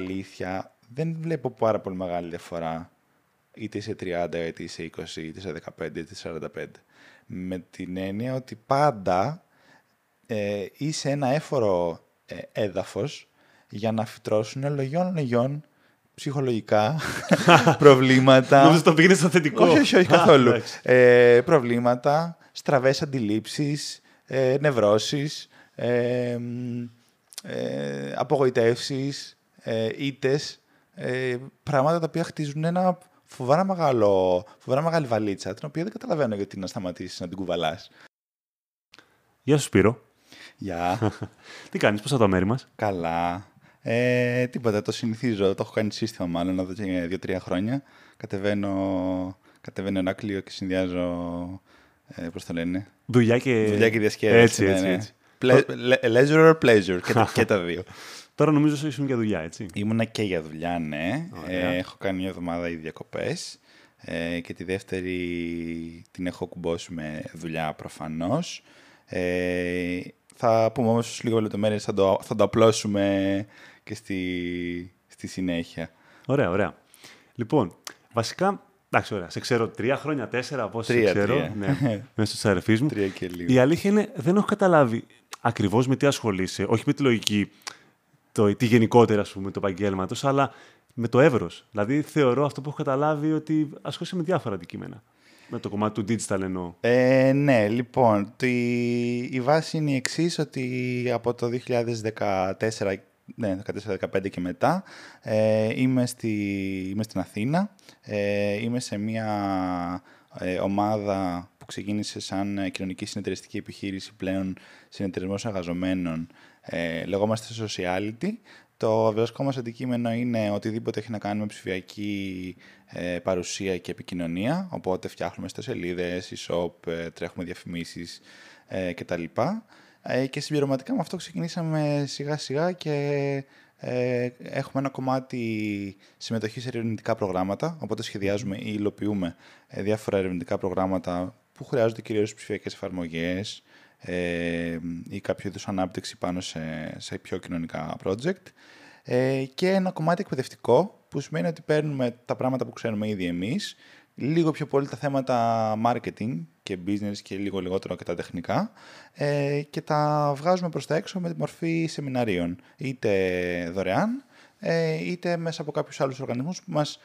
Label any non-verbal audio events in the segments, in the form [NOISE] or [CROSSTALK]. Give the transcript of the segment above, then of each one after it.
αλήθεια, δεν βλέπω πάρα πολύ μεγάλη διαφορά είτε είσαι 30, είτε είσαι 20, είτε είσαι 15, είτε είσαι 45. Με την έννοια ότι πάντα ε, είσαι ένα έφορο ε, έδαφος για να φυτρώσουν λογιών λογιών ψυχολογικά [LAUGHS] προβλήματα. Νομίζω το πήγαινες στο θετικό. Όχι, όχι, όχι καθόλου. ε, προβλήματα, στραβές αντιλήψεις, ε, νευρώσεις, ε, ε, απογοητεύσεις, ε, ήτες, ε, πράγματα τα οποία χτίζουν ένα φοβερά, μεγάλο, φοβερά μεγάλη βαλίτσα, την οποία δεν καταλαβαίνω γιατί να σταματήσεις να την κουβαλάς. Γεια σου Σπύρο. Γεια. [LAUGHS] Τι κάνεις, πώς θα το μέρη μας; Καλά. Ε, τίποτα, το συνηθίζω, το έχω κάνει σύστημα μάλλον εδώ και δύο-τρία χρόνια. Κατεβαίνω, κατεβαίνω ένα κλείο και συνδυάζω, ε, πώς το λένε, Δουλειά και, δουλειά και διασκέδαση. Έτσι, ναι, έτσι, ναι. έτσι. Ple- le- leisure or pleasure, και, τα- [LAUGHS] και τα δύο. Τώρα νομίζω ότι ήσουν για δουλειά, έτσι. Ήμουνα και για δουλειά, ναι. Ωραία. Ε, έχω κάνει μια εβδομάδα ήδη διακοπές ε, και τη δεύτερη την έχω κουμπώσει με δουλειά προφανώς. Ε, θα πούμε όμως λίγο λεπτομέρειες, θα το, θα το απλώσουμε και στη, στη συνέχεια. Ωραία, ωραία. Λοιπόν, βασικά, εντάξει, ωραία. Σε ξέρω τρία χρόνια, τέσσερα, πώς σε Τρία, ξέρω. τρία. Ναι, [LAUGHS] μέσω της αρεφής μου. Τρία και λίγο. Η αλήθεια είναι, δεν έχω καταλάβει ακριβώς με τι ασχολείσαι. Όχι με τη λογική, το, τη γενικότερα, ας πούμε, του επαγγέλματος, αλλά με το εύρος. Δηλαδή, θεωρώ αυτό που έχω καταλάβει ότι ασχολείσαι με διάφορα αντικείμενα. Με το κομμάτι του digital εννοώ. Ε, ναι, λοιπόν, το, η βάση είναι η εξής ότι από το 2014, ναι, 14-15 και μετά, ε, είμαι, στη, είμαι στην Αθήνα. Ε, είμαι σε μια ε, ομάδα που ξεκίνησε σαν ε, κοινωνική συνεταιριστική επιχείρηση πλέον συνεταιρισμός εργαζομένων. Ε, λεγόμαστε Sociality. Το βασικό μας αντικείμενο είναι οτιδήποτε έχει να κάνει με ψηφιακή ε, παρουσία και επικοινωνία, οπότε φτιάχνουμε ιστοσελίδες, e-shop, ε, τρέχουμε διαφημίσεις ε, κτλ. Ε, και συμπληρωματικά με αυτό ξεκινήσαμε σιγά σιγά και ε, έχουμε ένα κομμάτι συμμετοχής σε ερευνητικά προγράμματα, οπότε σχεδιάζουμε ή υλοποιούμε ε, διάφορα ερευνητικά προγράμματα που χρειάζονται κυρίως ψηφιακές εφαρμογές ε, ή κάποιο είδους ανάπτυξη πάνω σε, σε πιο κοινωνικά project. Ε, και ένα κομμάτι εκπαιδευτικό, που σημαίνει ότι παίρνουμε τα πράγματα που ξέρουμε ήδη εμείς, λίγο πιο πολύ τα θέματα marketing και business και λίγο λιγότερο και τα τεχνικά ε, και τα βγάζουμε προς τα έξω με τη μορφή σεμιναρίων, είτε δωρεάν, ε, είτε μέσα από κάποιους άλλους οργανισμούς που μας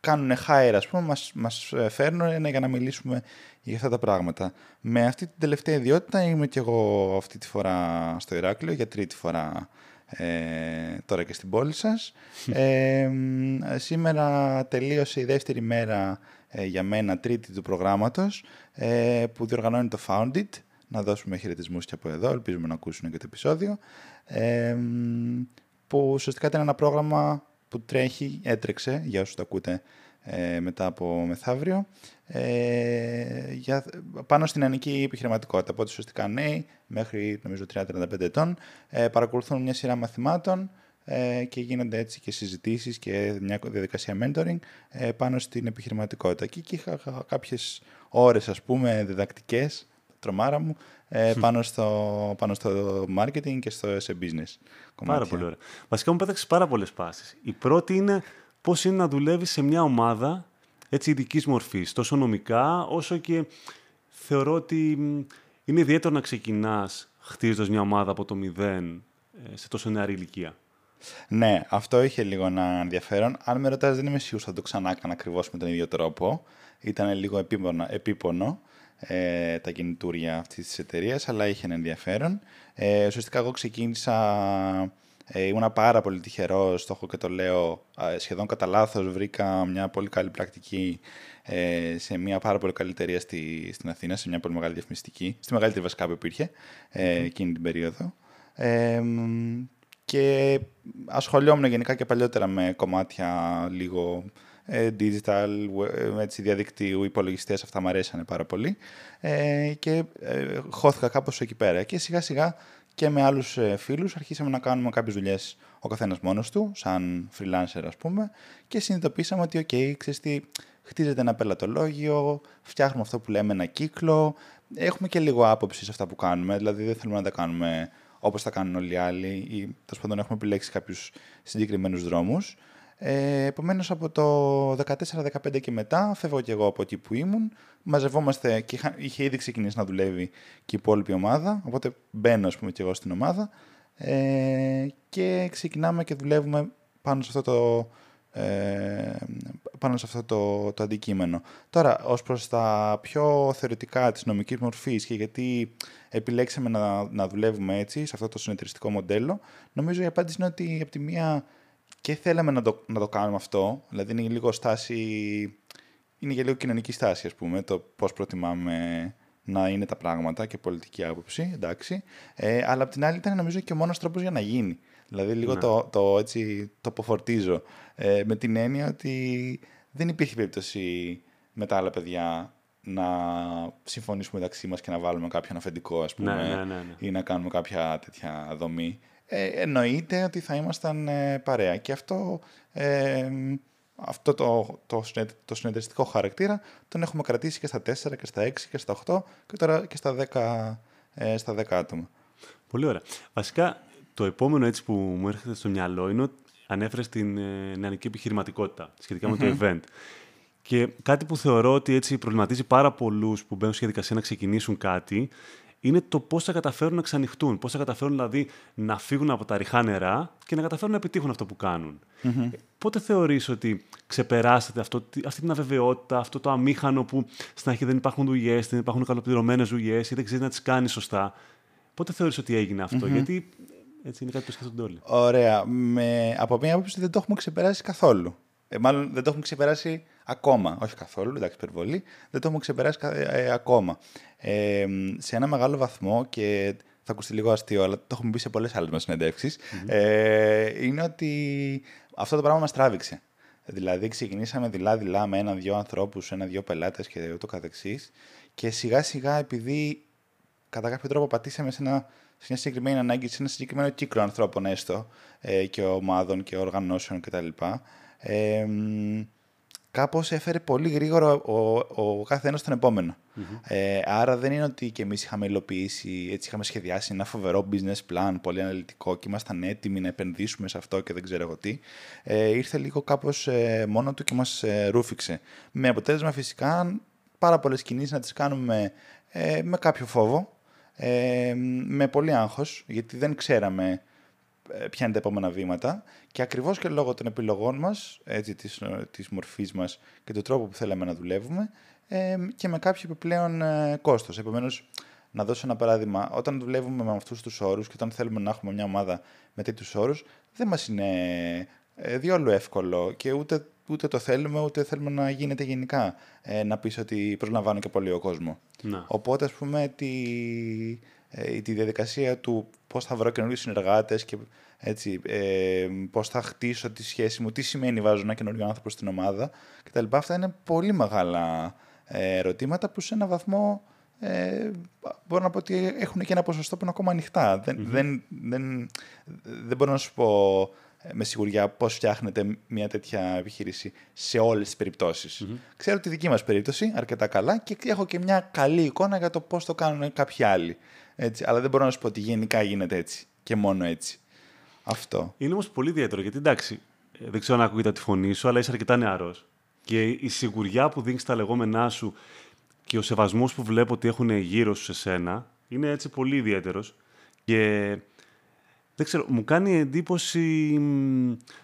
κάνουν hire, ας πούμε, μας, μας φέρνουν για να μιλήσουμε για αυτά τα πράγματα. Με αυτή την τελευταία ιδιότητα είμαι και εγώ αυτή τη φορά στο Ηράκλειο, για τρίτη φορά ε, τώρα και στην πόλη σας. Ε, μ, σήμερα τελείωσε η δεύτερη μέρα ε, για μένα, τρίτη του προγράμματος, ε, που διοργανώνει το Foundit. Να δώσουμε χαιρετισμούς και από εδώ, ελπίζουμε να ακούσουν και το επεισόδιο. Ε, μ, που ουσιαστικά ήταν ένα πρόγραμμα που τρέχει, έτρεξε, για όσους το ακούτε ε, μετά από μεθαύριο, ε, για, πάνω στην ανική επιχειρηματικότητα. Οπότε ουσιαστικά νέοι μέχρι νομίζω 30-35 ετών ε, παρακολουθούν μια σειρά μαθημάτων ε, και γίνονται έτσι και συζητήσεις και μια διαδικασία mentoring ε, πάνω στην επιχειρηματικότητα. Και εκεί είχα κάποιες ώρες ας πούμε διδακτικές, τρομάρα μου, ε, πάνω, στο, πάνω στο marketing και στο σε business. Πάρα πολύ ωραία. Βασικά μου πέταξε πάρα πολλές πάσει. Η πρώτη είναι πώς είναι να δουλεύεις σε μια ομάδα έτσι ειδικής μορφής, τόσο νομικά όσο και θεωρώ ότι μ, είναι ιδιαίτερο να ξεκινάς χτίζοντας μια ομάδα από το μηδέν ε, σε τόσο νεαρή ηλικία. Ναι, αυτό είχε λίγο ένα ενδιαφέρον. Αν με ρωτάς, δεν είμαι σίγουρος ότι θα το ξανά έκανα ακριβώς με τον ίδιο τρόπο. Ήταν λίγο επίπονο, επίπονο ε, τα κινητούρια αυτής της εταιρείας, αλλά είχε ένα ενδιαφέρον. Ε, ουσιαστικά, εγώ ξεκίνησα. Ε, ήμουνα πάρα πολύ τυχερός, το έχω και το λέω ε, σχεδόν κατά λάθος. Βρήκα μια πολύ καλή πρακτική ε, σε μια πάρα πολύ καλή εταιρεία στη, στην Αθήνα, σε μια πολύ μεγάλη διαφημιστική, στη μεγαλύτερη βασικά που υπήρχε ε, εκείνη την περίοδο. Ε, μ, και ασχολιόμουν γενικά και παλιότερα με κομμάτια λίγο ε, digital, ε, έτσι, διαδικτύου, υπολογιστές, αυτά μου αρέσανε πάρα πολύ. Ε, και ε, χώθηκα κάπως εκεί πέρα. Και σιγά σιγά και με άλλους ε, φίλους αρχίσαμε να κάνουμε κάποιες δουλειές ο καθένας μόνος του, σαν freelancer ας πούμε και συνειδητοποιήσαμε ότι οκ, ξέρεις τι, χτίζεται ένα πελατολόγιο, φτιάχνουμε αυτό που λέμε ένα κύκλο, έχουμε και λίγο άποψη σε αυτά που κάνουμε, δηλαδή δεν θέλουμε να τα κάνουμε όπως θα κάνουν όλοι οι άλλοι ή τέλος πάντων έχουμε επιλέξει κάποιους συγκεκριμένους δρόμους. Ε, Επομένως, από το 14-15 και μετά, φεύγω και εγώ από εκεί που ήμουν. Μαζευόμαστε και είχα, είχε ήδη ξεκινήσει να δουλεύει και η υπόλοιπη ομάδα. Οπότε μπαίνω, ας πούμε, και εγώ στην ομάδα. Ε, και ξεκινάμε και δουλεύουμε πάνω σε αυτό το, ε, πάνω σε αυτό το, το αντικείμενο. Τώρα, ως προς τα πιο θεωρητικά της νομικής μορφής και γιατί επιλέξαμε να, να δουλεύουμε έτσι, σε αυτό το συνεταιριστικό μοντέλο, νομίζω η απάντηση είναι ότι από τη μία και θέλαμε να το, να το κάνουμε αυτό, δηλαδή είναι λίγο στάση, είναι για λίγο κοινωνική στάση, ας πούμε, το πώς προτιμάμε να είναι τα πράγματα και πολιτική άποψη, εντάξει. Ε, αλλά απ' την άλλη ήταν νομίζω και ο μόνος τρόπος για να γίνει. Δηλαδή λίγο ναι. το, το, έτσι, το αποφορτίζω ε, με την έννοια ότι δεν υπήρχε περίπτωση με τα άλλα παιδιά να συμφωνήσουμε μεταξύ μας και να βάλουμε κάποιον αφεντικό, ας πούμε, ναι, ναι, ναι, ναι. ή να κάνουμε κάποια τέτοια δομή. Ε, εννοείται ότι θα ήμασταν ε, παρέα. Και αυτό, ε, αυτό το, το, το συνεταιριστικό χαρακτήρα τον έχουμε κρατήσει και στα 4 και στα 6 και στα 8 και τώρα και στα 10, ε, στα 10 άτομα. Πολύ ωραία. Βασικά, το επόμενο έτσι που μου έρχεται στο μυαλό είναι ότι ανέφερε την ε, νεανική επιχειρηματικότητα σχετικά με το event. Και κάτι που θεωρώ ότι έτσι προβληματίζει πάρα πολλούς που μπαίνουν στη διαδικασία να ξεκινήσουν κάτι είναι το πώς θα καταφέρουν να ξανοιχτούν. Πώς θα καταφέρουν δηλαδή να φύγουν από τα ριχά νερά και να καταφέρουν να επιτύχουν αυτό που κάνουν. Mm-hmm. Πότε θεωρείς ότι ξεπεράσατε αυτό, αυτή την αβεβαιότητα, αυτό το αμήχανο που στην αρχή δεν υπάρχουν δουλειές, δεν υπάρχουν καλοπληρωμένες δουλειές ή δεν ξέρεις να τις κάνεις σωστά. Πότε θεωρείς ότι έγινε αυτό, Γιατί έτσι είναι κάτι που σκέφτονται όλοι. Ωραία. Με, από μία άποψη δεν το έχουμε ξεπεράσει καθόλου. Ε, μάλλον δεν το έχουμε ξεπεράσει ακόμα. Όχι καθόλου, εντάξει, υπερβολή. Δεν το έχουμε ξεπεράσει ε, ακόμα. Ε, σε ένα μεγάλο βαθμό και θα ακουστεί λίγο αστείο, αλλά το έχουμε πει σε πολλές άλλες μας συνεντευξει ε, είναι ότι αυτό το πράγμα μας τράβηξε. Δηλαδή, ξεκινήσαμε δειλά-δειλά με ένα-δυο ανθρώπους, ένα-δυο πελάτες και ούτω καθεξής. Και σιγά-σιγά, επειδή κατά κάποιο τρόπο πατήσαμε σε ένα σε μια συγκεκριμένη ανάγκη, σε ένα συγκεκριμένο κύκλο ανθρώπων έστω ε, και ομάδων και οργανώσεων κτλ. Ε, κάπως έφερε πολύ γρήγορα ο, ο, κάθε ένας τον επομενο Ε, άρα δεν είναι ότι και εμείς είχαμε υλοποιήσει, έτσι είχαμε σχεδιάσει ένα φοβερό business plan, πολύ αναλυτικό και ήμασταν έτοιμοι να επενδύσουμε σε αυτό και δεν ξέρω εγώ τι. Ε, ήρθε λίγο κάπως ε, μόνο του και μας ε, ρούφηξε. Με αποτέλεσμα φυσικά πάρα πολλές κινήσεις να τις κάνουμε ε, με κάποιο φόβο, ε, με πολύ άγχος, γιατί δεν ξέραμε ε, ποια είναι τα επόμενα βήματα και ακριβώς και λόγω των επιλογών μας, έτσι, της, της μορφής μας και του τρόπου που θέλαμε να δουλεύουμε ε, και με κάποιο επιπλέον ε, κόστος. Επομένως, να δώσω ένα παράδειγμα, όταν δουλεύουμε με αυτούς τους όρους και όταν θέλουμε να έχουμε μια ομάδα με τέτοιους όρους, δεν μας είναι ε, διόλου εύκολο και ούτε, ούτε το θέλουμε, ούτε θέλουμε να γίνεται γενικά ε, να πεις ότι προσλαμβάνω και πολύ ο κόσμος. Να. Οπότε, ας πούμε, τη, ε, τη διαδικασία του πώς θα βρω καινούριους συνεργάτες και έτσι, ε, πώς θα χτίσω τη σχέση μου, τι σημαίνει βάζω ένα καινούριο άνθρωπο στην ομάδα κτλ. Αυτά είναι πολύ μεγάλα ε, ερωτήματα που σε ένα βαθμό ε, μπορώ να πω ότι έχουν και ένα ποσοστό που είναι ακόμα ανοιχτά. Δεν, δεν, δεν, δεν μπορώ να σου πω ε, με σιγουριά πώς φτιάχνετε μια τέτοια επιχείρηση σε όλες τις περιπτωσεις Ξέρω τη δική μας περίπτωση αρκετά καλά και έχω και μια καλή εικόνα για το πώς το κάνουν κάποιοι άλλοι. Έτσι. Αλλά δεν μπορώ να σου πω ότι γενικά γίνεται έτσι και μόνο έτσι. Αυτό. Είναι όμως πολύ ιδιαίτερο γιατί εντάξει, ε, δεν ξέρω αν ακούγεται τη φωνή σου, αλλά είσαι αρκετά νεαρός. Και η σιγουριά που δίνεις τα λεγόμενά σου και ο σεβασμός που βλέπω ότι έχουν γύρω σου σε σένα είναι έτσι πολύ ιδιαίτερος. Και δεν ξέρω, μου κάνει εντύπωση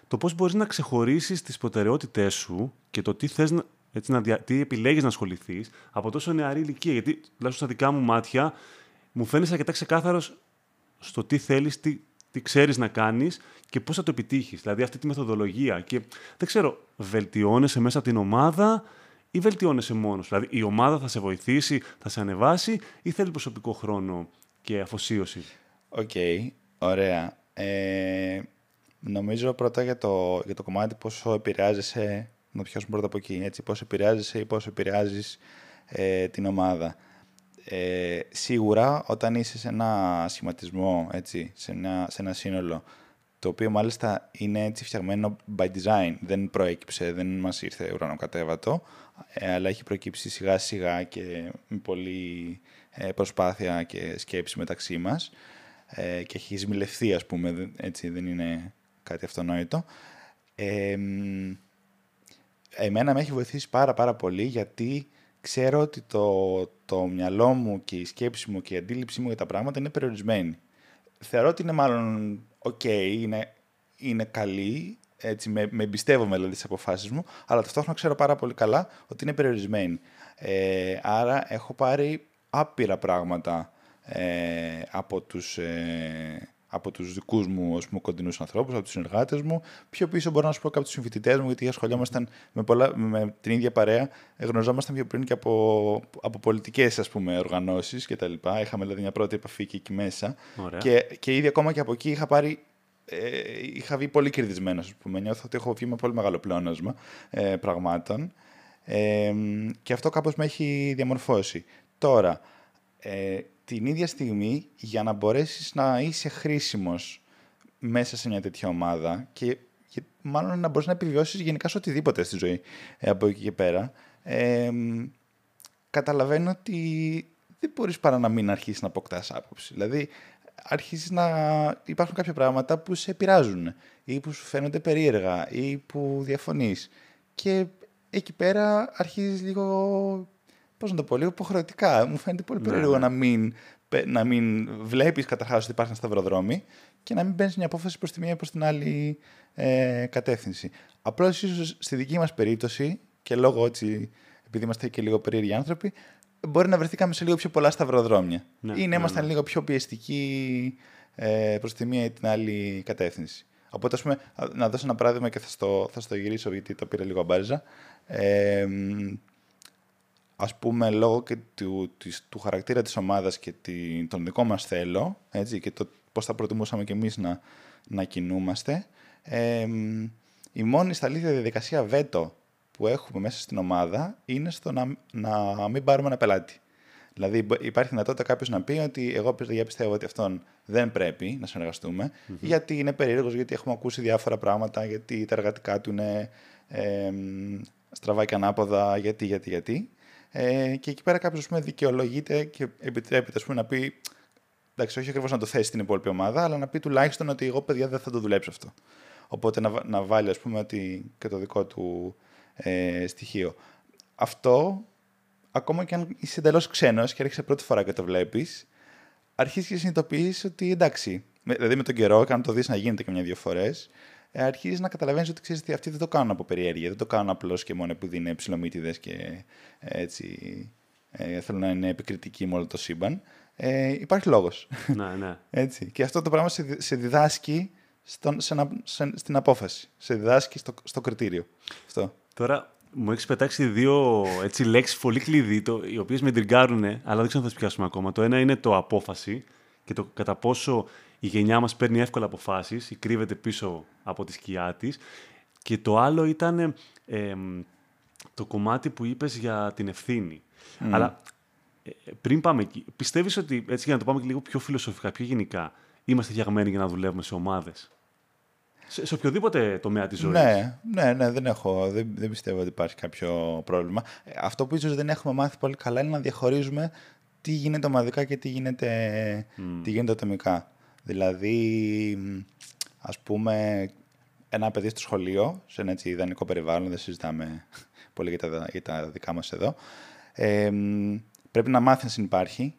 το πώς μπορείς να ξεχωρίσεις τις προτεραιότητές σου και το τι θες να, έτσι, να, τι επιλέγεις να ασχοληθείς από τόσο νεαρή ηλικία. Γιατί, τουλάχιστον στα δικά μου μάτια, μου φαίνεται αρκετά ξεκάθαρος στο τι θέλεις, τι, τι ξέρεις να κάνεις και πώς θα το επιτύχεις. Δηλαδή αυτή τη μεθοδολογία. Και δεν ξέρω, βελτιώνεσαι μέσα από την ομάδα ή βελτιώνεσαι μόνος; Δηλαδή η ομάδα θα σε βοηθήσει, θα σε ανεβάσει ή θέλει προσωπικό χρόνο και αφοσίωση; OK, okay, ωραία. Ε, νομίζω πρώτα για το, για το κομμάτι πόσο επηρεάζεσαι, να πιάσουμε πρώτα από εκεί, έτσι, πόσο επηρεάζεσαι ή πόσο επηρεάζεις ε, την ομάδα. Ε, σίγουρα όταν είσαι σε ένα σχηματισμό, έτσι, σε, ένα, σε ένα σύνολο, το οποίο μάλιστα είναι έτσι φτιαγμένο by design, δεν προέκυψε, δεν μας ήρθε ουρανοκατέβατο, ε, αλλά έχει προκύψει σιγά σιγά και με πολλή ε, προσπάθεια και σκέψη μεταξύ μας. ε, και έχει σμιλευθεί, ας πούμε, έτσι δεν είναι κάτι αυτονόητο. Ε, εμένα με έχει βοηθήσει πάρα πάρα πολύ γιατί ξέρω ότι το, το μυαλό μου και η σκέψη μου και η αντίληψή μου για τα πράγματα είναι περιορισμένη. Θεωρώ ότι είναι μάλλον οκ, είναι, είναι καλή, έτσι, με, με εμπιστεύομαι δηλαδή στις αποφάσεις μου, αλλά ταυτόχρονα ξέρω πάρα πολύ καλά ότι είναι περιορισμένη. Ε, άρα έχω πάρει άπειρα πράγματα ε, από τους, ε, από τους δικούς μου ας πούμε, κοντινούς ανθρώπους, από τους συνεργάτες μου. Πιο πίσω μπορώ να σου πω και από τους συμφοιτητές μου, γιατί ασχολιόμασταν με, πολλά, με την ίδια παρέα. Γνωριζόμασταν πιο πριν και από, από πολιτικές ας πούμε, οργανώσεις κτλ. Είχαμε δηλαδή μια πρώτη επαφή και εκεί μέσα. Και, και ήδη ακόμα και από εκεί είχα πάρει ε, είχα βγει πολύ κερδισμένος, ας πούμε. Νιώθω ότι έχω βγει με πολύ μεγάλο πλεόνασμα ε, πραγμάτων. Ε, και αυτό κάπως με έχει διαμορφώσει. Τώρα, ε, την ίδια στιγμή, για να μπορέσεις να είσαι χρήσιμος μέσα σε μια τέτοια ομάδα και, και μάλλον να μπορείς να επιβιώσεις γενικά σε οτιδήποτε στη ζωή ε, από εκεί και πέρα, ε, καταλαβαίνω ότι δεν μπορείς παρά να μην αρχίσεις να αποκτάς άποψη. Δηλαδή, αρχίζεις να υπάρχουν κάποια πράγματα που σε επηρεάζουν ή που σου φαίνονται περίεργα ή που διαφωνείς. Και εκεί πέρα αρχίζεις λίγο, πώς να το πω, λίγο υποχρεωτικά. Μου φαίνεται πολύ ναι, περίεργο ναι. να μην, να μην βλέπεις καταρχάς ότι υπάρχουν σταυροδρόμοι και να μην παίρνεις μια απόφαση προς τη μία ή προς την άλλη ε, κατεύθυνση. Απλώς ίσως στη δική μας περίπτωση και λόγω έτσι, επειδή είμαστε και λίγο περίεργοι άνθρωποι, μπορεί να βρεθήκαμε σε λίγο πιο πολλά σταυροδρόμια. Ναι, ή να ήμασταν ναι, ναι. λίγο πιο πιεστικοί ε, προς τη μία ή την άλλη κατεύθυνση. Οπότε, ας πούμε, να δώσω ένα παράδειγμα και θα στο, θα στο γυρίσω γιατί το πήρα λίγο αμπάριζα. Ε, ας πούμε, λόγω και του, της, του χαρακτήρα της ομάδας και τη, τον δικό μας θέλω, έτσι, και το πώς θα προτιμούσαμε κι εμείς να, να κινούμαστε, ε, η μόνη στα αλήθεια διαδικασία βέτο που έχουμε μέσα στην ομάδα είναι στο να, να μην πάρουμε ένα πελάτη. Δηλαδή, υπάρχει δυνατότητα κάποιος να πει ότι εγώ πιστεύω ότι αυτόν δεν πρέπει να συνεργαστούμε, mm-hmm. γιατί είναι περίεργος, γιατί έχουμε ακούσει διάφορα πράγματα, γιατί τα εργατικά του είναι ε, στραβά και ανάποδα, γιατί, γιατί, γιατί. Ε, και εκεί πέρα κάποιος δικαιολογείται και επιτρέπεται πούμε, να πει. Εντάξει, όχι ακριβώς να το θέσει στην υπόλοιπη ομάδα, αλλά να πει τουλάχιστον ότι εγώ, παιδιά, δεν θα το δουλέψω αυτό. Οπότε να, να βάλει, ας πούμε, ότι και το δικό του ε, στοιχείο. Αυτό, ακόμα και αν είσαι εντελώς ξένος και έρχεσαι πρώτη φορά και το βλέπεις, αρχίζεις και συνειδητοποιείς ότι εντάξει. Δηλαδή με τον καιρό, και αν το δεις να γίνεται και μια-δύο φορές, ε, αρχίζεις να καταλαβαίνεις ότι ξέρεις ότι αυτοί δεν το κάνουν από περιέργεια. Δεν το κάνουν απλώς και μόνο επειδή είναι ψηλομύτιδε και ε, έτσι ε, θέλουν να είναι επικριτικοί με όλο το σύμπαν. Ε, υπάρχει λόγος. Ναι, ναι. [LAUGHS] έτσι. Και αυτό το πράγμα σε, σε διδάσκει στον, σε, σε, στην απόφαση. Σε διδάσκει στο, στο κριτήριο. Αυτό. Τώρα μου έχεις πετάξει δύο έτσι, λέξεις πολύ κλειδί, το, οι οποίες με τριγκάρουν, αλλά δεν ξέρω αν θα τις πιάσουμε ακόμα. Το ένα είναι το απόφαση και το κατά πόσο η γενιά μας παίρνει εύκολα αποφάσεις ή κρύβεται πίσω από τη σκιά της. Και το άλλο ήταν το κομμάτι που είπες για την ευθύνη. Αλλά ε, πριν πάμε εκεί, πιστεύεις ότι, έτσι για να το πάμε και λίγο πιο φιλοσοφικά, πιο γενικά, είμαστε φτιαγμένοι για να δουλεύουμε σε ομάδες; Σε, σε οποιοδήποτε τομέα της ζωής. Ναι, ναι, ναι, δεν, έχω, δεν, δεν πιστεύω ότι υπάρχει κάποιο πρόβλημα. Ε, αυτό που ίσως δεν έχουμε μάθει πολύ καλά είναι να διαχωρίζουμε τι γίνεται ομαδικά και τι γίνεται, mm. τι γίνεται ατομικά. Δηλαδή, ας πούμε, ένα παιδί στο σχολείο, σε ένα έτσι ιδανικό περιβάλλον, δεν συζητάμε [LAUGHS] πολύ για τα, για τα δικά μας εδώ, ε, πρέπει να μάθει να συνεπάρχει,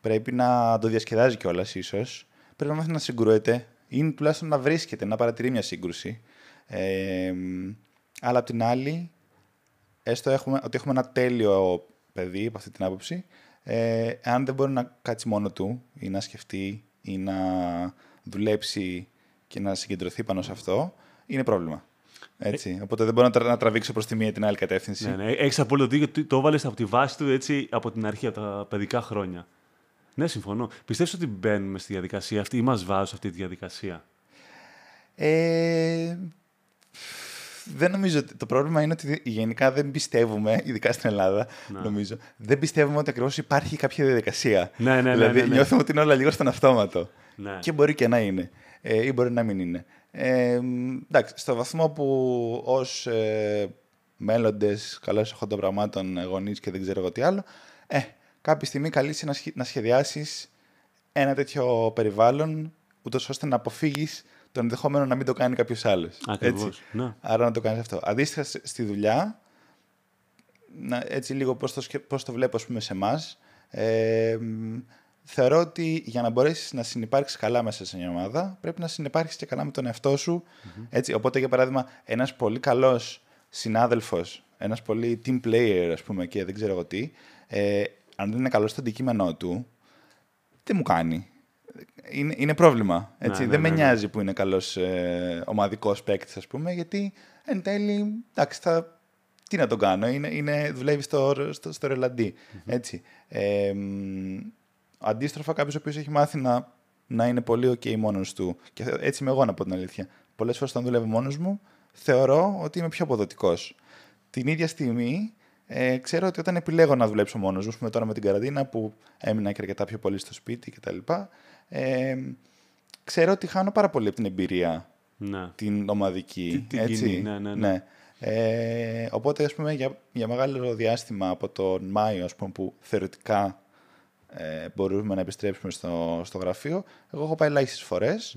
πρέπει να το διασκεδάζει κιόλας ίσως, πρέπει να μάθει να συγκρούεται, είναι τουλάχιστον να βρίσκεται, να παρατηρεί μια σύγκρουση. Ε, αλλά απ' την άλλη, έστω έχουμε, ότι έχουμε ένα τέλειο παιδί από αυτή την άποψη, ε, αν δεν μπορεί να κάτσει μόνο του ή να σκεφτεί ή να δουλέψει και να συγκεντρωθεί πάνω σε αυτό, είναι πρόβλημα. Έτσι. Οπότε δεν μπορώ να, τραβήξω προς τη μία ή την άλλη κατεύθυνση. Ναι, ναι. Έχεις απόλυτο δίκιο. Το έβαλε από τη βάση του έτσι, από την αρχή, από τα παιδικά χρόνια. Ναι, συμφωνώ. Πιστεύεις ότι μπαίνουμε στη διαδικασία αυτή ή μας βάζουν σε αυτή τη διαδικασία; Ε, δεν νομίζω ότι το πρόβλημα είναι ότι γενικά δεν πιστεύουμε, ειδικά στην Ελλάδα, ναι. νομίζω, δεν πιστεύουμε ότι ακριβώς υπάρχει κάποια διαδικασία. Ναι, ναι, ναι. Δηλαδή, ναι, ναι. νιώθουμε ότι είναι όλα λίγο στον αυτόματο. Ναι. Και μπορεί και να είναι. Ε, ή μπορεί να μην είναι. Ε, εντάξει, στο βαθμό που ως ε, μέλλοντες καλώ εχόντων πραγμάτων γονείς και δεν ξέρω εγώ τι άλλο, ε, κάποια στιγμή καλείσαι να, σχεδιάσεις ένα τέτοιο περιβάλλον, ούτως ώστε να αποφύγεις το ενδεχόμενο να μην το κάνει κάποιος άλλος. Ακριβώς. Ναι. Άρα να το κάνεις αυτό. Αντίστοιχα στη δουλειά, να, έτσι λίγο πώς το, πώς το βλέπω ας πούμε, σε εμάς. Ε, θεωρώ ότι για να μπορέσεις να συνεπάρξεις καλά μέσα σε μια ομάδα, πρέπει να συνεπάρξεις και καλά με τον εαυτό σου. Έτσι, οπότε, για παράδειγμα, ένας πολύ καλός συνάδελφος, ένας πολύ team player, ας πούμε, και δεν ξέρω εγώ τι, ε, αν δεν είναι καλός στο αντικείμενό του, δεν μου κάνει. Είναι, είναι πρόβλημα. Έτσι. Ναι, δεν ναι, με ναι, νοιάζει που είναι καλός ε, ομαδικός παίκτης, ας πούμε, γιατί εν τέλει, εντάξει, θα, τι να τον κάνω, είναι, είναι, δουλεύει στο, στο, στο ρελαντι Έτσι. Ε, μ, αντίστροφα, κάποιος ο οποίος έχει μάθει να, να είναι πολύ OK μόνος του. Και έτσι είμαι εγώ, να πω την αλήθεια. Πολλές φορές όταν δουλεύω μόνος μου, θεωρώ ότι είμαι πιο αποδοτικός. Την ίδια στιγμή, ε, ξέρω ότι όταν επιλέγω να δουλέψω μόνος μου, ας πούμε τώρα με την καραντίνα που έμεινα και αρκετά πιο πολύ στο σπίτι κτλ. Ε, ξέρω ότι χάνω πάρα πολύ από την εμπειρία Ναι. την ομαδική. Τι- την έτσι. κοινή, ναι, ναι, ναι. Ε, οπότε, ας πούμε, για, για μεγάλο διάστημα από τον Μάιο, ας πούμε, που θεωρητικά ε, μπορούμε να επιστρέψουμε στο, στο γραφείο, εγώ έχω πάει ελάχιστες φορές.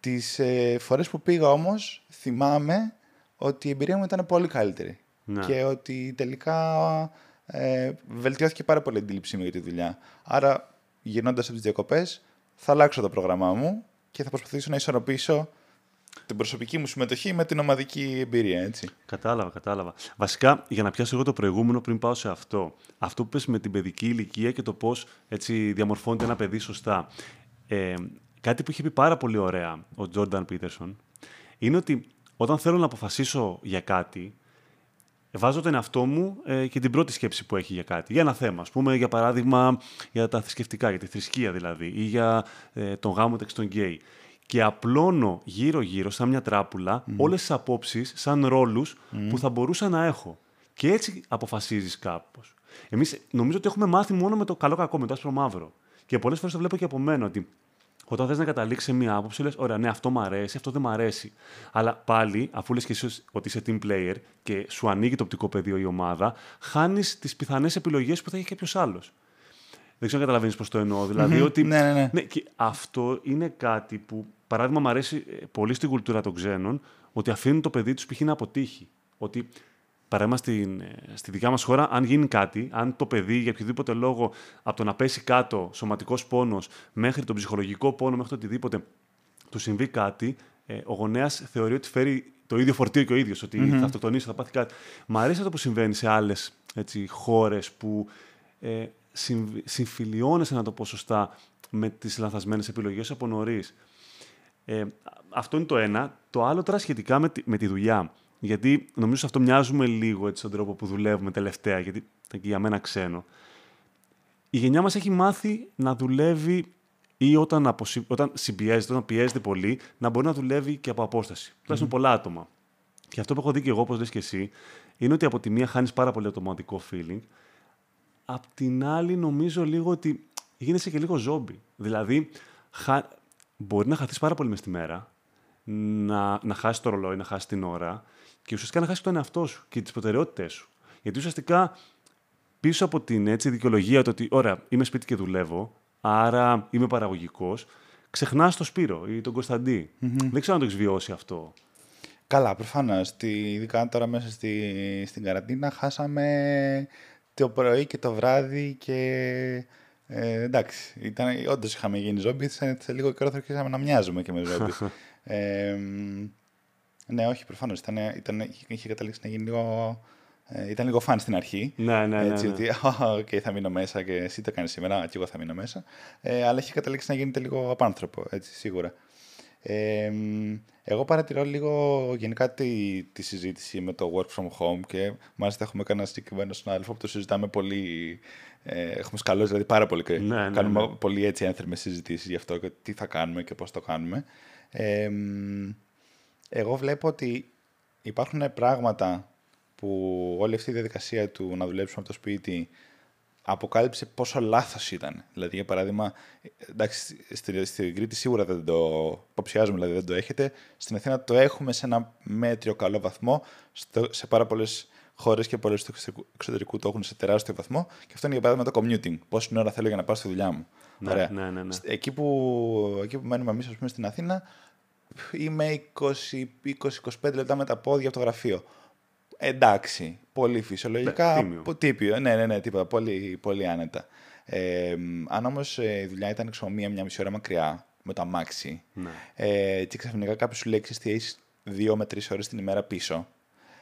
Τις ε, φορές που πήγα όμως, θυμάμαι ότι η εμπειρία μου ήταν πολύ καλύτερη. Ναι. Και ότι τελικά ε, βελτιώθηκε πάρα πολύ η αντίληψή μου για τη δουλειά. Άρα, γυρνώντας από τις διακοπές, θα αλλάξω το πρόγραμμά μου και θα προσπαθήσω να ισορροπήσω την προσωπική μου συμμετοχή με την ομαδική εμπειρία, έτσι. Κατάλαβα, κατάλαβα. Βασικά, για να πιάσω εγώ το προηγούμενο πριν πάω σε αυτό. Αυτό που πες με την παιδική ηλικία και το πώς έτσι διαμορφώνεται ένα παιδί σωστά. Ε, κάτι που είχε πει πάρα πολύ ωραία ο Τζόρνταν Πίτερσον είναι ότι όταν θέλω να αποφασίσω για κάτι, βάζω τον εαυτό μου ε, και την πρώτη σκέψη που έχει για κάτι. Για ένα θέμα, ας πούμε, για παράδειγμα, για τα θρησκευτικά, για τη θρησκεία δηλαδή, ή για ε, τον γάμο μεταξύ των γκέι. Και απλώνω γύρω-γύρω, σαν μια τράπουλα, όλες τις απόψεις, σαν ρόλους που θα μπορούσα να έχω. Και έτσι αποφασίζεις κάπως. Εμείς νομίζω ότι έχουμε μάθει μόνο με το καλό-κακό, με το άσπρο-μαύρο. Και πολλές φορές το βλέπω και από μένα ότι όταν θες να καταλήξεις σε μία άποψη, λες: Ωραία, ναι, αυτό μου αρέσει, αυτό δεν μου αρέσει. Αλλά πάλι, αφού λες και εσύ ότι είσαι team player και σου ανοίγει το οπτικό πεδίο η ομάδα, χάνεις τις πιθανές επιλογές που θα έχει κάποιος άλλος. Δεν ξέρω αν καταλαβαίνεις πώς το εννοώ. Δηλαδή ότι. Ναι, ναι, ναι. και αυτό είναι κάτι που, παράδειγμα, μου αρέσει ε, πολύ στην κουλτούρα των ξένων, ότι αφήνουν το παιδί τους π.χ. να αποτύχει. Ότι παράδειγμα στην, ε, στη δικιά μας χώρα, αν γίνει κάτι, αν το παιδί για οποιοδήποτε λόγο από το να πέσει κάτω σωματικός πόνος μέχρι τον ψυχολογικό πόνο, μέχρι το οτιδήποτε του συμβεί κάτι, ε, ο γονέας θεωρεί ότι φέρει το ίδιο φορτίο και ο ίδιος, ότι θα αυτοκτονήσει, θα πάθει κάτι. Μ' αρέσει αυτό που συμβαίνει σε άλλες έτσι, χώρες που ε, συμφ- συμφιλιώνεσαι, να το πω σωστά, με τις λανθασμένες επιλογές από νωρίς. Ε, αυτό είναι το ένα. Το άλλο τώρα σχετικά με τη, με τη δουλειά. Γιατί νομίζω σε αυτό μοιάζουμε λίγο έτσι, στον τρόπο που δουλεύουμε τελευταία, γιατί ήταν και για μένα ξένο. Η γενιά μας έχει μάθει να δουλεύει ή όταν, αποσυ... όταν συμπιέζεται, όταν πιέζεται πολύ, να μπορεί να δουλεύει και από απόσταση. Τουλάχιστον πολλά άτομα. Και αυτό που έχω δει και εγώ, όπως λες και εσύ, είναι ότι από τη μία χάνεις πάρα πολύ automatic feeling, απ' την άλλη νομίζω λίγο ότι γίνεσαι και λίγο ζόμπι. Δηλαδή, χα... μπορεί να χαθείς πάρα πολύ μες τη μέρα, να, να χάσεις το ρολόι, να χάσεις την ώρα και ουσιαστικά να χάσει τον εαυτό σου και τις προτεραιότητές σου. Γιατί ουσιαστικά πίσω από την έτσι, δικαιολογία το ότι, ωραία, είμαι σπίτι και δουλεύω, άρα είμαι παραγωγικός, ξεχνάς τον Σπύρο ή τον κωνσταντι Δεν ξέρω αν το έχεις βιώσει αυτό. Καλά, προφανώς. Ειδικά τώρα μέσα στη, στην καραντίνα χάσαμε το πρωί και το βράδυ και. Ε, εντάξει, ήταν, όντως είχαμε γίνει ζόμπι, σε, σε λίγο καιρό θα αρχίσαμε να μοιάζουμε και με ζόμπι. [LAUGHS] ε, μ, ναι, όχι, προφανώς. Ήταν, ήταν, είχε καταλήξει να γίνει λίγο. Ε, ήταν λίγο φαν στην αρχή. Ναι, ναι, ναι, Έτσι, ναι. ότι okay, θα μείνω μέσα και εσύ το κάνεις σήμερα, και εγώ θα μείνω μέσα. Ε, αλλά έχει καταλήξει να γίνεται λίγο απάνθρωπο, έτσι, σίγουρα. Ε, μ, εγώ παρατηρώ λίγο γενικά τη, τη συζήτηση με το work from home και μάλιστα έχουμε κάνει ένα συγκεκριμένο συνάδελφο που το συζητάμε πολύ. Ε, έχουμε σκαλώσει δηλαδή πάρα πολύ και Ναι, ναι, κάνουμε ναι. πολύ έτσι ένθερμες συζητήσεις γι' αυτό και τι θα κάνουμε και πώς το κάνουμε. Ε, μ, εγώ βλέπω ότι υπάρχουν πράγματα που όλη αυτή η διαδικασία του να δουλέψουμε από το σπίτι αποκάλυψε πόσο λάθος ήταν. Δηλαδή, για παράδειγμα, εντάξει, στη, στην Κρήτη σίγουρα δεν το υποψιάζουμε, δηλαδή δεν το έχετε. Στην Αθήνα το έχουμε σε ένα μέτριο καλό βαθμό. Στο, σε πάρα πολλές χώρες και πολλές του εξωτερικού το έχουν σε τεράστιο βαθμό. Και αυτό είναι για παράδειγμα το commuting. Πόση ώρα θέλω για να πάω στη δουλειά μου. Ναι, Ωραία. ναι, ναι, ναι. Σ- Εκεί που, εκεί που μένουμε εμείς, ας πούμε, στην Αθήνα, είμαι 20-25 λεπτά με τα πόδια από το γραφείο. Εντάξει, πολύ φυσιολογικά. Ναι, τίμιο. πο- τύπιο. Ναι, ναι, ναι, τίποτα. Πολύ, πολύ άνετα. Ε, αν όμως η δουλειά ήταν ξέρω, μία, μία μισή ώρα μακριά με το αμάξι Ναι. ε, και ξαφνικά κάποιος σου λέει «Ξέρεις τι έχει δύο με τρεις ώρες την ημέρα πίσω.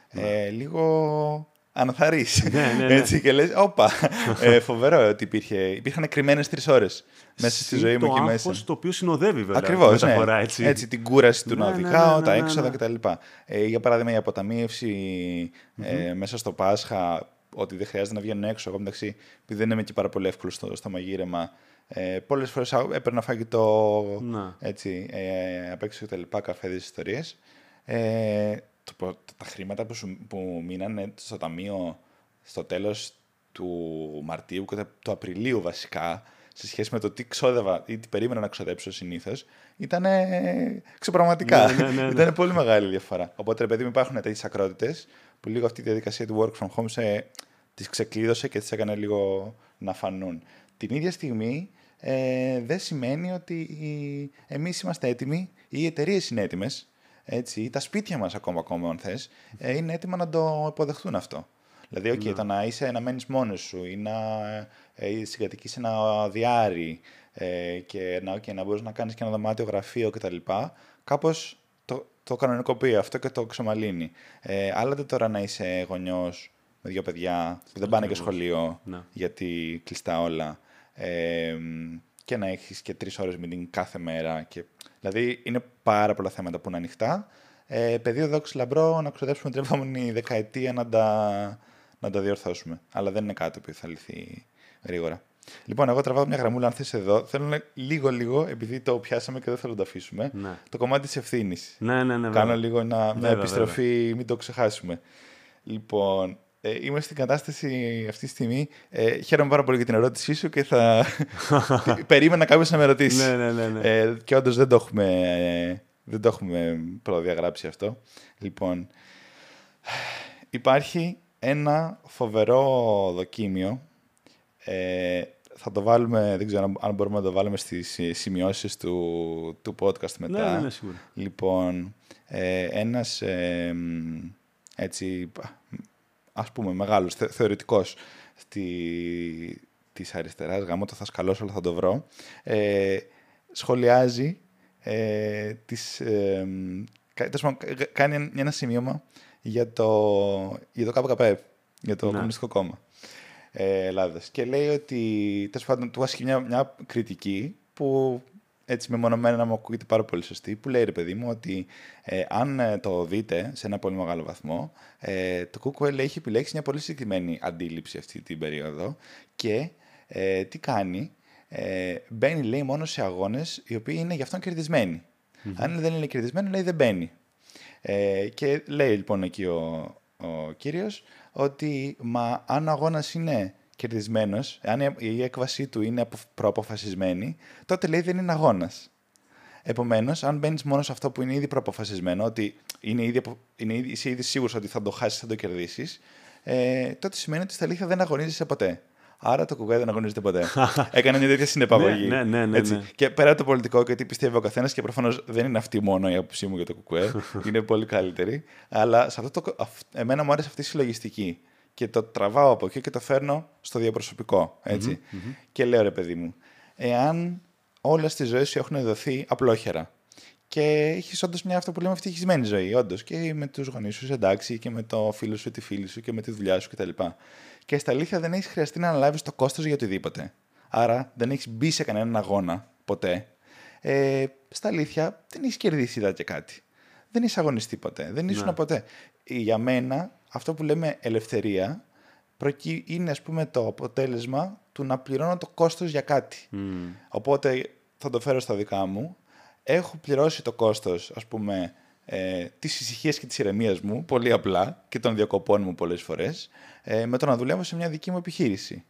Ε, λίγο αναθαρρύς. Ναι, ναι, ναι. Έτσι και λες, όπα, ε, φοβερό ότι υπήρχε, υπήρχαν κρυμμένες τρεις ώρες μέσα στη Συν ζωή μου το εκεί άγχος μέσα. το οποίο συνοδεύει βέβαια Ακριβώς. τη μεταφορά, ναι. έτσι. την κούραση του Ναι, να ναι, οδηγάω, ναι, ναι, τα ναι, έξοδα ναι. κτλ. Ε, για παράδειγμα, η αποταμίευση ε, μέσα στο Πάσχα, ότι δεν χρειάζεται να βγαίνω έξω. Εγώ μεταξύ, επειδή δεν είμαι και πάρα πολύ εύκολος στο, στο μαγείρεμα, ε, πολλές φορές έπαιρνα φαγητό Να. έτσι, ε, απ' έξω κτλ. Καφέδες ιστορίες. Ε, το, πο- τα χρήματα που, σου, που μείνανε στο ταμείο στο τέλος του Μαρτίου και του Απριλίου βασικά, σε σχέση με το τι ξόδευα ή τι περίμενα να ξοδέψω συνήθως, ήταν ξεπραγματικά. Ναι, ναι, ναι, ναι. ήταν πολύ μεγάλη διαφορά. Οπότε, ρε παιδί μου, υπάρχουν τέτοιες ακρότητες που λίγο αυτή η διαδικασία του work from home σε, τις ξεκλείδωσε και τις έκανε λίγο να φανούν. Την ίδια στιγμή ε, δεν σημαίνει ότι οι- εμείς είμαστε έτοιμοι ή οι εταιρείες είναι έτοιμες, έτσι, ή τα σπίτια μας ακόμα, ακόμα αν θες, ε, είναι έτοιμα να το υποδεχτούν αυτό. Δηλαδή, okay, το να είσαι να μένεις μόνος σου ή να ε, συγκατοικείς σε ένα διάρρη ε, και να, okay, να μπορείς να κάνεις και ένα δωμάτιο γραφείο κτλ. Κάπως το, το κανονικοποιεί αυτό και το ξεμαλύνει. Ε, άλλοτε τώρα να είσαι γονιός με δύο παιδιά που δεν πάνε και Ακριβώς. σχολείο Ναι. γιατί κλειστά όλα ε, και να έχεις και τρεις ώρες meeting κάθε μέρα. Και, δηλαδή είναι πάρα πολλά θέματα που είναι ανοιχτά. Ε, πεδίο δόξης λαμπρό να ξοδέψουμε την επόμενη δεκαετία να τα, να τα διορθώσουμε. Αλλά δεν είναι κάτι που θα λυθεί γρήγορα. Λοιπόν, εγώ τραβάω μια γραμμούλα αν θες εδώ. Θέλω να- λίγο-λίγο, επειδή το πιάσαμε και δεν θέλω να το αφήσουμε, Ναι. το κομμάτι της ευθύνης. Ναι, ναι, ναι. Κάνω βέβαια. λίγο ένα, μια Βέβαια, επιστροφή, μην το ξεχάσουμε. Λοιπόν, ε, είμαι στην κατάσταση αυτή τη στιγμή. Ε, χαίρομαι πάρα πολύ για την ερώτησή σου και θα. [LAUGHS] Περίμενα κάποιος να με ρωτήσει. Ναι, ναι, ναι, ναι. Ε, και όντως δεν το έχουμε, ε, δεν το έχουμε προδιαγράψει αυτό. Λοιπόν, υπάρχει ένα φοβερό δοκίμιο. Ε, θα το βάλουμε, δεν ξέρω αν μπορούμε να το βάλουμε στις ε, σημειώσεις του, του podcast μετά. Ναι, ναι, ναι, σίγουρα. Λοιπόν, ε, ένας ε, μ, έτσι, ας πούμε, μεγάλος θε, θεωρητικός στη, της αριστεράς, γάμο το θα σκαλώσω, αλλά θα το βρω, ε, σχολιάζει ε, τις, ε, μ, κα- τέλος πάντων, κα- κάνει ένα σημείωμα για το, για το ΚΚΕ, για το Ναι. Κομμουνιστικό Κόμμα ε, Ελλάδας. Και λέει ότι, τέλος πάντων, του άσχει μια, μια κριτική που έτσι μεμονωμένα να μου ακούγεται πάρα πολύ σωστή, που λέει ρε παιδί μου ότι ε, αν ε, το δείτε σε ένα πολύ μεγάλο βαθμό, ε, το ΚΚΕ έχει επιλέξει μια πολύ συγκεκριμένη αντίληψη αυτή την περίοδο και ε, τι κάνει, ε, μπαίνει λέει μόνο σε αγώνες οι οποίοι είναι γι' αυτόν κερδισμένοι. Αν δεν είναι κερδισμένοι, λέει δεν μπαίνει. Ε, και λέει λοιπόν εκεί ο, ο κύριος ότι μα αν ο αγώνας είναι κερδισμένος, αν η- η έκβασή του είναι απο- προαποφασισμένη, τότε λέει δεν είναι αγώνας. Επομένως, αν μπαίνεις μόνο σε αυτό που είναι ήδη προαποφασισμένο, ότι είναι ήδη, απο- είναι ήδη, είσαι ήδη σίγουρος ότι θα το χάσεις, θα το κερδίσεις, ε, τότε σημαίνει ότι στα αλήθεια δεν αγωνίζεσαι ποτέ. Άρα το κουκουέ δεν αγωνίζεται ποτέ. [LAUGHS] Έκανε μια τέτοια συνεπαγωγή. Ναι, ναι, ναι, Έτσι. ναι. Και πέρα από το πολιτικό και τι πιστεύει ο καθένας, και προφανώς δεν είναι αυτή μόνο η άποψή μου για το κουκουέ, [LAUGHS] είναι πολύ καλύτερη. Αλλά σε αυτό το, αυ- εμένα μου άρεσε αυτή η συλλογιστική. Και το τραβάω από εκεί και το φέρνω στο διαπροσωπικό. Έτσι. Και λέω ρε παιδί μου, εάν όλα στη ζωή σου έχουν δοθεί απλόχερα και έχεις όντως μια αυτό που λέμε ευτυχισμένη ζωή, όντως και με τους γονείς σου είσαι εντάξει και με το φίλο σου, τη φίλη σου και με τη δουλειά σου κτλ. Και στα αλήθεια δεν έχεις χρειαστεί να αναλάβεις το κόστος για οτιδήποτε. Άρα δεν έχεις μπει σε κανέναν αγώνα ποτέ. Ε, στα αλήθεια δεν έχεις κερδίσει είδα και κάτι. Δεν έχει αγωνιστεί ποτέ. Δεν ήσουν Ναι. ποτέ. Για μένα αυτό που λέμε ελευθερία προκύ- είναι ας πούμε το αποτέλεσμα του να πληρώνω το κόστος για κάτι. Μμμ. Οπότε θα το φέρω στα δικά μου. Έχω πληρώσει το κόστος, ας πούμε, ε, της ησυχίας και της ηρεμίας μου, πολύ απλά, και των διακοπών μου πολλές φορές, ε, με το να δουλεύω σε μια δική μου επιχείρηση.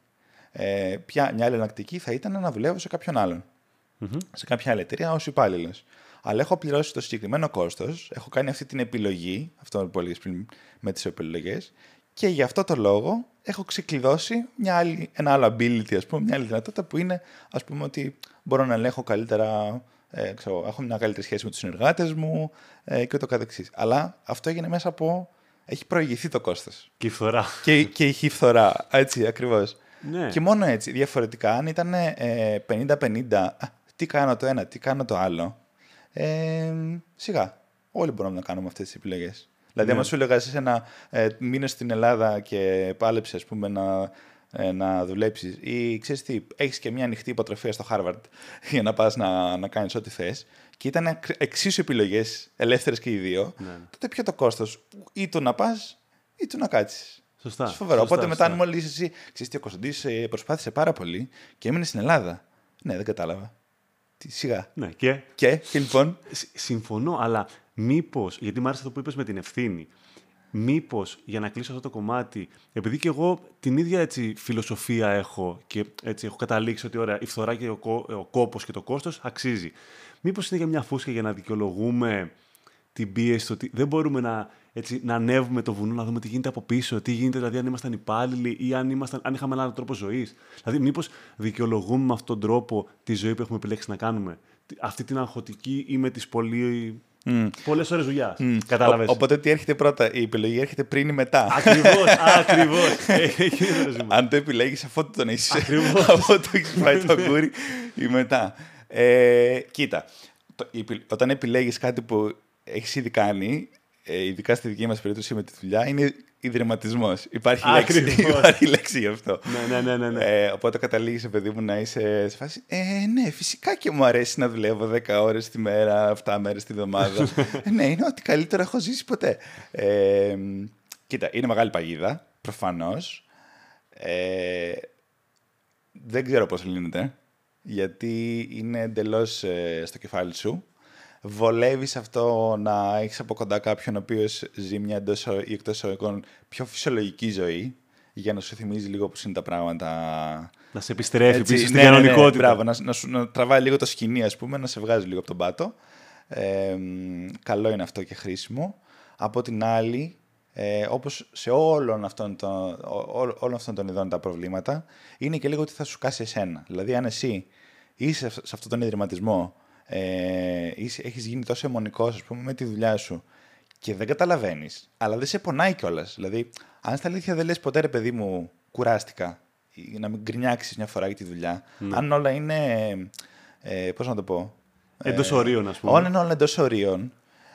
Ε, ποια, μια άλλη εναλλακτική θα ήταν να δουλεύω σε κάποιον άλλον. Σε κάποια άλλη εταιρεία ως υπάλληλος. Αλλά έχω πληρώσει το συγκεκριμένο κόστος, έχω κάνει αυτή την επιλογή, αυτό που έλεγες πριν με τις επιλογές, Και γι' αυτό το λόγο έχω ξεκλειδώσει μια άλλη, ένα άλλο ability, ας πούμε, μια άλλη δυνατότητα που είναι, ας πούμε, ότι μπορώ να ελέγχω καλύτερα, ε, ξέρω, έχω μια καλύτερη σχέση με τους συνεργάτες μου ε, και το καθεξής. Αλλά αυτό έγινε μέσα από, έχει προηγηθεί το κόστος. Και η φθορά. Και, και η φθορά, έτσι ακριβώς. Ναι. Και μόνο έτσι, διαφορετικά, αν ήταν ε, 50-50, α, τι κάνω το ένα, τι κάνω το άλλο, ε, σιγά, όλοι μπορούμε να κάνουμε αυτές τις επιλογές. Δηλαδή, Ναι. άμα σου έλεγα εσύ ένα ε, μήνε στην Ελλάδα και πάλεψες, ας πούμε, να, ε, να δουλέψεις, ή ξέρεις τι, έχεις και μια ανοιχτή υποτροφία στο Harvard [LAUGHS] για να πας να, να κάνεις ό,τι θες, και ήταν ακ- εξίσου επιλογές, ελεύθερες και οι δύο, Ναι. τότε ποιο το κόστος, ή του να πας ή του να κάτσεις. Σωστά. Φοβερό. Σωστά, Οπότε μετά, σωστά. αν μόλι εσύ ξέρεις τι ο Κωνσταντής προσπάθησε πάρα πολύ και έμεινε στην Ελλάδα. Ναι, δεν κατάλαβα. Τι, σιγά. Ναι, και; Και, και λοιπόν; Σ- Συμφωνώ, αλλά μήπως, γιατί μου άρεσε αυτό που είπες με την ευθύνη, μήπως για να κλείσω αυτό το κομμάτι, επειδή και εγώ την ίδια έτσι, φιλοσοφία έχω και έτσι έχω καταλήξει ότι ωραία, η φθορά και ο, κο, ο κόπος και το κόστος αξίζει. Μήπως είναι για μια φούσκα για να δικαιολογούμε την πίεση στο ότι δεν μπορούμε να, έτσι, να ανέβουμε το βουνό, να δούμε τι γίνεται από πίσω, τι γίνεται δηλαδή αν ήμασταν υπάλληλοι ή αν, ήμασταν, αν είχαμε έναν τρόπο ζωής. Δηλαδή, μήπως δικαιολογούμε με αυτόν τον τρόπο τη ζωή που έχουμε επιλέξει να κάνουμε. Τι- Αυτή την αγχωτική ή με τις πολύ. Mm. Πολλές ώρες δουλειάς. Κατάλαβες. Ο- οπότε τι έρχεται πρώτα, η επιλογή έρχεται πριν ή μετά; Ακριβώς, [LAUGHS] ακριβώς. Εκεί είναι το ζήτημα. Αν το επιλέγεις αφού τον έχει Ακριβώς. [LAUGHS] αφού το έχεις φάει το κούρι ή μετά. Ε, κοίτα, το- η επι- όταν επιλέγεις κάτι που έχεις ήδη κάνει, ε, ειδικά στη δική μας περίπτωση με τη δουλειά, είναι ιδρυματισμός. Υπάρχει, λέξη, Ακριβώς. [LAUGHS] υπάρχει λέξη γι' αυτό. Ναι, ναι, ναι, ναι, ναι. Ε, οπότε καταλήγεις, παιδί μου, να είσαι σε φάση. Ε, ναι, φυσικά και μου αρέσει να δουλεύω 10 ώρες τη μέρα, 7 μέρες τη βδομάδα. [LAUGHS] ε, ναι, είναι ό,τι καλύτερο έχω ζήσει ποτέ. Ε, κοίτα, είναι μεγάλη παγίδα, προφανώς. Ε, δεν ξέρω πώς λύνεται, γιατί είναι εντελώς ε, στο κεφάλι σου. Βολεύεις αυτό να έχεις από κοντά κάποιον ο οποίος ζει μια εντός ή εκτός εισαγωγικών πιο φυσιολογική ζωή, για να σου θυμίζει λίγο πώς είναι τα πράγματα. Να σε επιστρέφει Έτσι, πίσω στην ναι, ναι, ναι, κανονικότητα. μπράβο, να, να, σου- να τραβάει λίγο το σκηνή, ας πούμε, να σε βγάζει λίγο από τον πάτο. Ε, μ, καλό είναι αυτό και χρήσιμο. Από την άλλη, ε, όπως σε όλων αυτών, των, ό- ό- όλων αυτών των ειδών τα προβλήματα, είναι και λίγο ότι θα σου κάσει εσένα. Δηλαδή, αν εσύ είσαι σε αυτόν τον ιδρυματισμό, ε, είσαι, έχεις γίνει τόσο αιμονικός, ας πούμε, με τη δουλειά σου και δεν καταλαβαίνεις, αλλά δεν σε πονάει κιόλας. Δηλαδή, αν στα αλήθεια δεν λες ποτέ, ρε παιδί μου, κουράστηκα, ή να μην γκρινιάξεις μια φορά για τη δουλειά, αν όλα είναι, ε, πώς να το πω, Εντός ορίων, ας πούμε. Όλα είναι όλα εντός ορίων.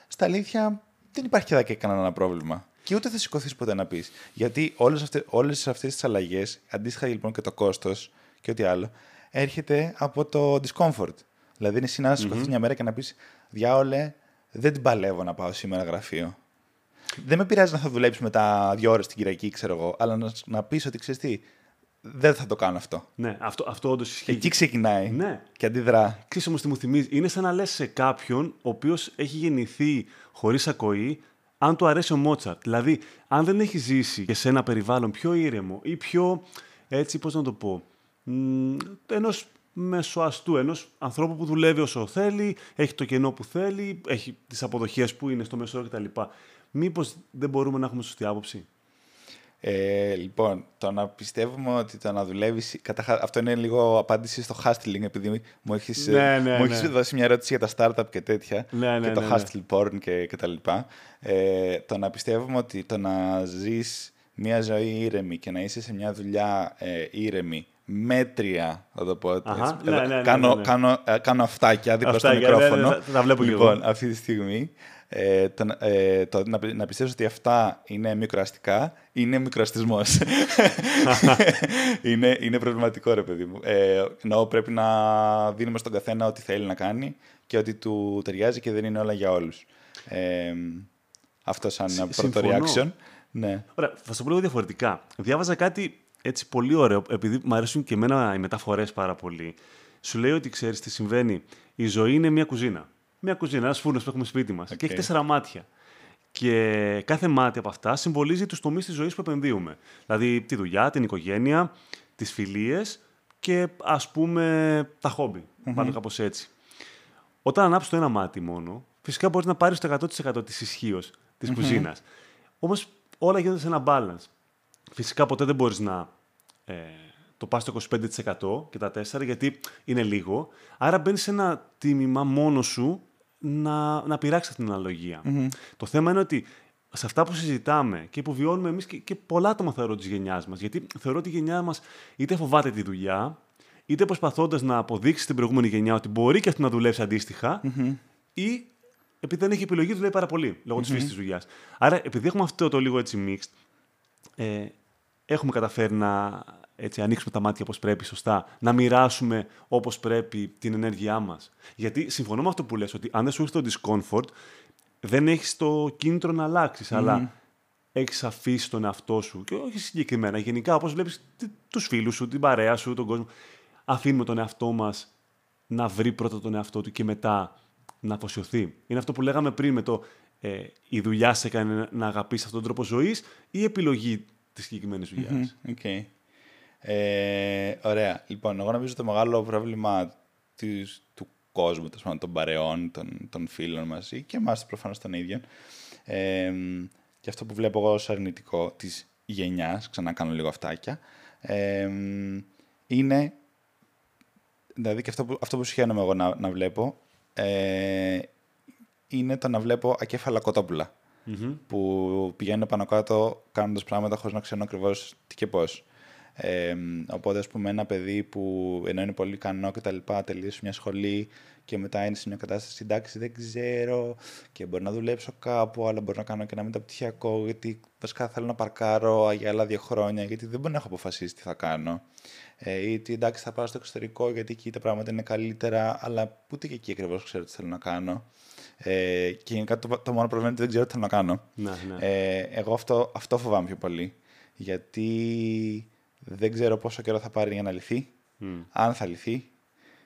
Στα αλήθεια δεν υπάρχει και εδώ και κανένα πρόβλημα. Και ούτε θα σηκωθείς ποτέ να πεις. Γιατί όλες αυτές όλες αυτές τις αλλαγές, αντίστοιχα λοιπόν και το κόστος και ό,τι άλλο, έρχεται από το discomfort. Δηλαδή είναι εσύ να σηκωθείς μια μέρα και να πεις Διάολε, δεν την παλεύω να πάω σήμερα γραφείο. Δεν με πειράζει να θα δουλέψεις μετά δύο ώρες την Κυριακή, ξέρω εγώ, αλλά να, να πεις ότι ξέρεις τι, δεν θα το κάνω αυτό. Ναι, αυτό, αυτό όντως ισχύει. Εκεί ξεκινάει Ναι. και αντιδρά. Ξέρεις όμως τι μου θυμίζει; Είναι σαν να λες σε κάποιον ο οποίος έχει γεννηθεί χωρίς ακοή, αν του αρέσει ο Μότσαρτ. Δηλαδή, αν δεν έχει ζήσει και σε ένα περιβάλλον πιο ήρεμο ή πιο, έτσι, πώς να το πω, μ, ενός μεσοαστού, ενός ανθρώπου που δουλεύει όσο θέλει, έχει το κενό που θέλει, έχει τις αποδοχές που είναι στο μεσόωρο κτλ. Μήπως δεν μπορούμε να έχουμε σωστή άποψη; Ε, λοιπόν, το να πιστεύουμε ότι το να δουλεύεις. Αυτό είναι λίγο απάντηση στο hustling, επειδή μου έχεις Ναι, ναι, μου ναι. έχεις δώσει μια ερώτηση για τα startup και τέτοια. Ναι, ναι, και το ναι, ναι. hustle porn και, και τα λοιπά. Ε, το να πιστεύουμε ότι το να ζεις μια ζωή ήρεμη και να είσαι σε μια δουλειά ε, ήρεμη, μέτρια, θα το πω. Αχα, έτσι. ναι, Εδώ ναι, ναι, κάνω, ναι, ναι. Κάνω, ε, κάνω αυτάκια δίπλα στο Αυτάκια, ναι, ναι, μικρόφωνο. τα- τα βλέπω κι λοιπόν, εγώ. αυτή τη στιγμή. Ε, το, να- ε, το, να, πι- να πιστεύεις ότι αυτά είναι μικροαστικά, είναι μικροαστισμός. [LAUGHS] είναι, είναι προβληματικό, ρε παιδί μου. Ε, εννοώ πρέπει να δίνουμε στον καθένα ό,τι θέλει να κάνει και ό,τι του ταιριάζει και δεν είναι όλα για όλους. Ε, αυτό σαν Συ- πρώτο συμφωνώ. reaction. Ναι. Ωραία, θα σου πω λίγο διαφορετικά. Διάβαζα κάτι έτσι πολύ ωραίο, επειδή μου αρέσουν και εμένα οι μεταφορές πάρα πολύ. Σου λέει ότι ξέρεις τι συμβαίνει. Η ζωή είναι μια κουζίνα. Μια κουζίνα, ένας φούρνος που έχουμε σπίτι μας. Και έχει τέσσερα μάτια. Και κάθε μάτι από αυτά συμβολίζει τους τομείς της ζωής που επενδύουμε. Δηλαδή τη δουλειά, την οικογένεια, τις φιλίες και ας πούμε τα χόμπι. Πάνω κάπως έτσι. Όταν ανάψεις το ένα μάτι μόνο, φυσικά μπορείς να πάρεις το 100% της ισχύως της κουζίνας. Όμως όλα γίνονται σε ένα balance. Φυσικά ποτέ δεν μπορείς να ε, το πας στο 25% και τα 4 γιατί είναι λίγο. Άρα μπαίνει σε ένα τίμημα μόνο σου να, να πειράξεις αυτή την αναλογια Το θέμα είναι ότι σε αυτά που συζητάμε και που βιώνουμε εμείς και, και πολλά άτομα θεωρώ της γενιάς μας. Γιατί θεωρώ ότι η γενιά μας είτε φοβάται τη δουλειά, είτε προσπαθώντας να αποδείξει στην προηγούμενη γενιά ότι μπορεί και αυτή να δουλέψει ή επειδή δεν έχει επιλογή, δουλεύει πάρα πολύ λόγω mm-hmm. τη φύσης της δουλειάς. Άρα, επειδή έχουμε αυτό το λίγο έτσι mixed, ε, έχουμε καταφέρει να έτσι, ανοίξουμε τα μάτια όπως πρέπει, σωστά, να μοιράσουμε όπως πρέπει την ενέργειά μας. Γιατί συμφωνώ με αυτό που λες, ότι αν δεν σου έρθει το discomfort, δεν έχεις το κίνητρο να αλλάξεις, αλλά έχεις αφήσει τον εαυτό σου, και όχι συγκεκριμένα, γενικά όπως βλέπεις τους φίλους σου, την παρέα σου, τον κόσμο. Αφήνουμε τον εαυτό μας να βρει πρώτα τον εαυτό του και μετά να αφοσιωθεί. Είναι αυτό που λέγαμε πριν με το ε, η δουλειά σε έκανε να αγαπήσεις αυτόν τον τρόπο ζωής ή η επιλογή της συγκεκριμένης δουλειάς. Okay. Ε, ωραία. Λοιπόν, εγώ νομίζω το μεγάλο πρόβλημα της, του κόσμου, των παρεών, των, των φίλων μας ή και εμάς προφανώς των ίδιων, ε, και αυτό που βλέπω εγώ ως αρνητικό της γενιάς, ξανακάνω λίγο αυτάκια, ε, είναι, δηλαδή και αυτό που, αυτό που συχαίνομαι εγώ να, να βλέπω, ε, είναι το να βλέπω ακέφαλα κοτόπουλα. Mm-hmm. Που πηγαίνουν πάνω κάτω κάνοντας πράγματα χωρίς να ξέρουν ακριβώς τι και πώς. Ε, οπότε, ας πούμε, ένα παιδί που ενώ είναι πολύ ικανό και τα λοιπά, τελείωσε μια σχολή και μετά είναι σε μια κατάσταση εντάξει, δεν ξέρω και μπορεί να δουλέψω κάπου, αλλά μπορεί να κάνω και ένα μεταπτυχιακό, γιατί βασικά θέλω να παρκάρω για άλλα δύο χρόνια, γιατί δεν μπορεί να έχω αποφασίσει τι θα κάνω. Ε, ή ότι εντάξει, θα πάω στο εξωτερικό, γιατί εκεί τα πράγματα είναι καλύτερα, αλλά ούτε και εκεί ακριβώς ξέρω τι θέλω να κάνω. Ε, και γενικά το, το μόνο πρόβλημα είναι ότι δεν ξέρω τι θέλω να κάνω. Ναι, ναι. Ε, εγώ αυτό, αυτό φοβάμαι πιο πολύ. Γιατί δεν ξέρω πόσο καιρό θα πάρει για να λυθεί, αν θα λυθεί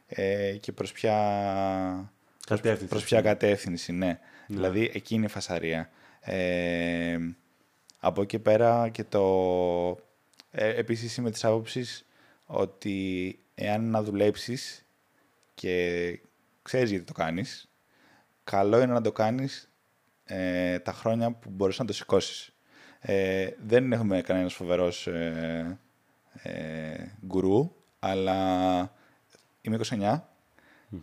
ε, και προς ποια κατεύθυνση, προς ποια κατεύθυνση ναι. ναι. Δηλαδή εκείνη η φασαρία. Ε, από εκεί πέρα και το... Ε, επίσης είμαι της άποψης ότι εάν να δουλέψεις και ξέρεις γιατί το κάνεις, καλό είναι να το κάνεις ε, τα χρόνια που μπορείς να το σηκώσεις. Ε, δεν έχουμε κανένας φοβερός ε, ε, γκουρού, αλλά είμαι 29.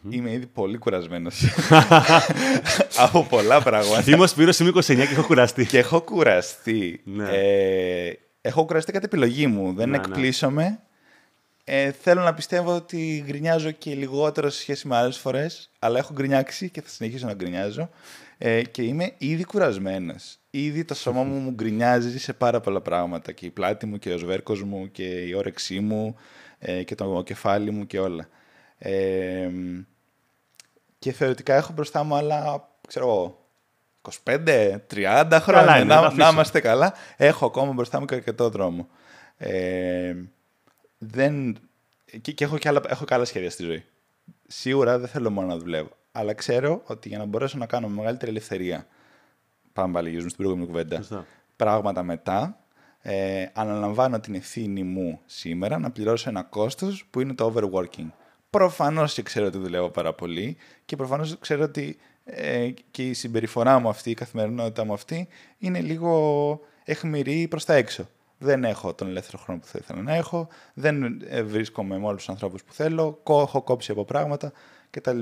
Είμαι ήδη πολύ κουρασμένος. [LAUGHS] από πολλά πράγματα. Είμαι ο Σπύρος, είμαι 29 και έχω κουραστεί. και έχω κουραστεί. Ναι. Ε, έχω κουραστεί κατά επιλογή μου. Δεν ναι, ναι. Εκπλήσωμαι. Ε, θέλω να πιστεύω ότι γκρινιάζω και λιγότερο σε σχέση με άλλες φορές, αλλά έχω γκρινιάξει και θα συνεχίσω να γκρινιάζω. Ε, και είμαι ήδη κουρασμένος. Ήδη το σώμα μου μου γκρινιάζει σε πάρα πολλά πράγματα. Και η πλάτη μου και ο σβέρκος μου και η όρεξή μου ε, και το κεφάλι μου και όλα. Ε, και θεωρητικά έχω μπροστά μου άλλα, ξέρω εγώ, 25, 30 χρόνια, να, να είμαστε καλά. Έχω ακόμα μπροστά μου και αρκετό δρόμο. Ε, δεν... Και, και, έχω, και άλλα, έχω και άλλα σχέδια στη ζωή. Σίγουρα δεν θέλω μόνο να δουλεύω. Αλλά ξέρω ότι για να μπορέσω να κάνω μεγαλύτερη ελευθερία. Πάμε πάλι στην προηγούμενη κουβέντα. Πράγματα μετά. Ε, αναλαμβάνω την ευθύνη μου σήμερα να πληρώσω ένα κόστος που είναι το overworking. Προφανώς και ξέρω ότι δουλεύω πάρα πολύ και προφανώς ξέρω ότι ε, και η συμπεριφορά μου αυτή, η καθημερινότητά μου αυτή είναι λίγο εχμηρή προς τα έξω δεν έχω τον ελεύθερο χρόνο που θα ήθελα να έχω, δεν ε, βρίσκομαι με όλους τους ανθρώπους που θέλω, έχω κόψει από πράγματα κτλ.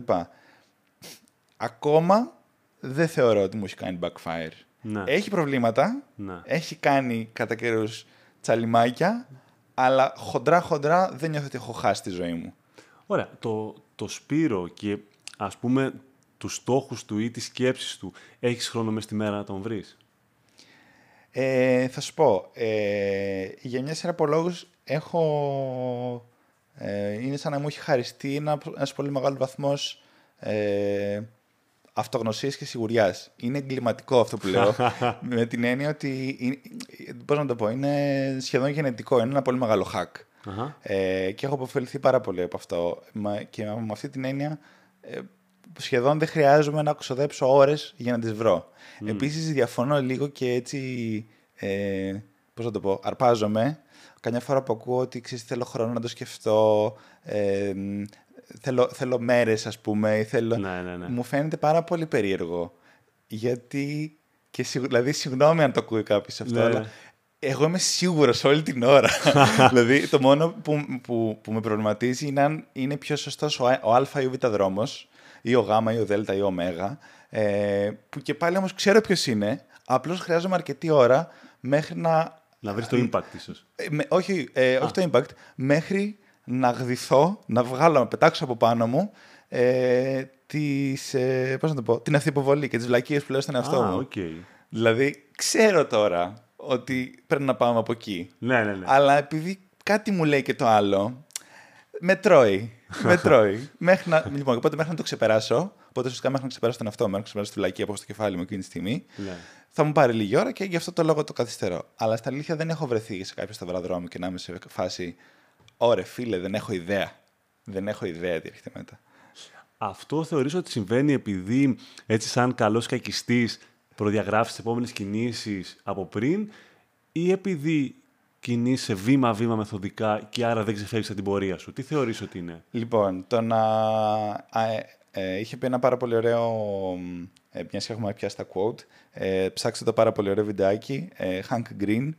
Ακόμα δεν θεωρώ ότι μου έχει κάνει backfire. Ναι. Έχει προβλήματα, ναι. έχει κάνει κατά καιρούς τσαλιμάκια, αλλά χοντρά χοντρά δεν νιώθω ότι έχω χάσει τη ζωή μου. Ωραία. Το, το Σπύρο και ας πούμε τους στόχους του ή τις σκέψεις του, έχεις χρόνο μες στη μέρα να τον βρεις; Ε, θα σου πω, ε, για μια σειρά από λόγους έχω... Ε, είναι σαν να μου έχει χαριστεί ένα, ένας πολύ μεγάλος βαθμός ε, αυτογνωσίας και σιγουριάς. Είναι εγκληματικό αυτό που λέω, [LAUGHS] με την έννοια ότι, πώς να το πω, είναι σχεδόν γενετικό, είναι ένα πολύ μεγάλο hack. Ε, και έχω αποφεληθεί πάρα πολύ από αυτό. Και με αυτή την έννοια ε, σχεδόν δεν χρειάζομαι να ξοδέψω ώρες για να τις βρω. Mm. Επίσης διαφωνώ λίγο και έτσι, ε, πώς θα το πω, αρπάζομαι. Καμιά φορά που ακούω ότι ξέρεις, θέλω χρόνο να το σκεφτώ, ε, θέλω, θέλω μέρες ας πούμε, θέλω... Ναι, ναι, ναι. μου φαίνεται πάρα πολύ περίεργο. Γιατί, και, δηλαδή συγγνώμη αν το ακούει κάποιος αυτό, αλλά εγώ είμαι σίγουρος όλη την ώρα. [LAUGHS] δηλαδή, το μόνο που, που, που με προβληματίζει είναι αν είναι πιο σωστός ο, ο Α ή ο Β δρόμος, ή ο Γ ή ο Δ ή ο Ω. Ε, που και πάλι όμως ξέρω ποιος είναι. Απλώς χρειάζομαι αρκετή ώρα μέχρι να. Να βρεις το impact, ίσως. Ε, όχι, ε, όχι το impact. Μέχρι να γδυθώ, να βγάλω, να πετάξω από πάνω μου ε, τις, ε, πώς να το πω, την αυτοϋποβολή και τις βλακίες που λέω στον εαυτό μου. Okay. Δηλαδή, ξέρω τώρα ότι πρέπει να πάμε από εκεί. Ναι, ναι, ναι. Αλλά επειδή κάτι μου λέει και το άλλο, με τρώει. [LAUGHS] με τρώει. μέχρι να, λοιπόν, οπότε μέχρι να το ξεπεράσω, οπότε ουσιαστικά μέχρι να ξεπεράσω τον εαυτό μου, μέχρι να ξεπεράσω τη βλακία από στο κεφάλι μου εκείνη τη στιγμή, ναι. θα μου πάρει λίγη ώρα και γι' αυτό το λόγο το καθυστερώ. Αλλά στα αλήθεια δεν έχω βρεθεί σε κάποιο σταυροδρόμιο και να είμαι σε φάση, ωρε φίλε, δεν έχω ιδέα. Δεν έχω ιδέα τι έρχεται μετά. Αυτό θεωρείς ότι συμβαίνει επειδή έτσι σαν καλός κακιστής προδιαγράφεις τις επόμενες κινήσεις από πριν ή επειδή κινείσαι βήμα-βήμα μεθοδικά και άρα δεν ξεφεύγεις από την πορεία σου. Τι θεωρείς ότι είναι; Λοιπόν, το να... ε, ε, είχε πει ένα πάρα πολύ ωραίο, ε, μιας και έχουμε πιάσει τα quote, ε, ψάξτε το πάρα πολύ ωραίο βιντεάκι, ε, Hank Green,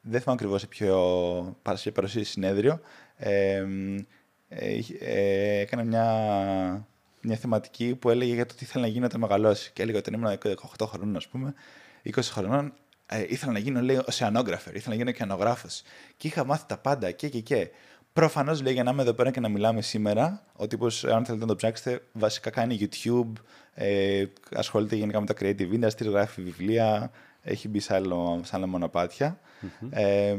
δεν θυμάμαι ακριβώς σε ποιο παρουσίαση συνέδριο, ε, ε, έκανε μια μια θεματική που έλεγε για το τι ήθελε να γίνει όταν μεγαλώσει. Και έλεγε ότι ήμουν 18 χρονών, ας πούμε, 20 χρονών, ε, ήθελα να γίνω, λέει, οσεανόγραφερ, ήθελα να γίνω ωκεανογράφος. Και είχα μάθει τα πάντα και και και. Προφανώς λέει για να είμαι εδώ πέρα και να μιλάμε σήμερα, ο τύπος, αν θέλετε να το ψάξετε, βασικά κάνει YouTube, ε, ασχολείται γενικά με τα creative industry, γράφει βιβλία, έχει μπει σε, άλλο, σε άλλα μονοπάτια. Mm-hmm. Ε,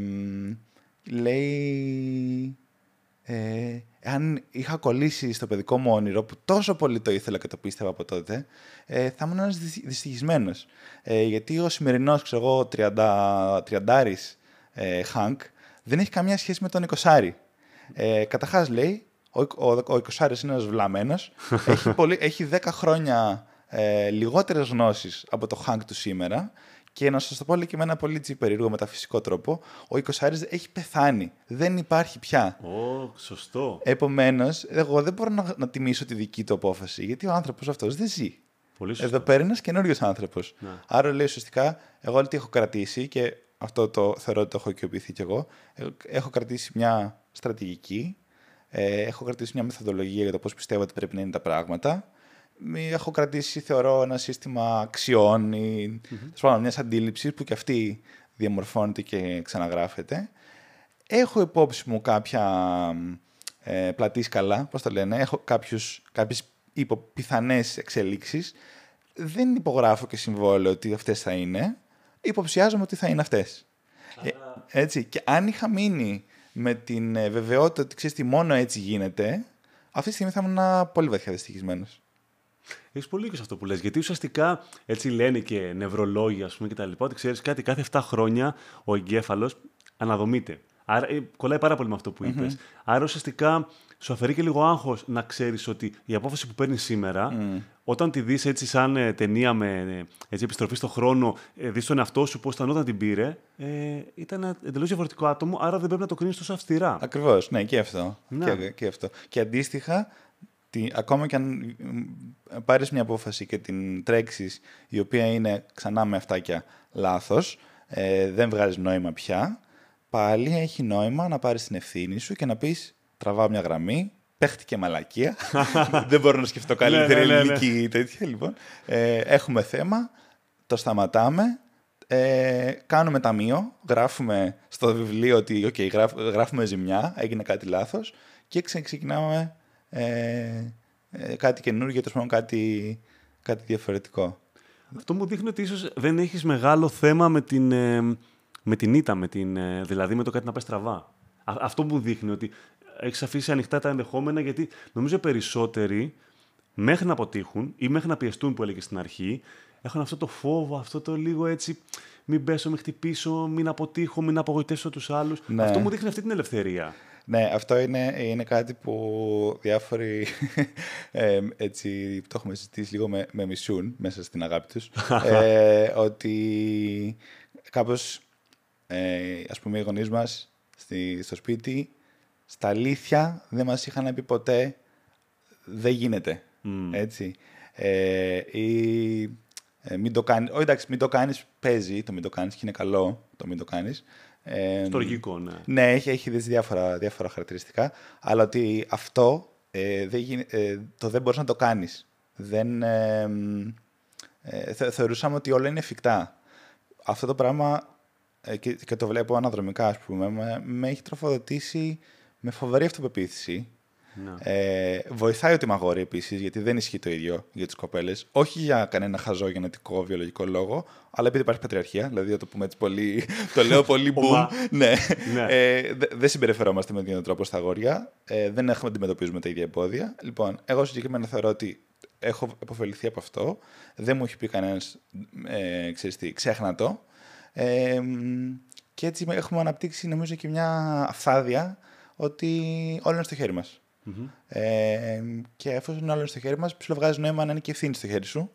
λέει ε, αν είχα κολλήσει στο παιδικό μου όνειρο, που τόσο πολύ το ήθελα και το πίστευα από τότε, ε, θα ήμουν ένας δυστυχισμένος. Ε, γιατί ο σημερινός, ξέρω εγώ, 30, 30 ε, Χανκ, δεν έχει καμία σχέση με τον Οικοσάρη. Ε, Καταρχάς, λέει, ο, ο, ο είναι ένας βλαμμένος, [LAUGHS] έχει, έχει 10 χρόνια ε, λιγότερες γνώσεις από το Χανκ του σήμερα και να σας το πω και με ένα πολύ περίεργο μεταφυσικό τρόπο, ο Οικοσάρη έχει πεθάνει. Δεν υπάρχει πια. Ω, σωστό. Επομένως, εγώ δεν μπορώ να, να τιμήσω τη δική του απόφαση, γιατί ο άνθρωπος αυτός δεν ζει. Πολύ σωστό. Εδώ πέρα είναι ένας καινούριος άνθρωπος. Ναι. Άρα λέει ουσιαστικά, εγώ τι έχω κρατήσει και αυτό το θεωρώ ότι το έχω οικειοποιηθεί κι εγώ. Έχω κρατήσει μια στρατηγική, ε, έχω κρατήσει μια μεθοδολογία για το πώς πιστεύω ότι πρέπει να είναι τα πράγματα έχω κρατήσει, θεωρώ, ένα σύστημα αξιών ή mm-hmm. μιας αντίληψης που και αυτή διαμορφώνεται και ξαναγράφεται. Έχω υπόψη μου κάποια ε, πλατήσκαλα, πώς το λένε, έχω κάποιους, κάποιες υπο, πιθανές εξελίξεις. Δεν υπογράφω και συμβόλαιο ότι αυτές θα είναι. Υποψιάζομαι ότι θα είναι αυτές. Ε, έτσι. Και αν είχα μείνει με την ε, βεβαιότητα ότι ξέρεις τι μόνο έτσι γίνεται, αυτή τη στιγμή θα ήμουν πολύ βαθιά δυστυχισμένος. Έχεις πολύ και σε αυτό που λες. Γιατί ουσιαστικά έτσι λένε και νευρολόγοι, ας πούμε, και τα λοιπά, ότι ξέρεις κάτι, κάθε 7 χρόνια ο εγκέφαλος αναδομείται. Άρα ε, κολλάει πάρα πολύ με αυτό που ειπε Άρα ουσιαστικά σου αφαιρεί και λίγο άγχος να ξέρεις ότι η απόφαση που παίρνεις σήμερα, όταν τη δεις έτσι σαν ε, ταινία με ε, έτσι, επιστροφή στον χρόνο, ε, δεις τον εαυτό σου πώς ήταν όταν την πήρε, ε, ήταν ένα εντελώς διαφορετικό άτομο, άρα δεν πρέπει να το κρίνεις τόσο αυστηρά. Ακριβώς. Ναι, και αυτό. Ναι. Και, και, αυτό. Και αντίστοιχα, τι, ακόμα και αν πάρεις μια απόφαση και την τρέξεις η οποία είναι ξανά με αυτάκια λάθος, ε, δεν βγάζεις νόημα πια, πάλι έχει νόημα να πάρεις την ευθύνη σου και να πεις τραβάω μια γραμμή, παίχτηκε μαλακία, [LAUGHS] δεν μπορώ να σκεφτώ καλύτερη ναι, ναι, ναι, ελληνική τέτοια λοιπόν. Ε, έχουμε θέμα, το σταματάμε, ε, κάνουμε ταμείο, γράφουμε στο βιβλίο ότι okay, γράφουμε ζημιά, έγινε κάτι λάθος και ξεκινάμε ε, ε, κάτι καινούργιο, τόσο κάτι, κάτι διαφορετικό. Αυτό μου δείχνει ότι ίσως δεν έχεις μεγάλο θέμα με την, ε, με την ήττα, με την, ε, δηλαδή με το κάτι να πάει στραβά. αυτό μου δείχνει ότι έχεις αφήσει ανοιχτά τα ενδεχόμενα γιατί νομίζω περισσότεροι μέχρι να αποτύχουν ή μέχρι να πιεστούν που έλεγε στην αρχή έχουν αυτό το φόβο, αυτό το λίγο έτσι μην πέσω, μην χτυπήσω, μην αποτύχω, μην απογοητεύσω τους άλλους. Ναι. Αυτό μου δείχνει αυτή την ελευθερία. Ναι, αυτό είναι, είναι κάτι που διάφοροι [LAUGHS] ε, έτσι, το έχουμε συζητήσει λίγο με, με μισούν μέσα στην αγάπη τους. [LAUGHS] ε, ότι κάπως, ε, ας πούμε, οι γονείς μας στη, στο σπίτι, στα αλήθεια δεν μας είχαν πει ποτέ δεν γίνεται. Έτσι. Ε, ή ε, μην το κάνεις, όχι εντάξει, μην το κάνεις παίζει, το μην το κάνεις και είναι καλό το μην το κάνεις, Ε, Στοργικό, ναι. Ναι, έχει, έχει δεις διάφορα, διάφορα χαρακτηριστικά, αλλά ότι αυτό ε, δεν γίν- ε, το δεν μπορείς να το κάνεις. Δεν, ε, μ, ε, θε- θεωρούσαμε ότι όλα είναι εφικτά. Αυτό το πράγμα, ε, και, και το βλέπω αναδρομικά, ας πούμε, με, με έχει τροφοδοτήσει με φοβερή αυτοπεποίθηση. Ναι. Ε, βοηθάει ότι είμαι αγόρι επίσης, γιατί δεν ισχύει το ίδιο για τις κοπέλες. Όχι για κανένα χαζό γενετικό βιολογικό λόγο, αλλά επειδή υπάρχει πατριαρχία. Δηλαδή, να το πούμε έτσι πολύ. το λέω πολύ [LAUGHS] boom. Ομά. ναι. Ναι. Ε, δε- δεν συμπεριφερόμαστε με τον ίδιο τρόπο στα αγόρια. Ε, δεν έχουμε αντιμετωπίζουμε τα ίδια εμπόδια. Λοιπόν, εγώ συγκεκριμένα θεωρώ ότι έχω επωφεληθεί από αυτό. Δεν μου έχει πει κανένας, ε, ξέρεις τι, ξέχνα το. Ε, μ, και έτσι έχουμε αναπτύξει, νομίζω, και μια αφθάδεια ότι όλα είναι στο χέρι μας. Μμμ. Ε, και εφόσον όλα είναι στο χέρι μας, ψιλοβγάζει νόημα να είναι και ευθύνη στο χέρι σου.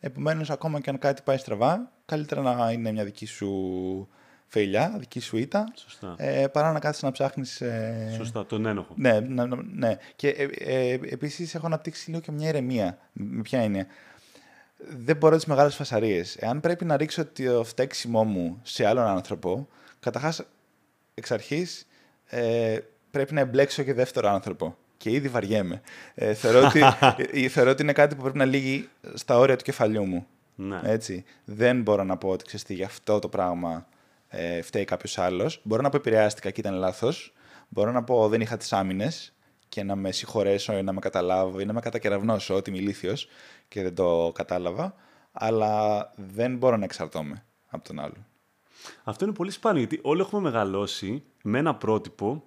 Επομένως, ακόμα και αν κάτι πάει στραβά, καλύτερα να είναι μια δική σου φεϊλιά, δική σου ήττα, Σωστά. ε, παρά να κάθεσαι να ψάχνεις. Ε, Σωστά, τον ένοχο. ναι, να- να- ναι. Και ε, ε, επίσης έχω αναπτύξει λίγο και μια ηρεμία. Με ποια έννοια. Δεν μπορώ τις μεγάλες φασαρίες. Εάν πρέπει να ρίξω το φταίξιμό μου σε άλλον άνθρωπο, καταρχάς εξ αρχής ε, πρέπει να εμπλέξω και δεύτερο άνθρωπο. Και ήδη βαριέμαι. Ε, θεωρώ, ότι, [LAUGHS] ε, θεωρώ ότι είναι κάτι που πρέπει να λύγει στα όρια του κεφαλιού μου. Ναι. Έτσι. Δεν μπορώ να πω ότι ξέρεις τι, γι' αυτό το πράγμα ε, φταίει κάποιος άλλος. Μπορώ να πω επηρεάστηκα και ήταν λάθος. Μπορώ να πω δεν είχα τις άμυνες και να με συγχωρέσω ή να με καταλάβω ή να με κατακεραυνώσω ότι είμαι ηλίθιος και δεν το κατάλαβα. Αλλά δεν μπορώ να εξαρτώμαι από τον άλλον. Αυτό είναι πολύ σπάνιο γιατί όλοι έχουμε μεγαλώσει με ένα πρότυπο,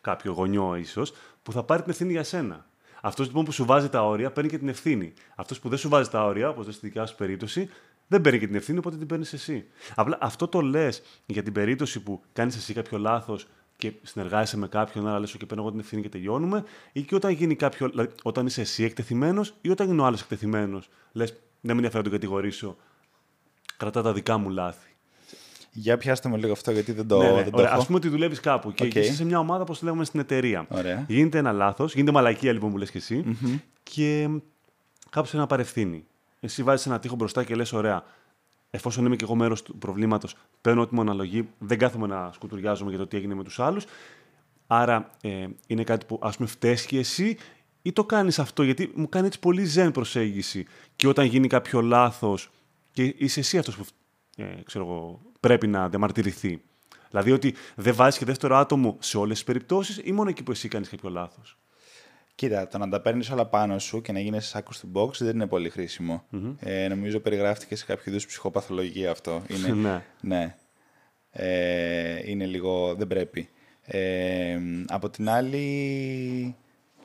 κάποιο γονιό ίσως, που θα πάρει την ευθύνη για σένα. Αυτός λοιπόν που σου βάζει τα όρια παίρνει και την ευθύνη. Αυτός που δεν σου βάζει τα όρια, όπως στη δικιά σου περίπτωση, δεν παίρνει και την ευθύνη, οπότε την παίρνεις εσύ. Απλά αυτό το λες για την περίπτωση που κάνεις εσύ κάποιο λάθος και συνεργάζεσαι με κάποιον, άρα λες: και παίρνω εγώ την ευθύνη και τελειώνουμε, ή και όταν γίνει κάποιο. Δηλαδή, όταν είσαι εσύ εκτεθειμένος ή όταν είναι ο άλλος εκτεθειμένος. Λες: Δεν με ενδιαφέρει να τον κατηγορήσω. Κρατά τα δικά μου λάθη. Για πιάστε με λίγο αυτό γιατί δεν το, Ναι, ναι. δεν το Ωραία, έχω. ας πούμε ότι δουλεύεις κάπου και Οκ. είσαι σε μια ομάδα, όπως το λέγαμε στην εταιρεία. Ωραία. Γίνεται ένα λάθος, γίνεται μαλακία λοιπόν που λες και εσύ, και κάποιος θέλει να πάρει ευθύνη. Εσύ βάζεις ένα τείχος μπροστά και λες: Ωραία, εφόσον είμαι και εγώ μέρος του προβλήματος, παίρνω ό,τι μου αναλογεί, δεν κάθομαι να σκοτουριάζομαι για το τι έγινε με τους άλλους. Άρα ε, είναι κάτι που ας πούμε φταίει και εσύ, ή το κάνεις αυτό, γιατί μου κάνει έτσι πολύ ζεν προσέγγιση. Και όταν γίνει κάποιο λάθος και είσαι εσύ αυτός που ε, ξέρω εγώ, πρέπει να διαμαρτυρηθεί. Δηλαδή ότι δεν βάζει και δεύτερο άτομο σε όλες τις περιπτώσεις ή μόνο εκεί που εσύ κάνεις κάποιο λάθος; Κοίτα, το να τα παίρνεις όλα πάνω σου και να γίνει άκου του box δεν είναι πολύ χρήσιμο. Ε, νομίζω περιγράφτηκε σε κάποιο είδους ψυχοπαθολογία αυτό. Είναι, [LAUGHS] Ναι. ναι. Ε, είναι λίγο. Δεν πρέπει. Ε, από την άλλη,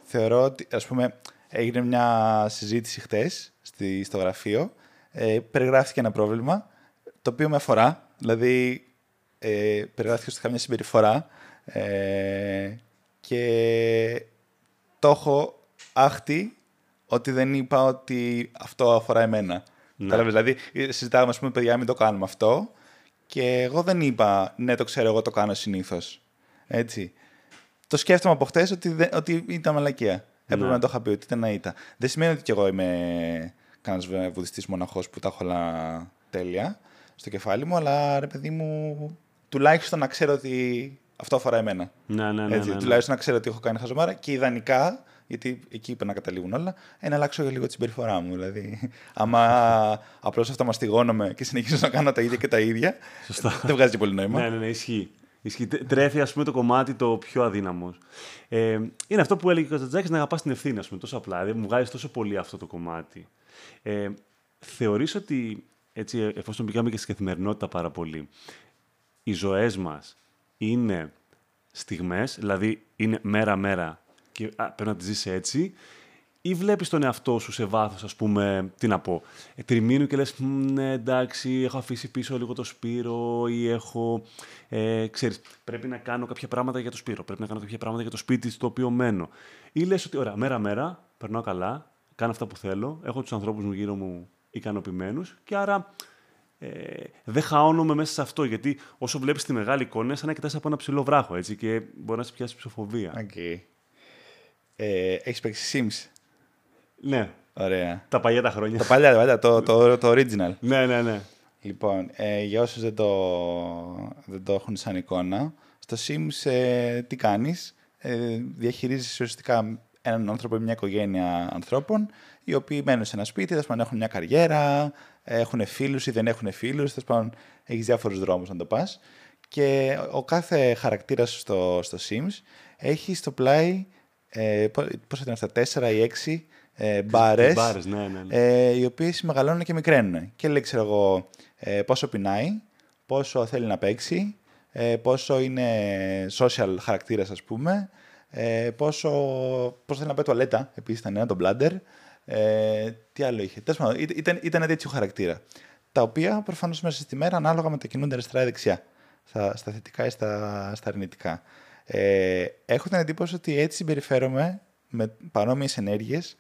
θεωρώ ότι. ας πούμε, έγινε μια συζήτηση χτες στη, στο γραφείο. Ε, περιγράφτηκε ένα πρόβλημα το οποίο με αφορά. Δηλαδή, ε, περιγράφτηκε ότι είχα μια συμπεριφορά. Ε, και το έχω άχτη ότι δεν είπα ότι αυτό αφορά εμένα. Ναι. Κατάλαβες, Δηλαδή, συζητάγαμε, ας πούμε, παιδιά, μην το κάνουμε αυτό. Και εγώ δεν είπα, ναι, το ξέρω, εγώ το κάνω συνήθως. Έτσι. Το σκέφτομαι από χτες ότι, δεν- ότι ήταν μαλακία. Έπρεπε Ναι. να το είχα πει ότι ήταν ήττα. Δεν σημαίνει ότι κι εγώ είμαι κανένας βουδιστής μοναχός που τα έχω όλα τέλεια στο κεφάλι μου, αλλά ρε παιδί μου, τουλάχιστον να ξέρω ότι αυτό αφορά εμένα. Ναι, ναι, ναι. Έτσι, ναι, ναι. Τουλάχιστον να ξέρω ότι έχω κάνει χαζομάρα και ιδανικά, γιατί εκεί είπε να καταλήγουν όλα, ε, να αλλάξω λίγο τη συμπεριφορά μου. Δηλαδή, [LAUGHS] άμα απλώς αυτομαστιγώνομαι και συνεχίζω να κάνω τα ίδια και τα ίδια, Σωστά. δεν βγάζει και πολύ νόημα. Ναι, ναι, ναι, ισχύει. ισχύει. Τε- Τρέφει, ας πούμε, το κομμάτι το πιο αδύναμο. Ε, είναι αυτό που έλεγε ο Καζατζάκης, να αγαπάς την ευθύνη, ας πούμε, τόσο απλά. Δηλαδή, μου βγάζει τόσο πολύ αυτό το κομμάτι. Ε, θεωρείς ότι, έτσι, εφόσον πήγαμε και στην καθημερινότητα πάρα πολύ, οι ζωές μας είναι στιγμές, δηλαδή είναι μέρα-μέρα και α, πρέπει να τις ζεις έτσι, ή βλέπεις τον εαυτό σου σε βάθος, ας πούμε, τι να πω, ε, τριμήνου και λες, «Μμ, ναι, εντάξει, έχω αφήσει πίσω λίγο το Σπύρο ή έχω, ε, ξέρεις, πρέπει να κάνω κάποια πράγματα για το Σπύρο, πρέπει να κάνω κάποια πράγματα για το σπίτι στο οποίο μένω. Ή λες ότι, ωραία, μέρα-μέρα, περνάω καλά, κάνω αυτά που θέλω, έχω τους ανθρώπους μου γύρω μου ικανοποιημένους και άρα ε, δεν χαώνομαι μέσα σε αυτό. Γιατί όσο βλέπεις τη μεγάλη εικόνα, είναι σαν να κοιτάς από ένα ψηλό βράχο έτσι, και μπορεί να σε πιάσει ψηφοβία. Okay. Ε, Έχεις παίξει Sims; Ναι, Ωραία. τα παλιά τα χρόνια. το παλιά, το, παλιά, το, το, το original. ναι, ναι, ναι. Λοιπόν, ε, για όσους δεν το, δεν το έχουν σαν εικόνα, στο Sims ε, τι κάνεις, ε, διαχειρίζεις ουσιαστικά έναν άνθρωπο ή μια οικογένεια ανθρώπων, οι οποίοι μένουν σε ένα σπίτι, θα έχουν μια καριέρα, έχουν φίλους ή δεν έχουν φίλους, θα πάντων έχεις διάφορους δρόμους να το πας. Και ο κάθε χαρακτήρας στο, στο Sims έχει στο πλάι, ε, πώς ήταν αυτά, τέσσερα ή έξι ε, μπάρες, ναι, ναι, ναι. Ε, οι οποίες μεγαλώνουν και μικραίνουν. Και λέει, ξέρω εγώ, ε, πόσο πεινάει, πόσο θέλει να παίξει, ε, πόσο είναι social χαρακτήρας, ας πούμε, ε, πόσο, πόσο θέλει να πάει τουαλέτα, επίσης ήταν ένα, το bladder, ε, τι άλλο είχε. Τέλος πάντων, ήταν, ήταν τέτοιο χαρακτήρα. Τα οποία προφανώς μέσα στη μέρα ανάλογα μετακινούνται αριστερά ή δεξιά. Στα, στα θετικά ή στα, στα αρνητικά. Ε, έχω την εντύπωση ότι έτσι συμπεριφέρομαι με παρόμοιες ενέργειες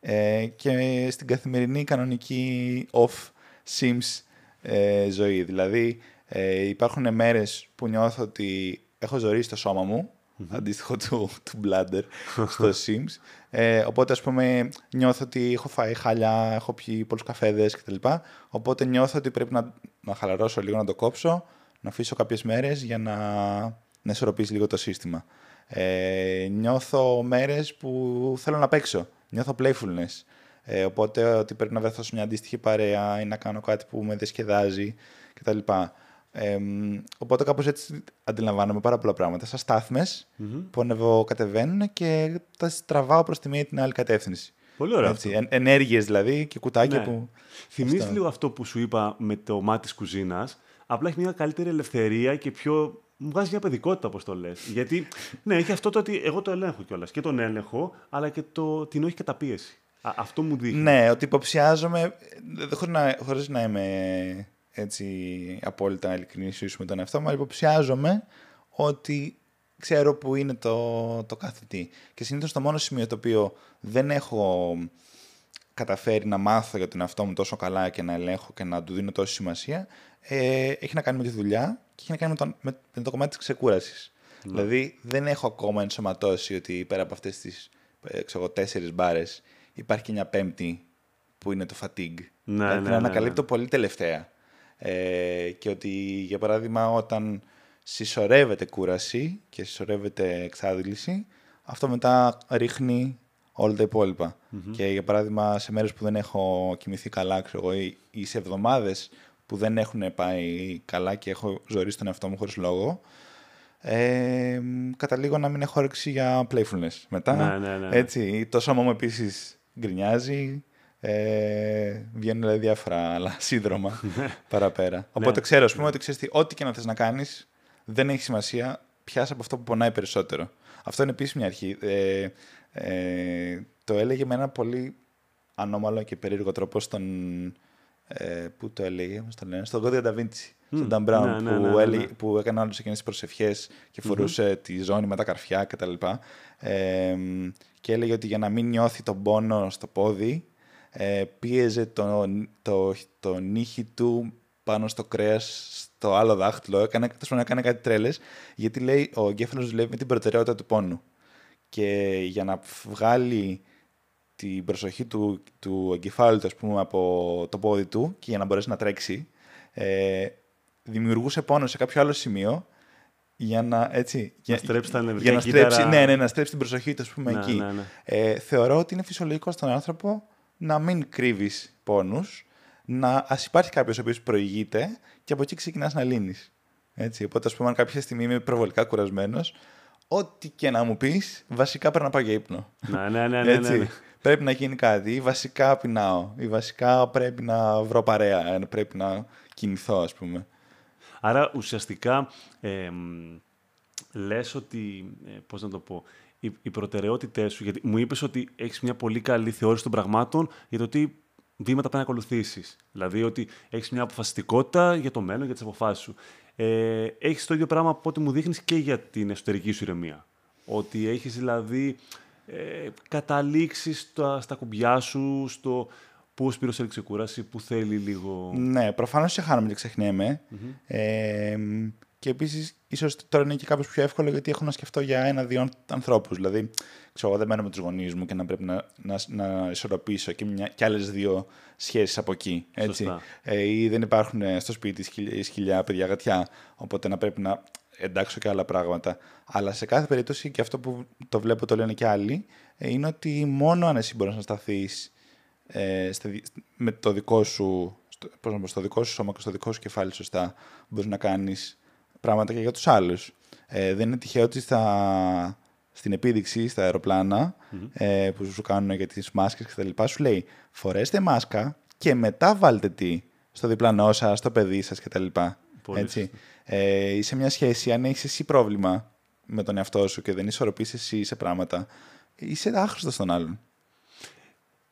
ε, και στην καθημερινή κανονική off Sims ε, ζωή. Δηλαδή ε, υπάρχουν μέρες που νιώθω ότι έχω ζωήσει το σώμα μου, [LAUGHS] αντίστοιχο του, του Bladder στο [LAUGHS] Sims. Ε, οπότε, ας πούμε, νιώθω ότι έχω φάει χάλια, έχω πιει πολλούς καφέδες κτλ. Οπότε νιώθω ότι πρέπει να, να χαλαρώσω λίγο, να το κόψω, να αφήσω κάποιες μέρες για να, να ισορροπήσει λίγο το σύστημα. Ε, νιώθω μέρες που θέλω να παίξω νιώθω playfulness. Ε, οπότε ότι πρέπει να βρεθώ σε μια αντίστοιχη παρέα ή να κάνω κάτι που με διασκεδάζει κτλ. Ε, οπότε κάπως έτσι αντιλαμβάνομαι πάρα πολλά πράγματα. Σαν σταθμες mm-hmm. που ανεβοκατεβαίνουν και τα τραβάω προς τη μία ή την άλλη κατεύθυνση. Πολύ ωραία. Έτσι, αυτό. ενέργειες δηλαδή και κουτάκια ναι. που... Θυμίζεις αυτό. λίγο αυτό που σου είπα με το μάτι της κουζίνας; Απλά έχει μια καλύτερη ελευθερία και πιο μου βγάζει μια παιδικότητα, όπως το λες. Γιατί, ναι, έχει αυτό το ότι εγώ το ελέγχω κιόλας. Και τον έλεγχο, αλλά και το, την όχι καταπίεση. Α, αυτό μου δείχνει. Ναι, ότι υποψιάζομαι, χωρίς να, χωρίς να είμαι έτσι απόλυτα ειλικρινής με τον εαυτό μου, αλλά υποψιάζομαι ότι ξέρω που είναι το, το κάθε τι. Και συνήθως το μόνο σημείο το οποίο δεν έχω καταφέρει να μάθω για τον εαυτό μου τόσο καλά και να ελέγχω και να του δίνω τόση σημασία, ε, έχει να κάνει με τη δουλειά και έχει να κάνει με το, με, με το κομμάτι της ξεκούρασης. Ναι. Δηλαδή δεν έχω ακόμα ενσωματώσει ότι πέρα από αυτές τις ε, ξέρω, τέσσερις μπάρες υπάρχει και μια πέμπτη που είναι το fatigue. Ναι, δηλαδή, ναι, την ναι, ανακαλύπτω ναι. πολύ τελευταία. Ε, και ότι για παράδειγμα όταν συσσωρεύεται κούραση και συσσωρεύεται εξάδηληση, αυτό μετά ρίχνει όλα τα υπολοιπα Και για παράδειγμα σε μέρες που δεν έχω κοιμηθεί καλά ξέρω, ή, ή σε εβδομάδες που δεν έχουν πάει καλά και έχω ζωήσει τον εαυτό μου χωρίς λόγο, ε, καταλήγω να μην έχω όρεξη για playfulness μετά. Ναι, ναι, ναι. Έτσι, το σώμα μου επίσης γκρινιάζει, ε, βγαίνουν δηλαδή, διάφορα άλλα [LAUGHS] σύνδρομα ναι. παραπέρα. Οπότε ναι. ξέρω, ας πούμε, ότι ξέρεις τι, ό,τι και να θες να κάνεις, δεν έχει σημασία, πιάσα από αυτό που πονάει περισσότερο. Αυτό είναι επίσης μια αρχή. Ε, ε, το έλεγε με ένα πολύ ανώμαλο και περίεργο τρόπο στον, ε, που το έλεγε, πώς το λένε, στον Κώδικα Νταβίντσι, mm. στον Dan Brown, ναι, ναι, που, ναι, ναι, που έκανε όλες εκείνες τις προσευχές και φορουσε τη ζώνη με τα καρφιά κτλ. Ε, και έλεγε ότι για να μην νιώθει τον πόνο στο πόδι, ε, πίεζε το, το, το νύχι του πάνω στο κρέας στο άλλο δάχτυλο, έκανε, έκανε κάτι τρέλες, γιατί λέει ο εγκέφαλος δουλεύει με την προτεραιότητα του πόνου. Και για να βγάλει την προσοχή του, του εγκεφάλου του, πούμε, από το πόδι του και για να μπορέσει να τρέξει, ε, δημιουργούσε πόνο σε κάποιο άλλο σημείο για να, έτσι, να στρέψει τα για να στρέψει, ναι, ναι, να στρέψει την προσοχή του, ας πούμε, ναι, εκεί. Ναι, ναι. Ε, θεωρώ ότι είναι φυσιολογικό στον άνθρωπο να μην κρύβεις πόνους, να ας υπάρχει κάποιος ο οποίος προηγείται και από εκεί ξεκινάς να λύνεις. Έτσι, οπότε, ας πούμε, αν κάποια στιγμή είμαι προβολικά κουρασμένος, ό,τι και να μου πεις, βασικά πρέπει να πάω για ύπνο. Ναι, ναι, ναι. ναι, ναι πρέπει να γίνει κάτι. Ή βασικά πεινάω. Ή βασικά πρέπει να βρω παρέα. Ε, πρέπει να κινηθώ, ας πούμε. Άρα ουσιαστικά ε, λες ότι, ε, πώς να το πω, οι, οι προτεραιότητές σου, γιατί μου είπες ότι έχεις μια πολύ καλή θεώρηση των πραγμάτων για το τι βήματα πρέπει να ακολουθήσεις. Δηλαδή ότι έχεις μια αποφασιστικότητα για το μέλλον, για τις αποφάσεις σου. Ε, έχεις το ίδιο πράγμα από ό,τι μου δείχνεις και για την εσωτερική σου ηρεμία. Ότι έχεις δηλαδή ε, καταλήξεις στα, στα κουμπιά σου, στο πώς πήρε ξεκούραση, που θέλει λίγο... Ναι, προφανώς σε χάνομαι και ξεχνιέμαι. Ε, Και επίσης, ίσως τώρα είναι και κάπως πιο εύκολο γιατί έχω να σκεφτώ για ένα-δύο ανθρώπους. Δηλαδή, ξέρω, εγώ δεν μένω με τους γονείς μου και να πρέπει να, να, να ισορροπήσω και, μια, και άλλες δύο σχέσεις από εκεί. Έτσι. Ε, ή δεν υπάρχουν στο σπίτι σκυλιά, παιδιά, γατιά. Οπότε να πρέπει να εντάξω και άλλα πράγματα. Αλλά σε κάθε περίπτωση, και αυτό που το βλέπω το λένε και άλλοι, ε, είναι ότι μόνο αν εσύ μπορείς να σταθείς ε, με το δικό σου στο, πώς να πω, στο δικό σου σώμα και στο δικό σου κεφάλι σωστά μπορείς να κάνεις πράγματα και για τους άλλους. Ε, δεν είναι τυχαίο ότι στα, στην επίδειξη, στα αεροπλανα ε, που σου κάνουν για τις μάσκες και τα λοιπά, σου λέει φορέστε μάσκα και μετά βάλτε τι στο διπλανό σας, στο παιδί σας κτλ. Έτσι. Ε, είσαι μια σχέση, αν έχεις εσύ πρόβλημα με τον εαυτό σου και δεν ισορροπείς εσύ σε πράγματα, είσαι άχρηστος στον άλλον.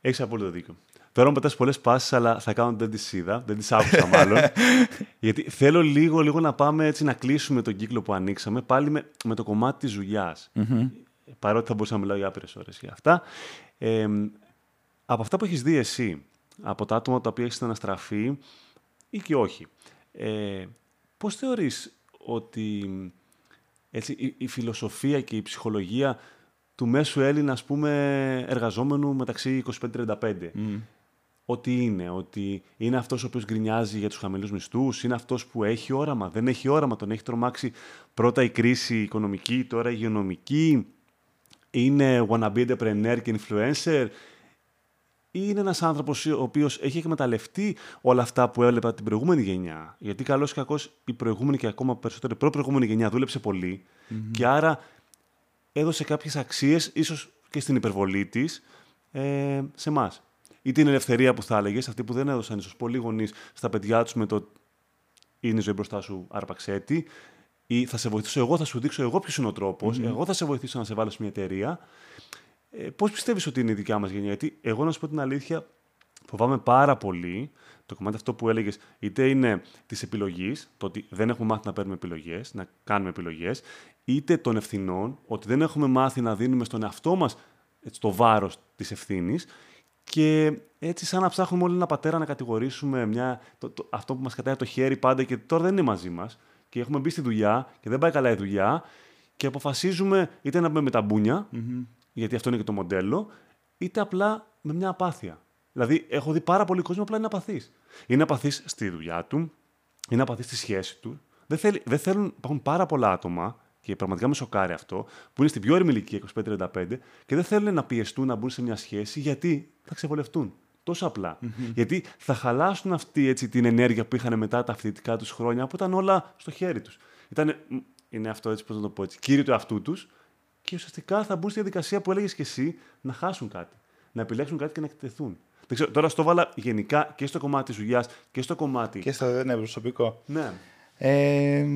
Έχεις απόλυτο δίκιο. Τώρα μου πετάς πολλές πάσεις, αλλά θα κάνω δεν τις είδα, δεν τις άκουσα μάλλον. [LAUGHS] γιατί θέλω λίγο, λίγο να πάμε έτσι να κλείσουμε τον κύκλο που ανοίξαμε, πάλι με, με το κομμάτι της δουλειάς. Mm-hmm. Παρότι θα μπορούσα να μιλάω για άπειρες ώρες για αυτά. Ε, από αυτά που έχεις δει εσύ, από τα άτομα τα οποία έχεις αναστραφεί ή και όχι, ε, πώς θεωρείς ότι έτσι, η, η φιλοσοφία και η ψυχολογία του μέσου Έλληνα, ας πούμε, εργαζόμενου μεταξύ 25-35. Mm. Ότι είναι, ότι είναι αυτός ο οποίος γκρινιάζει για τους χαμηλούς μισθούς, είναι αυτός που έχει όραμα, δεν έχει όραμα, τον έχει τρομάξει πρώτα η κρίση οικονομική, τώρα η υγειονομική, είναι wannabe entrepreneur και influencer, ή είναι ένας άνθρωπος ο οποίος έχει εκμεταλλευτεί όλα αυτά που έβλεπα την προηγούμενη γενιά. Γιατί καλώς ή κακώς η προηγούμενη και ακόμα περισσότερο η προ-προηγούμενη γενιά δούλεψε και άρα έδωσε κάποιες αξίες, ίσως και στην υπερβολή της, ε, σε εμάς. Ή την ελευθερία που θα έλεγες, αυτή που δεν έδωσαν ίσως πολλοί γονείς στα παιδιά τους με το είναι η ζωή μπροστά σου, άρπαξέτη. Ή θα σε βοηθήσω εγώ, θα σου δείξω εγώ ποιος είναι ο τροπο Εγώ θα σε βοηθήσω να σε βάλω σε μια εταιρεία. Ε, Πώς πιστεύεις ότι είναι η δικιά μας γενιά, Γιατί εγώ να σου πω την αλήθεια, φοβάμαι πάρα πολύ το κομμάτι αυτό που έλεγες, είτε είναι της επιλογής, το ότι δεν έχουμε μάθει να παίρνουμε επιλογές, να κάνουμε επιλογές, είτε των ευθυνών, ότι δεν έχουμε μάθει να δίνουμε στον εαυτό μας το βάρος της ευθύνης. Και έτσι, σαν να ψάχνουμε όλοι ένα πατέρα να κατηγορήσουμε μια, το, το, αυτό που μας κατάει το χέρι πάντα και τώρα δεν είναι μαζί μας. Και έχουμε μπει στη δουλειά και δεν πάει καλά η δουλειά. Και αποφασίζουμε είτε να μπούμε με τα μπουνια γιατί αυτό είναι και το μοντέλο, είτε απλά με μια απάθεια. Δηλαδή, έχω δει πάρα πολύ κόσμο απλά είναι απαθής. Είναι απαθής στη δουλειά του, είναι απαθής στη σχέση του. Δεν, θέλει, δεν θέλουν, υπάρχουν πάρα πολλά άτομα, και πραγματικά με σοκάρει αυτό, που είναι στην πιο όρημη ηλικία, 25-35, και δεν θέλουν να πιεστούν να μπουν σε μια σχέση γιατί θα ξεβολευτούν. Τόσο Γιατί θα χαλάσουν αυτή έτσι, την ενέργεια που είχαν μετά τα φοιτητικά τους χρόνια, που ήταν όλα στο χέρι τους. είναι αυτό έτσι, πώς να το πω έτσι, κύριο του εαυτού τους, και ουσιαστικά θα μπουν στη διαδικασία που έλεγες και εσύ να χάσουν κάτι. Να επιλέξουν κάτι και να εκτεθούν. Δεν ξέρω, τώρα στο βάλα γενικά και στο κομμάτι της δουλειά και στο κομμάτι. Και στο ναι, προσωπικό. Ναι. Ε,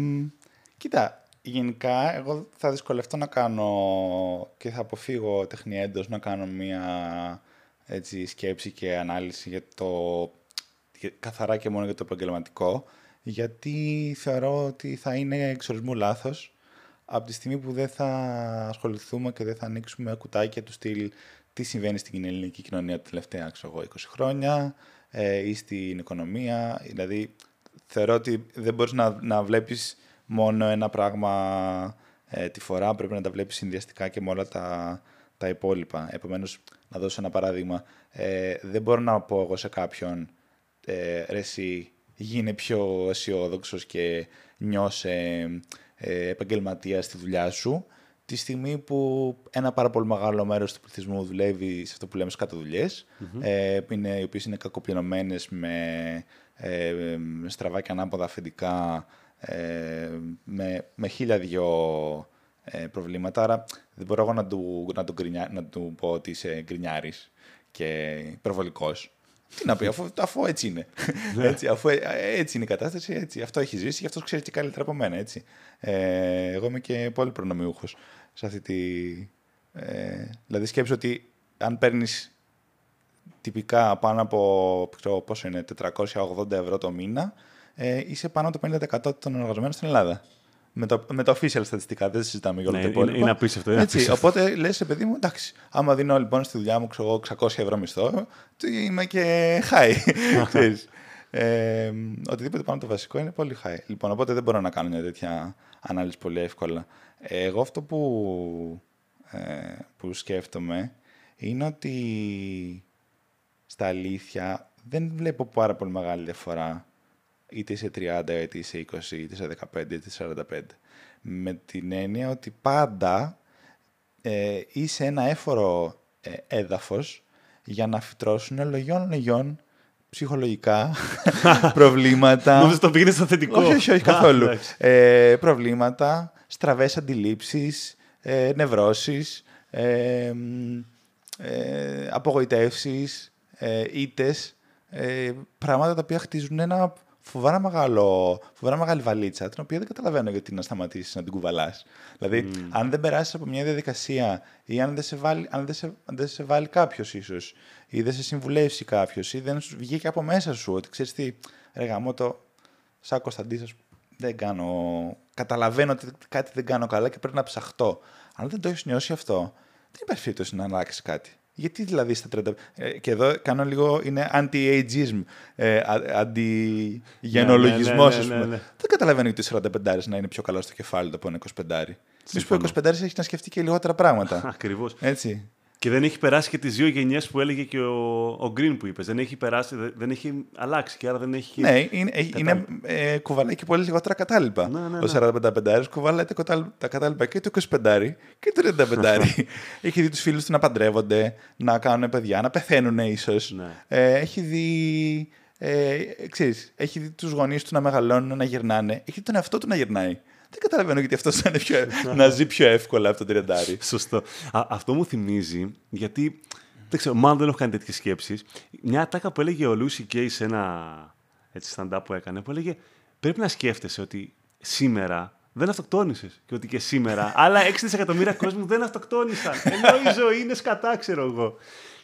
κοίτα, γενικά εγώ θα δυσκολευτώ να κάνω και θα αποφύγω τεχνιέντος να κάνω μία έτσι, σκέψη και ανάλυση για το καθαρά και μόνο για το επαγγελματικό γιατί θεωρώ ότι θα είναι εξορισμού λάθος από τη στιγμή που δεν θα ασχοληθούμε και δεν θα ανοίξουμε κουτάκια του στυλ τι συμβαίνει στην ελληνική κοινωνία τα τελευταία ξέρω, 20 χρόνια ε, ή στην οικονομία. Δηλαδή, θεωρώ ότι δεν μπορείς να, να βλέπεις μόνο ένα πράγμα ε, τη φορά, πρέπει να τα βλέπεις συνδυαστικά και με όλα τα, τα υπόλοιπα. Επομένως, να δώσω ένα παράδειγμα. Ε, δεν μπορώ να πω εγώ σε κάποιον, ε, ρε εσύ, γίνε πιο αισιόδοξος και νιώσε ε, επαγγελματία στη δουλειά σου τη στιγμή που ένα πάρα πολύ μεγάλο μέρος του πληθυσμού δουλεύει σε αυτό που λέμε σκάτω ε, οι οποίες είναι κακοπληρωμένες με, ε, με στραβά και ανάποδα αφεντικά, ε, με, με χίλια δυο ε, προβλήματα. Άρα δεν μπορώ εγώ να του, να του, να του πω ότι είσαι γκρινιάρης και υπερβολικός. Τι να πει, αφού, αφού έτσι είναι. Ναι. έτσι, αφού ε, έτσι είναι η κατάσταση, έτσι. αυτό έχει ζήσει και αυτός ξέρει και καλύτερα από μένα. Έτσι. Ε, εγώ είμαι και πολύ προνομιούχος σε αυτή τη... Ε, δηλαδή σκέψω ότι αν παίρνεις τυπικά πάνω από ξέρω, πόσο είναι, 480 ευρώ το μήνα, ε, είσαι πάνω από το 50% των εργαζομένων στην Ελλάδα. Με το, με το official στατιστικά, δεν συζητάμε για όλο ναι, το υπόλοιπο. Είναι, απίστευτο. Είναι Έτσι, οπότε λες, παιδί μου, εντάξει, άμα δίνω λοιπόν στη δουλειά μου ξέρω, 600 ευρώ μισθό, είμαι και high. [LAUGHS] Ε, οτιδήποτε πάνω από το βασικό είναι πολύ high. Λοιπόν, οπότε δεν μπορώ να κάνω μια τέτοια ανάλυση πολύ εύκολα. Εγώ αυτό που, ε, που σκέφτομαι είναι ότι στα αλήθεια δεν βλέπω πάρα πολύ μεγάλη διαφορά είτε σε 30, είτε σε 20, είτε σε 15, είτε σε 45. Με την έννοια ότι πάντα ε, είσαι ένα έφορο ε, έδαφος για να φυτρώσουν λογιών λογιών ψυχολογικά [LAUGHS] προβλήματα. Νομίζω το πήγαινες στο θετικό; Όχι, όχι, όχι καθόλου. ε, προβλήματα, στραβές αντιλήψεις, ε, νευρώσεις, ε, ε, απογοητεύσεις, ε, ήτες, ε, πράγματα τα οποία χτίζουν ένα φοβερά, μεγάλο, φοβερά μεγάλη βαλίτσα, την οποία δεν καταλαβαίνω γιατί να σταματήσεις να την κουβαλάς. Δηλαδή, αν δεν περάσεις από μια διαδικασία ή αν δεν σε βάλει, αν δεν σε, δεν σε βάλει κάποιος ίσως, ή δεν σε συμβουλεύσει κάποιος, ή δεν σου βγήκε από μέσα σου ότι ξέρεις τι, ρε γαμό το, σαν Κωνσταντίνος, δεν κάνω. Καταλαβαίνω ότι κάτι δεν κάνω καλά και πρέπει να ψαχτώ. Αν δεν το έχεις νιώσει αυτό, δεν υπάρχει περίπτωση να αλλάξεις κάτι. Γιατί δηλαδή στα 30... Ε, και εδώ κάνω λίγο, είναι anti-ageism, ε, αντι-γενολογισμός, ναι, ναι, ναι, ναι, ναι, Δεν καταλαβαίνω γιατί 45 να είναι πιο καλός στο κεφάλι το από ένα 25. Μη που 25 έχει να σκεφτεί και λιγότερα πράγματα. [LAUGHS] Ακριβώς. Έτσι. Και δεν έχει περάσει και τις δύο γενιές που έλεγε και ο, ο Green που είπες. Δεν έχει περάσει, δεν έχει αλλάξει και άρα δεν έχει. Ναι, είναι, είναι ε, κουβαλάει και πολύ λιγότερα κατάλοιπα. Ναι, ναι, ναι. Ο 45 κουβαλάει τα κατάλοιπα και το 25 και το 35. [LAUGHS] έχει δει τους φίλους του να παντρεύονται, να κάνουν παιδιά, να πεθαίνουν ίσως. Ναι. Ε, έχει δει. Ε, ξέρεις, έχει δει τους γονείς του να μεγαλώνουν, να γυρνάνε. Έχει δει τον εαυτό του να γυρνάει. Δεν καταλαβαίνω γιατί αυτός να, πιο, να ζει πιο εύκολα από τον τριαντάρι. Σωστό. αυτό μου θυμίζει, γιατί δεν ξέρω, μάλλον δεν έχω κάνει τέτοιες σκέψεις. Μια τάκα που έλεγε ο Λούσι Κέι σε ένα έτσι, stand-up που έκανε, που έλεγε Πρέπει να σκέφτεσαι ότι σήμερα δεν αυτοκτόνησες. Και ότι και σήμερα άλλα 6 δισεκατομμύρια κόσμου δεν αυτοκτόνησαν. Ενώ η ζωή είναι σκατά, ξέρω εγώ.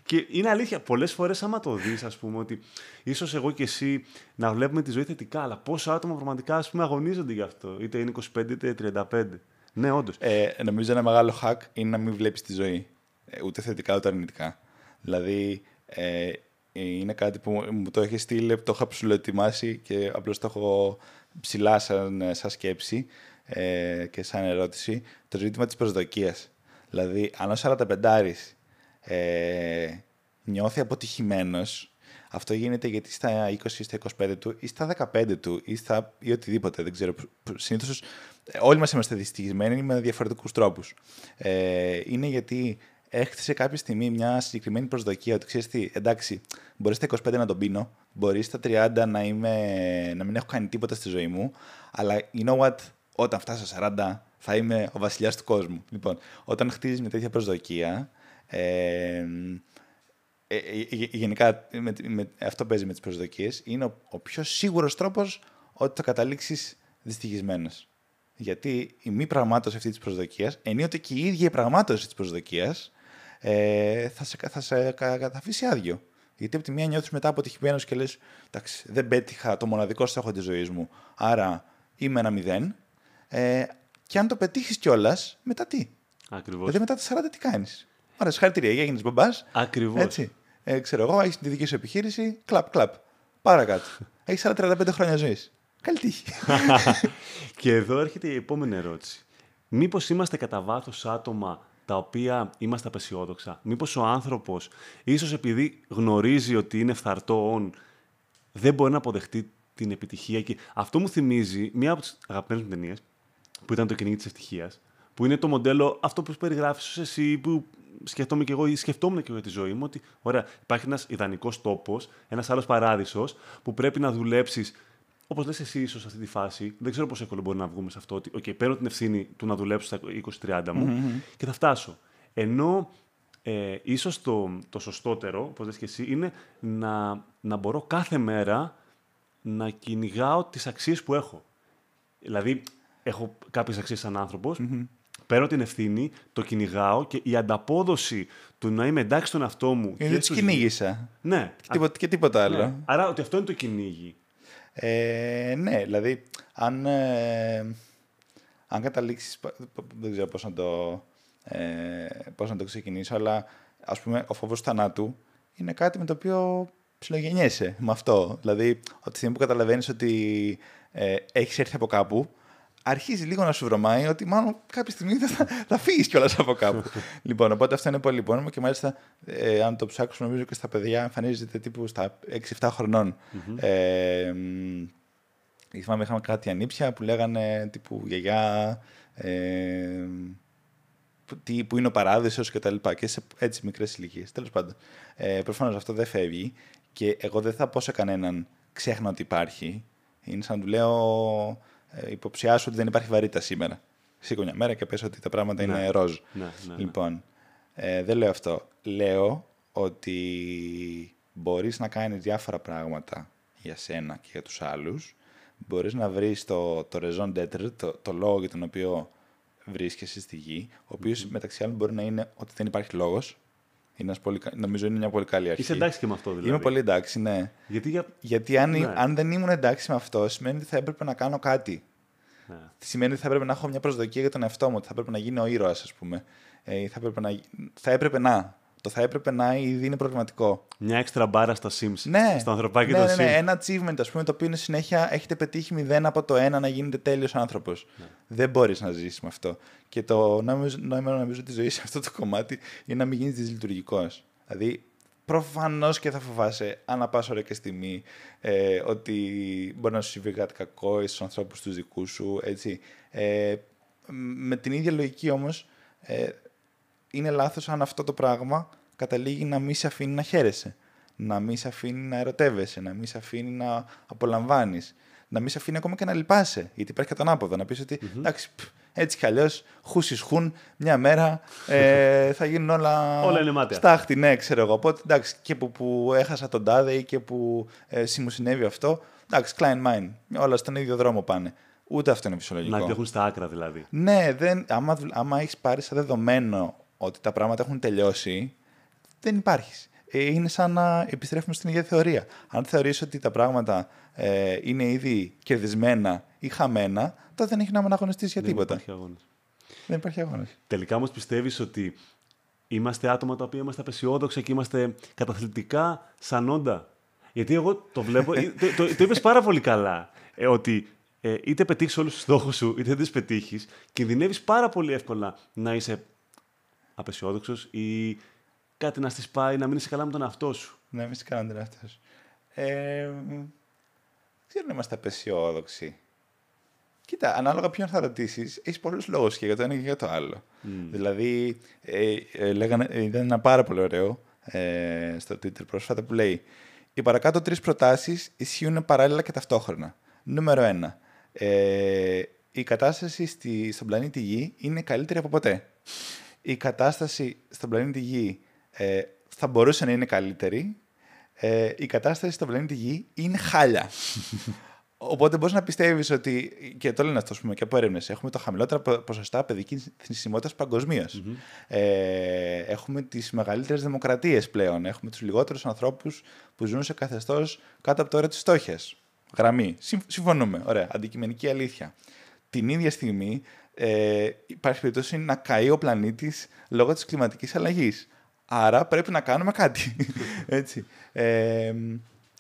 Και είναι αλήθεια, πολλές φορές άμα το δεις, ας πούμε, ότι ίσως εγώ και εσύ να βλέπουμε τη ζωή θετικά, αλλά πόσα άτομα πραγματικά ας πούμε, αγωνίζονται γι' αυτό, είτε είναι 25 είτε 35. Ναι, όντως. Ε, νομίζω ένα μεγάλο hack είναι να μην βλέπεις τη ζωή. Ε, ούτε θετικά ούτε αρνητικά. Δηλαδή, ε, είναι κάτι που μου το έχει στείλει, το είχα ψηλοετοιμάσει και απλώς το έχω ψηλά σαν, σαν σκέψη ε, και σαν ερώτηση. Το ζήτημα της προσδοκίας. Δηλαδή, αν ο 45 ε, νιώθει αποτυχημένος, αυτό γίνεται γιατί στα 20 ή στα 25 του ή στα 15 του ή, στα, ή οτιδήποτε, δεν ξέρω. Συνήθως ε, όλοι μας είμαστε δυστυχισμένοι με διαφορετικούς τρόπους. Ε, είναι γιατί έχτισε κάποια στιγμή μια συγκεκριμένη προσδοκία ότι ξέρεις τι, εντάξει, μπορείς στα 25 να τον πίνω, μπορείς στα 30 να, είμαι, να μην έχω κάνει τίποτα στη ζωή μου, αλλά you know what, όταν φτάσω στα 40 θα είμαι ο βασιλιάς του κόσμου. Λοιπόν, όταν χτίζεις μια τέτοια προσδοκία, ε, ε, γενικά με, με, αυτό παίζει με τις προσδοκίες, είναι ο, ο πιο σίγουρος τρόπος ότι θα καταλήξεις δυστυχισμένος. Γιατί η μη πραγμάτωση αυτή της προσδοκίας, ενίοτε και η ίδια η πραγμάτωση της προσδοκίας, ε, θα, σε, θα, σε, θα αφήσει άδειο. Γιατί από τη μία νιώθεις μετά αποτυχημένος και λες, εντάξει, δεν πέτυχα το μοναδικό στόχο της ζωής μου, άρα είμαι ένα μηδέν. Ε, και αν το πετύχεις κιόλας, μετά τι; Ακριβώς. Δηλαδή μετά τα 40 τι κάνεις. Ωραία, συγχαρητήρια, έγινε μπαμπάς. Ακριβώς. Έτσι. Ε, ξέρω εγώ, έχεις τη δική σου επιχείρηση. Κλαπ, κλαπ. Παρακάτω. έχεις άλλα 35 χρόνια ζωής. Καλή τύχη. [LAUGHS] και εδώ έρχεται η επόμενη ερώτηση. Μήπως είμαστε κατά βάθος άτομα τα οποία είμαστε απεσιόδοξα; Μήπως ο άνθρωπος, ίσως επειδή γνωρίζει ότι είναι φθαρτό δεν μπορεί να αποδεχτεί την επιτυχία. Και αυτό μου θυμίζει μία από τις αγαπημένες μου ταινίες, που ήταν το κυνήγι της ευτυχίας, που είναι το μοντέλο αυτό που περιγράφεις εσύ, που σκεφτόμουν και εγώ ή σκεφτόμουν και εγώ για τη ζωή μου ότι ωραία, υπάρχει ένας ιδανικός τόπος, ένας άλλος παράδεισος που πρέπει να δουλέψεις. Όπως λες εσύ, ίσως σε αυτή τη φάση, δεν ξέρω πόσο εύκολο μπορεί να βγούμε σε αυτό. Ότι, OK, παίρνω την ευθύνη του να δουλέψω στα 20-30 μου και θα φτάσω. Ενώ ε, ίσως το, το σωστότερο, όπως λες και εσύ, είναι να, να μπορώ κάθε μέρα να κυνηγάω τις αξίες που έχω. Δηλαδή, έχω κάποιες αξίες σαν άνθρωπος παίρνω την ευθύνη, το κυνηγάω και η ανταπόδοση του να είμαι εντάξει στον εαυτό μου. Είναι ότι κυνήγησα. Ναι. Και τίποτα, και τίποτα άλλο. Ναι. Άρα ότι αυτό είναι το κυνήγι. Ε, ναι, δηλαδή αν, ε, αν καταλήξεις, δεν ξέρω πώς να το, ε, πώς να το ξεκινήσω, αλλά ας πούμε ο φόβος του θανάτου είναι κάτι με το οποίο ψιλογεννιέσαι με αυτό. Δηλαδή, από τη στιγμή που καταλαβαίνεις ότι ε, έχεις έρθει από κάπου, αρχίζει λίγο να σου βρωμάει ότι μάλλον κάποια στιγμή θα, θα φύγεις κιόλας από κάπου. [LAUGHS] λοιπόν, οπότε αυτό είναι πολύ πόνιμο και μάλιστα, ε, αν το ψάξουμε, νομίζω και στα παιδιά εμφανίζεται τύπου στα 6-7 χρονων Ε, θυμάμαι, είχαμε κάτι ανήψια που λέγανε τύπου γιαγιά, ε, τι, που είναι ο παράδεισος και τα λοιπά. Και σε έτσι μικρές ηλικίες. Τέλος πάντων. Ε, Προφανώς αυτό δεν φεύγει και εγώ δεν θα πω σε κανέναν ξέχνα ότι υπάρχει. Είναι σαν να του λέω ε, υποψιάσου ότι δεν υπάρχει βαρύτητα σήμερα. Σήκω μια μέρα και πες ότι τα πράγματα Ναι. είναι ροζ. Ναι, ναι, ναι. Λοιπόν, ε, δεν λέω αυτό. Λέω ότι μπορείς να κάνεις διάφορα πράγματα για σένα και για τους άλλους. Μπορείς να βρεις το, το raison d'être, το, το λόγο για τον οποίο βρίσκεσαι στη γη, ο οποίος μεταξύ άλλων μπορεί να είναι ότι δεν υπάρχει λόγος. Είναι ένας πολύ, κα- νομίζω είναι μια πολύ καλή αρχή. Είσαι εντάξει και με αυτό δηλαδή. Είμαι πολύ εντάξει, ναι. Γιατί για. Γιατί αν, Ναι. αν δεν ήμουν εντάξει με αυτό, σημαίνει ότι θα έπρεπε να κάνω κάτι. Ναι. Σημαίνει ότι θα έπρεπε να έχω μια προσδοκία για τον εαυτό μου, ότι θα έπρεπε να γίνει ο ήρωας, ας πούμε. Ε, ή θα, έπρεπε να... θα έπρεπε να. Το θα έπρεπε να ήδη είναι προβληματικό. Μια έξτρα μπάρα στα Sims. Ναι, Στο ανθρωπάκι ναι, των ναι, Sims. ναι, ένα achievement, ας πούμε, το οποίο είναι συνέχεια έχετε πετύχει μηδέν από το ένα να γίνετε τέλειος άνθρωπος. Ναι. Δεν μπορείς να ζήσει με αυτό. Και το νόημα, νόημα νομίζω τη ζωή σε αυτό το κομμάτι είναι να μην γίνεις δυσλειτουργικός. Δηλαδή, προφανώς και θα φοβάσαι ανά πάσα ώρα και στιγμή ε, ότι μπορεί να σου συμβεί κάτι κακό ή στους ανθρώπους τους δικούς σου. Έτσι. Ε, με την ίδια λογική όμως, ε, είναι λάθος αν αυτό το πράγμα καταλήγει να μην σε αφήνει να χαίρεσαι. Να μην σε αφήνει να ερωτεύεσαι, να μην σε αφήνει να απολαμβάνεις. Να μην σε αφήνει ακόμα και να λυπάσαι. Γιατί υπάρχει και τον άποδο. Να πεις ότι εντάξει, π, έτσι κι αλλιώς, χούσει χουν, μια μέρα ε, [LAUGHS] θα γίνουν όλα. Όλα είναι μάταια. Στάχτη, ναι, ξέρω εγώ. Οπότε εντάξει, και που, που έχασα τον τάδε ή και που ε, εσύ μου συνέβη αυτό. Εντάξει, Klein Mine. Όλα στον ίδιο δρόμο πάνε. Ούτε αυτό είναι φυσιολογικό. Να αντέχουν στα άκρα δηλαδή. Ναι, δεν, άμα, δουλ- άμα έχεις πάρει σαν δεδομένο ότι τα πράγματα έχουν τελειώσει, δεν υπάρχεις. Ε, είναι σαν να επιστρέφουμε στην ίδια θεωρία. Αν θεωρείς ότι τα πράγματα ε, είναι ήδη κερδισμένα ή χαμένα, τότε δεν έχει νόημα να αγωνιστείς για Δεν τίποτα. υπάρχει αγώνας. Δεν υπάρχει αγώνας. Τελικά όμως πιστεύεις ότι είμαστε άτομα τα οποία είμαστε απεσιόδοξα και είμαστε καταθλιπτικά σαν όντα; Γιατί εγώ το βλέπω. ε, το, το, το είπες πάρα πολύ καλά. Ε, ότι ε, είτε πετύχεις όλους τους στόχους σου, είτε δεν τους πετύχεις, κινδυνεύεις πάρα πολύ εύκολα να είσαι απεσιόδοξος ή κάτι να στις πάει, να μην είσαι καλά με τον εαυτό σου. Να μην σε κάνω τον εαυτό σου. Ε, δεν ξέρω αν είμαστε απεσιόδοξοι. Κοίτα, ανάλογα ποιον θα ρωτήσεις, έχεις πολλούς λόγους και για το ένα και για το άλλο. Δηλαδή, ε, ε, λέγανε, ε, ήταν ένα πάρα πολύ ωραίο ε, στο Twitter πρόσφατα που λέει Οι παρακάτω τρεις προτάσεις ισχύουν παράλληλα και ταυτόχρονα. Νούμερο ένα. Ε, η κατάσταση στη, στον πλανήτη Γη είναι καλύτερη από ποτέ. Η κατάσταση στον πλανήτη Γη ε, θα μπορούσε να είναι καλύτερη. Ε, η κατάσταση στον πλανήτη Γη είναι χάλια. [LAUGHS] Οπότε μπορείς να πιστεύεις ότι. και το λένε αυτό ας πούμε, και από έρευνες. Έχουμε το χαμηλότερα πο- ποσοστά παιδικής θνησιμότητας παγκοσμίως. Ε, έχουμε τις μεγαλύτερες δημοκρατίες πλέον. Έχουμε τους λιγότερους ανθρώπους που ζουν σε καθεστώς κάτω από το όριο της φτώχειας. Γραμμή. Συμ- συμφωνούμε. Ωραία. Αντικειμενική αλήθεια. Την ίδια στιγμή ε, υπάρχει περίπτωση να καεί ο πλανήτης λόγω της κλιματικής αλλαγής. Άρα πρέπει να κάνουμε κάτι. [LAUGHS] Έτσι. Ε,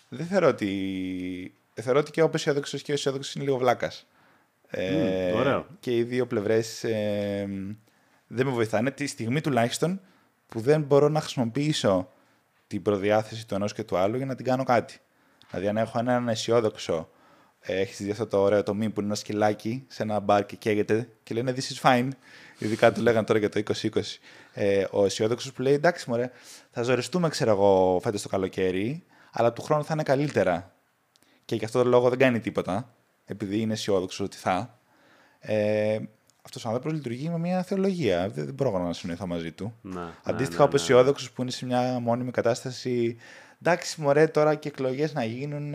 δεν θεωρώ ότι. Θεωρώ ότι και ο απεσιόδοξος και ο αισιόδοξος είναι λίγο βλάκας. Ε, Μμ, ωραίο. Και οι δύο πλευρές δεν με βοηθάνε. Τη στιγμή τουλάχιστον που δεν μπορώ να χρησιμοποιήσω την προδιάθεση του ενός και του άλλου για να την κάνω κάτι. Δηλαδή, αν έχω έναν αισιόδοξο, ε, έχεις δει αυτό το ωραίο το meme που είναι ένα σκυλάκι σε ένα μπαρ και καίγεται και λένε This is fine. Ειδικά του λέγανε τώρα για το 2020. Ε, ο αισιόδοξος που λέει Εντάξει, μωρέ, θα ζοριστούμε, ξέρω εγώ, φέτος το καλοκαίρι, αλλά του χρόνου θα είναι καλύτερα. Και γι' αυτό το λόγο δεν κάνει τίποτα, επειδή είναι αισιόδοξος ότι θα. Ε, αυτός ο άνθρωπος λειτουργεί με μια θεολογία. Δεν, δεν μπορώ να συνοηθώ μαζί του. Να, ναι, Αντίστοιχα, ναι, ο ναι. αισιόδοξος που είναι σε μια μόνιμη κατάσταση. Εντάξει, μωρέ, τώρα και εκλογές να γίνουν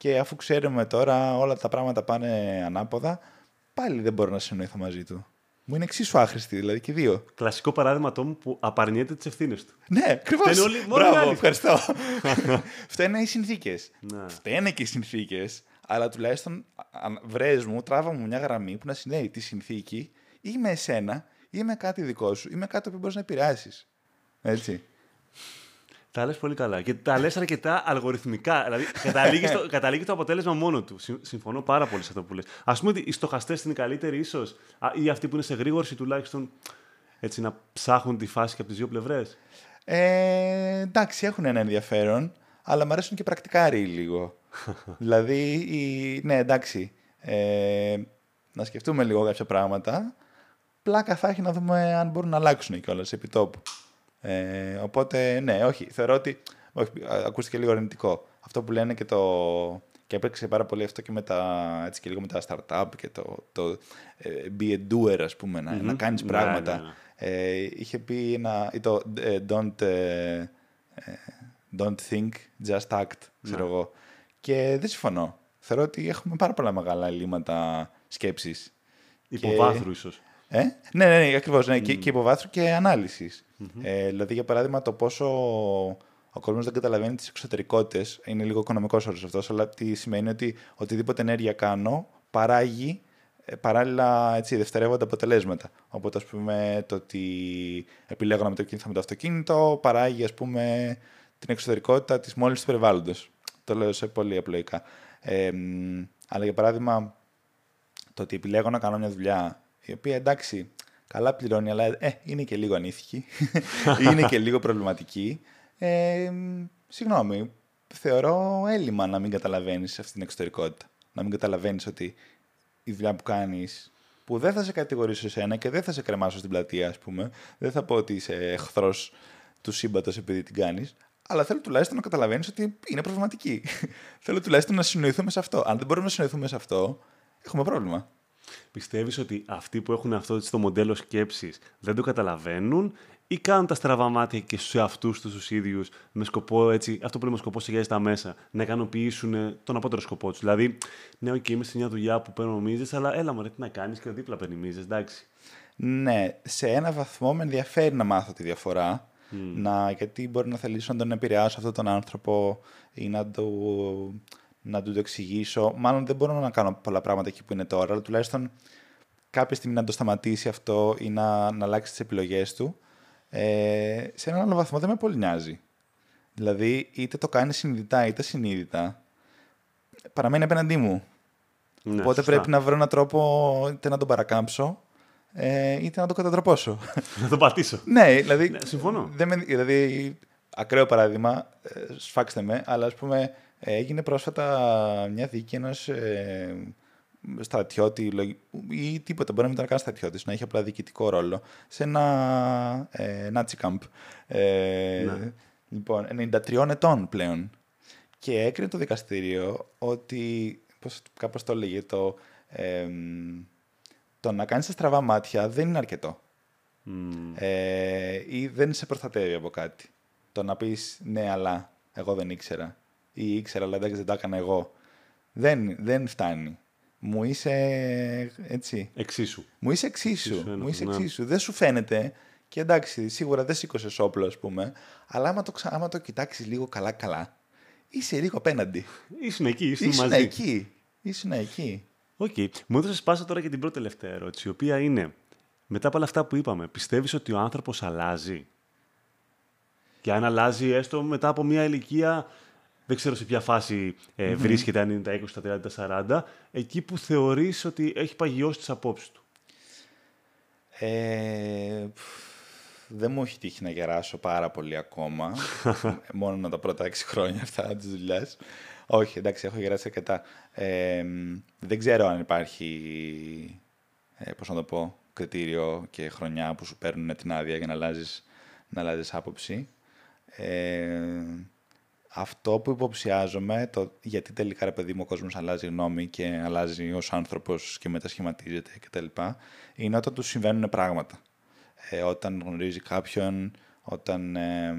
και αφού ξέρουμε τώρα όλα τα πράγματα πάνε ανάποδα, πάλι δεν μπορώ να συνοηθώ μαζί του. Μου είναι εξίσου άχρηστη, δηλαδή και οι δύο. Κλασικό παράδειγμα Τόμου που απαρνιέται τις ευθύνες του. Ναι, ακριβώς. Φταίνε όλοι- μόνο οι Μπράβο, άλλοι. ευχαριστώ. [LAUGHS] Φταίνε οι συνθήκες. Ναι. Φταίνε και οι συνθήκες, αλλά τουλάχιστον βρες μου, τράβα μου μια γραμμή που να συνδέει τη συνθήκη ή με εσένα ή με κάτι δικό σου ή με κάτι που μπορείς να επηρεάσεις. Έτσι. Τα λες πολύ καλά. Και τα λες αρκετά αλγοριθμικά. Δηλαδή, καταλήγεις, το, [LAUGHS] καταλήγεις το αποτέλεσμα μόνο του. Συμφωνώ πάρα πολύ σε αυτό που λες. Α πούμε ότι οι στοχαστές είναι καλύτεροι, ίσως, ή αυτοί που είναι σε γρήγορση τουλάχιστον έτσι να ψάχνουν τη φάση και από τις δύο πλευρές; Ε, εντάξει, έχουν ένα ενδιαφέρον, αλλά μου αρέσουν και πρακτικάρι λίγο. [LAUGHS] δηλαδή, η... ναι, εντάξει. Ε, να σκεφτούμε λίγο κάποια πράγματα. Πλάκα θα έχει να δούμε αν μπορούν να αλλάξουν κιόλας επί τόπου. Ε, οπότε, ναι, όχι. Θεωρώ ότι. Όχι, ακούστηκε λίγο αρνητικό. Αυτό που λένε και το. Και έπαιξε πάρα πολύ αυτό και με τα, έτσι και λίγο με τα startup και το, το ε, be a doer, ας πούμε, να, mm-hmm. να κάνεις ναι, πράγματα. Ναι, ναι. Ε, είχε πει ένα, το ε, don't, ε, don't think, just act, ξέρω ναι. εγώ. Και δεν συμφωνώ. Θεωρώ ότι έχουμε πάρα πολλά μεγάλα ελλείμματα σκέψης. Υποβάθρου και... ίσως. Ε; Ναι, ναι, ναι, ακριβώς. Ναι, mm. και, και υποβάθρου και ανάλυσης. Mm-hmm. Ε, δηλαδή, για παράδειγμα, το πόσο ο κόσμος δεν καταλαβαίνει τις εξωτερικότητες. Είναι λίγο οικονομικός όρο αυτός, αλλά τι σημαίνει ότι οτιδήποτε ενέργεια κάνω παράγει ε, παράλληλα έτσι, δευτερεύοντα αποτελέσματα. Οπότε, ας πούμε, το ότι επιλέγω να μετακινηθώ με το αυτοκίνητο παράγει, ας πούμε, την εξωτερικότητα της μόλις του περιβάλλοντος. Το λέω σε πολύ απλοϊκά. Ε, αλλά για παράδειγμα, το ότι επιλέγω να κάνω μια δουλειά η οποία εντάξει, καλά πληρώνει, αλλά ε, είναι και λίγο ανήθικη, [LAUGHS] είναι και λίγο προβληματική. Ε, συγγνώμη, θεωρώ έλλειμμα να μην καταλαβαίνεις αυτή την εξωτερικότητα. Να μην καταλαβαίνεις ότι η δουλειά που κάνεις, που δεν θα σε κατηγορήσω εσένα και δεν θα σε κρεμάσω στην πλατεία, ας πούμε. Δεν θα πω ότι είσαι εχθρός του σύμπαντος επειδή την κάνεις. Αλλά θέλω τουλάχιστον να καταλαβαίνεις ότι είναι προβληματική. [LAUGHS] θέλω τουλάχιστον να συνοηθούμε σε αυτό. Αν δεν μπορούμε να συνοηθούμε σε αυτό, έχουμε πρόβλημα. Πιστεύεις ότι αυτοί που έχουν αυτό το μοντέλο σκέψης δεν το καταλαβαίνουν ή κάνουν τα στραβά μάτια και σε αυτού τους τους ίδιους με σκοπό, έτσι, αυτό που λέμε σκοπό σε τα μέσα, να ικανοποιήσουν τον απότερο σκοπό τους. Δηλαδή, ναι, OK, είμαι σε μια δουλειά που παίρνω μίζες, αλλά έλα μου, τι να κάνεις και δίπλα παίρνει μίζες, εντάξει. Ναι, σε ένα βαθμό με ενδιαφέρει να μάθω τη διαφορά. Mm. Να, γιατί μπορεί να θελήσω να τον επηρεάσω αυτόν τον άνθρωπο ή να του, να του το εξηγήσω. Μάλλον δεν μπορώ να κάνω πολλά πράγματα εκεί που είναι τώρα, αλλά τουλάχιστον κάποια στιγμή να το σταματήσει αυτό ή να, να αλλάξει τις επιλογές του ε, σε έναν άλλο βαθμό δεν με πολύ νοιάζει. Δηλαδή, είτε το κάνει συνειδητά είτε συνείδητα, παραμένει απέναντί μου. Ναι, Οπότε πρέπει να βρω έναν τρόπο είτε να τον παρακάμψω, ε, είτε να τον κατατροπώσω. να τον πατήσω. ναι, δηλαδή. Ναι, συμφωνώ. Δεν με, δηλαδή, ακραίο παράδειγμα, ε, σφάξτε με, αλλά ας πούμε, έγινε πρόσφατα μια δίκη ενός ε, στρατιώτη ή τίποτα. Μπορεί να μην ήταν καν στρατιώτης, να έχει απλά διοικητικό ρόλο σε ένα ε, Nazi camp. Ε, ναι. Λοιπόν, 93 ετών πλέον. Και έκρινε το δικαστήριο ότι, πώς, κάπως το λέγε, το, ε, το να κάνεις τα στραβά μάτια δεν είναι αρκετό. Ε, ή δεν σε προστατεύει από κάτι. Το να πεις ναι, αλλά εγώ δεν ήξερα. Ή ήξερα, αλλά δεν τα έκανα εγώ. Δεν, δεν φτάνει. Μου είσαι έτσι. Εξίσου. Μου είσαι εξίσου. εξίσου μου είσαι ναι. εξίσου. Δεν σου φαίνεται. Και εντάξει, σίγουρα δεν σήκωσες όπλο, ας πούμε. Αλλά άμα το, άμα το κοιτάξεις λίγο καλά-καλά, είσαι λίγο απέναντι. Ήσουν εκεί, ήσουν, ήσουν μαζί. εκεί. Ήσουν εκεί. OK. Okay. Μου έδωσες πάσα τώρα για την πρώτη τελευταία ερώτηση, η οποία είναι, μετά από όλα αυτά που είπαμε, πιστεύεις ότι ο άνθρωπος αλλάζει; Και αν αλλάζει έστω μετά από μια ηλικία δεν ξέρω σε ποια φάση ε, βρίσκεται, αν είναι τα 20, τα 30, τα 40, εκεί που θεωρείς ότι έχει παγιώσει τις απόψεις του. Ε, δεν μου έχει τύχει να γεράσω πάρα πολύ ακόμα. [LAUGHS] μόνο τα πρώτα 6 χρόνια αυτά της δουλειάς. Όχι, εντάξει, έχω γεράσει αρκετά. Ε, δεν ξέρω αν υπάρχει, ε, πώς να το πω, κριτήριο και χρονιά που σου παίρνουν την άδεια για να αλλάζεις, να αλλάζεις άποψη. Ε, αυτό που υποψιάζομαι, το γιατί τελικά ρε παιδί μου ο κόσμος αλλάζει γνώμη και αλλάζει ως άνθρωπος και μετασχηματίζεται κτλ. είναι όταν του συμβαίνουν πράγματα. Ε, όταν γνωρίζει κάποιον, όταν ε,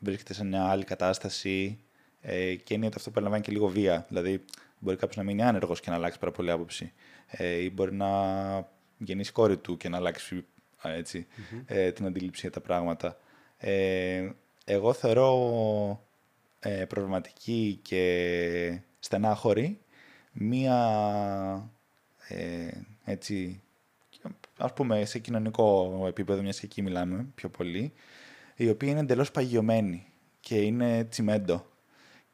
βρίσκεται σε μια άλλη κατάσταση ε, και είναι ότι αυτό περιλαμβάνει και λίγο βία. Δηλαδή μπορεί κάποιος να μείνει άνεργος και να αλλάξει πάρα πολύ άποψη ε, ή μπορεί να γεννήσει κόρη του και να αλλάξει έτσι, ε, την αντίληψη για τα πράγματα. Ε, εγώ θεωρώ ε, προβληματική και στενάχωρη, μία ε, έτσι, ας πούμε σε κοινωνικό επίπεδο, μιας και εκεί μιλάμε πιο πολύ, η οποία είναι εντελώς παγιωμένη και είναι τσιμέντο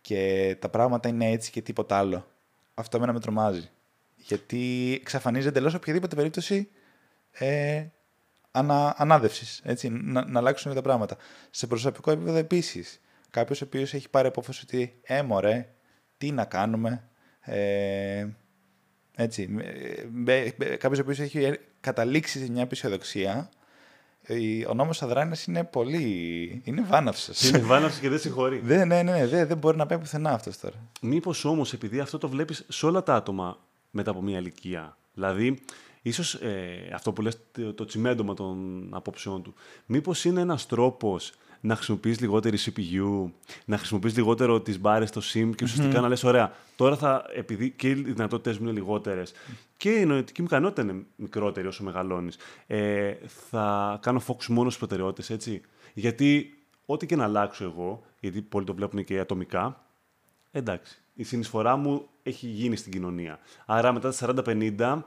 και τα πράγματα είναι έτσι και τίποτα άλλο. Αυτό εμένα με τρομάζει. Γιατί εξαφανίζει εντελώς οποιαδήποτε περίπτωση ε, ανα, ανάδευσης. Να, να αλλάξουν τα πράγματα. Σε προσωπικό επίπεδο επίσης. Κάποιος ο οποίος έχει πάρει απόφαση ότι ε, μωρέ, τι να κάνουμε. Ε, έτσι. Κάποιος ο οποίος έχει καταλήξει σε μια επισιοδοξία ο νόμος Αδράνης είναι πολύ... είναι βάναυσος. Είναι βάναυσος και δεν συγχωρεί. [LAUGHS] ναι, ναι, ναι, δεν, δεν μπορεί να πάει πουθενά αυτός τώρα. Μήπως όμως, επειδή αυτό το βλέπεις σε όλα τα άτομα μετά από μια ηλικία, δηλαδή ίσως ε, αυτό που λες το, το τσιμέντομα των απόψεών του, μήπως είναι ένας τρόπος να χρησιμοποιείς λιγότερη CPU, να χρησιμοποιείς λιγότερο τις μπάρες στο SIM και ουσιαστικά mm-hmm. να λες: Ωραία, τώρα θα, επειδή και οι δυνατότητες μου είναι λιγότερες και η νοητική μου ικανότητα είναι μικρότερη όσο μεγαλώνεις, ε, θα κάνω focus μόνο στις προτεραιότητες, έτσι. Γιατί ό,τι και να αλλάξω εγώ, γιατί πολλοί το βλέπουν και ατομικά, εντάξει. Η συνεισφορά μου έχει γίνει στην κοινωνία. Άρα μετά τα 40-50,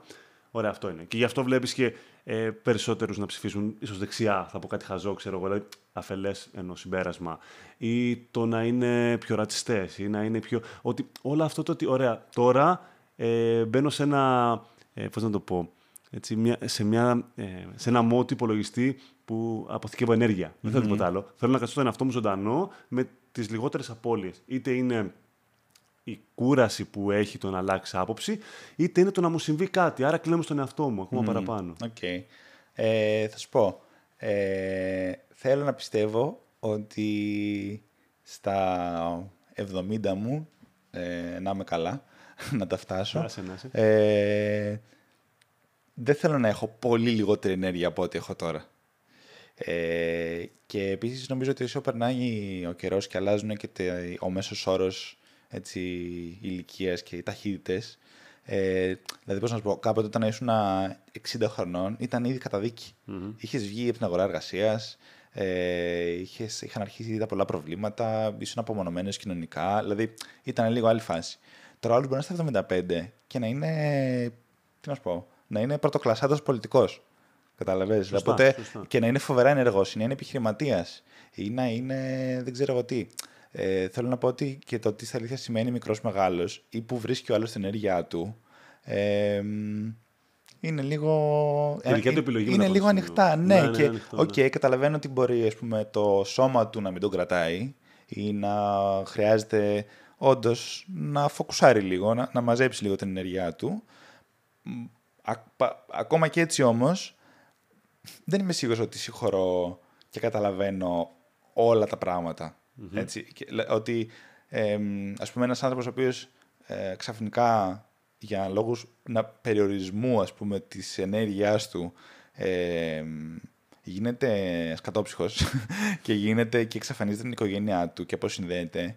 ωραία, αυτό είναι. Και γι' αυτό βλέπεις και ε, περισσότερους να ψηφίσουν ίσως δεξιά, θα πω κάτι χαζό, ξέρω εγώ, δηλαδή αφελές ενό συμπέρασμα. Ή το να είναι πιο ρατσιστές, ή να είναι πιο. Ότι όλο αυτό το ότι. Ωραία, τώρα ε, μπαίνω σε ένα. Ε, πώς να το πω. Έτσι, μια, σε, μια, ε, σε ένα μότι υπολογιστή που αποθηκεύω ενέργεια. Mm-hmm. Δεν θέλω τίποτα άλλο. Θέλω να κρατήσω τον εαυτό μου ζωντανό με τις λιγότερες απώλειες. Είτε είναι η κούραση που έχει το να αλλάξει άποψη, είτε είναι το να μου συμβεί κάτι. Άρα κλαίω στον εαυτό μου ακόμα παραπάνω. Okay. Ε, θα σου πω. Ε, θέλω να πιστεύω ότι στα 70 μου ε, να είμαι καλά, [LAUGHS] να τα φτάσω. Ε, δεν θέλω να έχω πολύ λιγότερη ενέργεια από ό,τι έχω τώρα. Ε, και επίσης νομίζω ότι όσο περνάει ο καιρός και αλλάζουν και ο μέσος όρος έτσι, ηλικίας και οι ταχύτητες. Ε, δηλαδή, πώς να σου πω, κάποτε όταν ήσουν 60 χρονών ήταν ήδη καταδίκη. Mm-hmm. Είχες βγει από την αγορά εργασίας, ε, είχαν αρχίσει τα πολλά προβλήματα, ήσουν απομονωμένος κοινωνικά. Δηλαδή, ήταν λίγο άλλη φάση. Τώρα, άλλο μπορεί να είναι στα 75 και να είναι. Τι να σου πω, να είναι πρωτοκλασσάτος πολιτικός. Καταλαβαίνεις. Οπότε και να είναι φοβερά ενεργός, να είναι επιχειρηματίας ή να είναι δεν ξέρω εγώ τι. Ε, θέλω να πω ότι και το τι στα αλήθεια σημαίνει μικρός μεγάλος ή που βρίσκει ο άλλος την ενέργειά του ε, είναι λίγο, ε, είναι, επιλογή είναι λίγο ανοιχτά. Ναι, ναι, ναι και okay, ναι. καταλαβαίνω ότι μπορεί ας πούμε, το σώμα του να μην τον κρατάει ή να χρειάζεται όντως να φοκουσάρει λίγο, να, να μαζέψει λίγο την ενέργειά του. ακόμα και έτσι όμως, δεν είμαι σίγουρος ότι συγχωρώ και καταλαβαίνω όλα τα πράγματα. Mm-hmm. Έτσι, ότι ε, ας πούμε ένας άνθρωπος ο οποίος ε, ξαφνικά για λόγους να, περιορισμού ας πούμε της ενέργειάς του ε, γίνεται σκατόψυχος [LAUGHS] και γίνεται και εξαφανίζεται την οικογένειά του και αποσυνδέεται,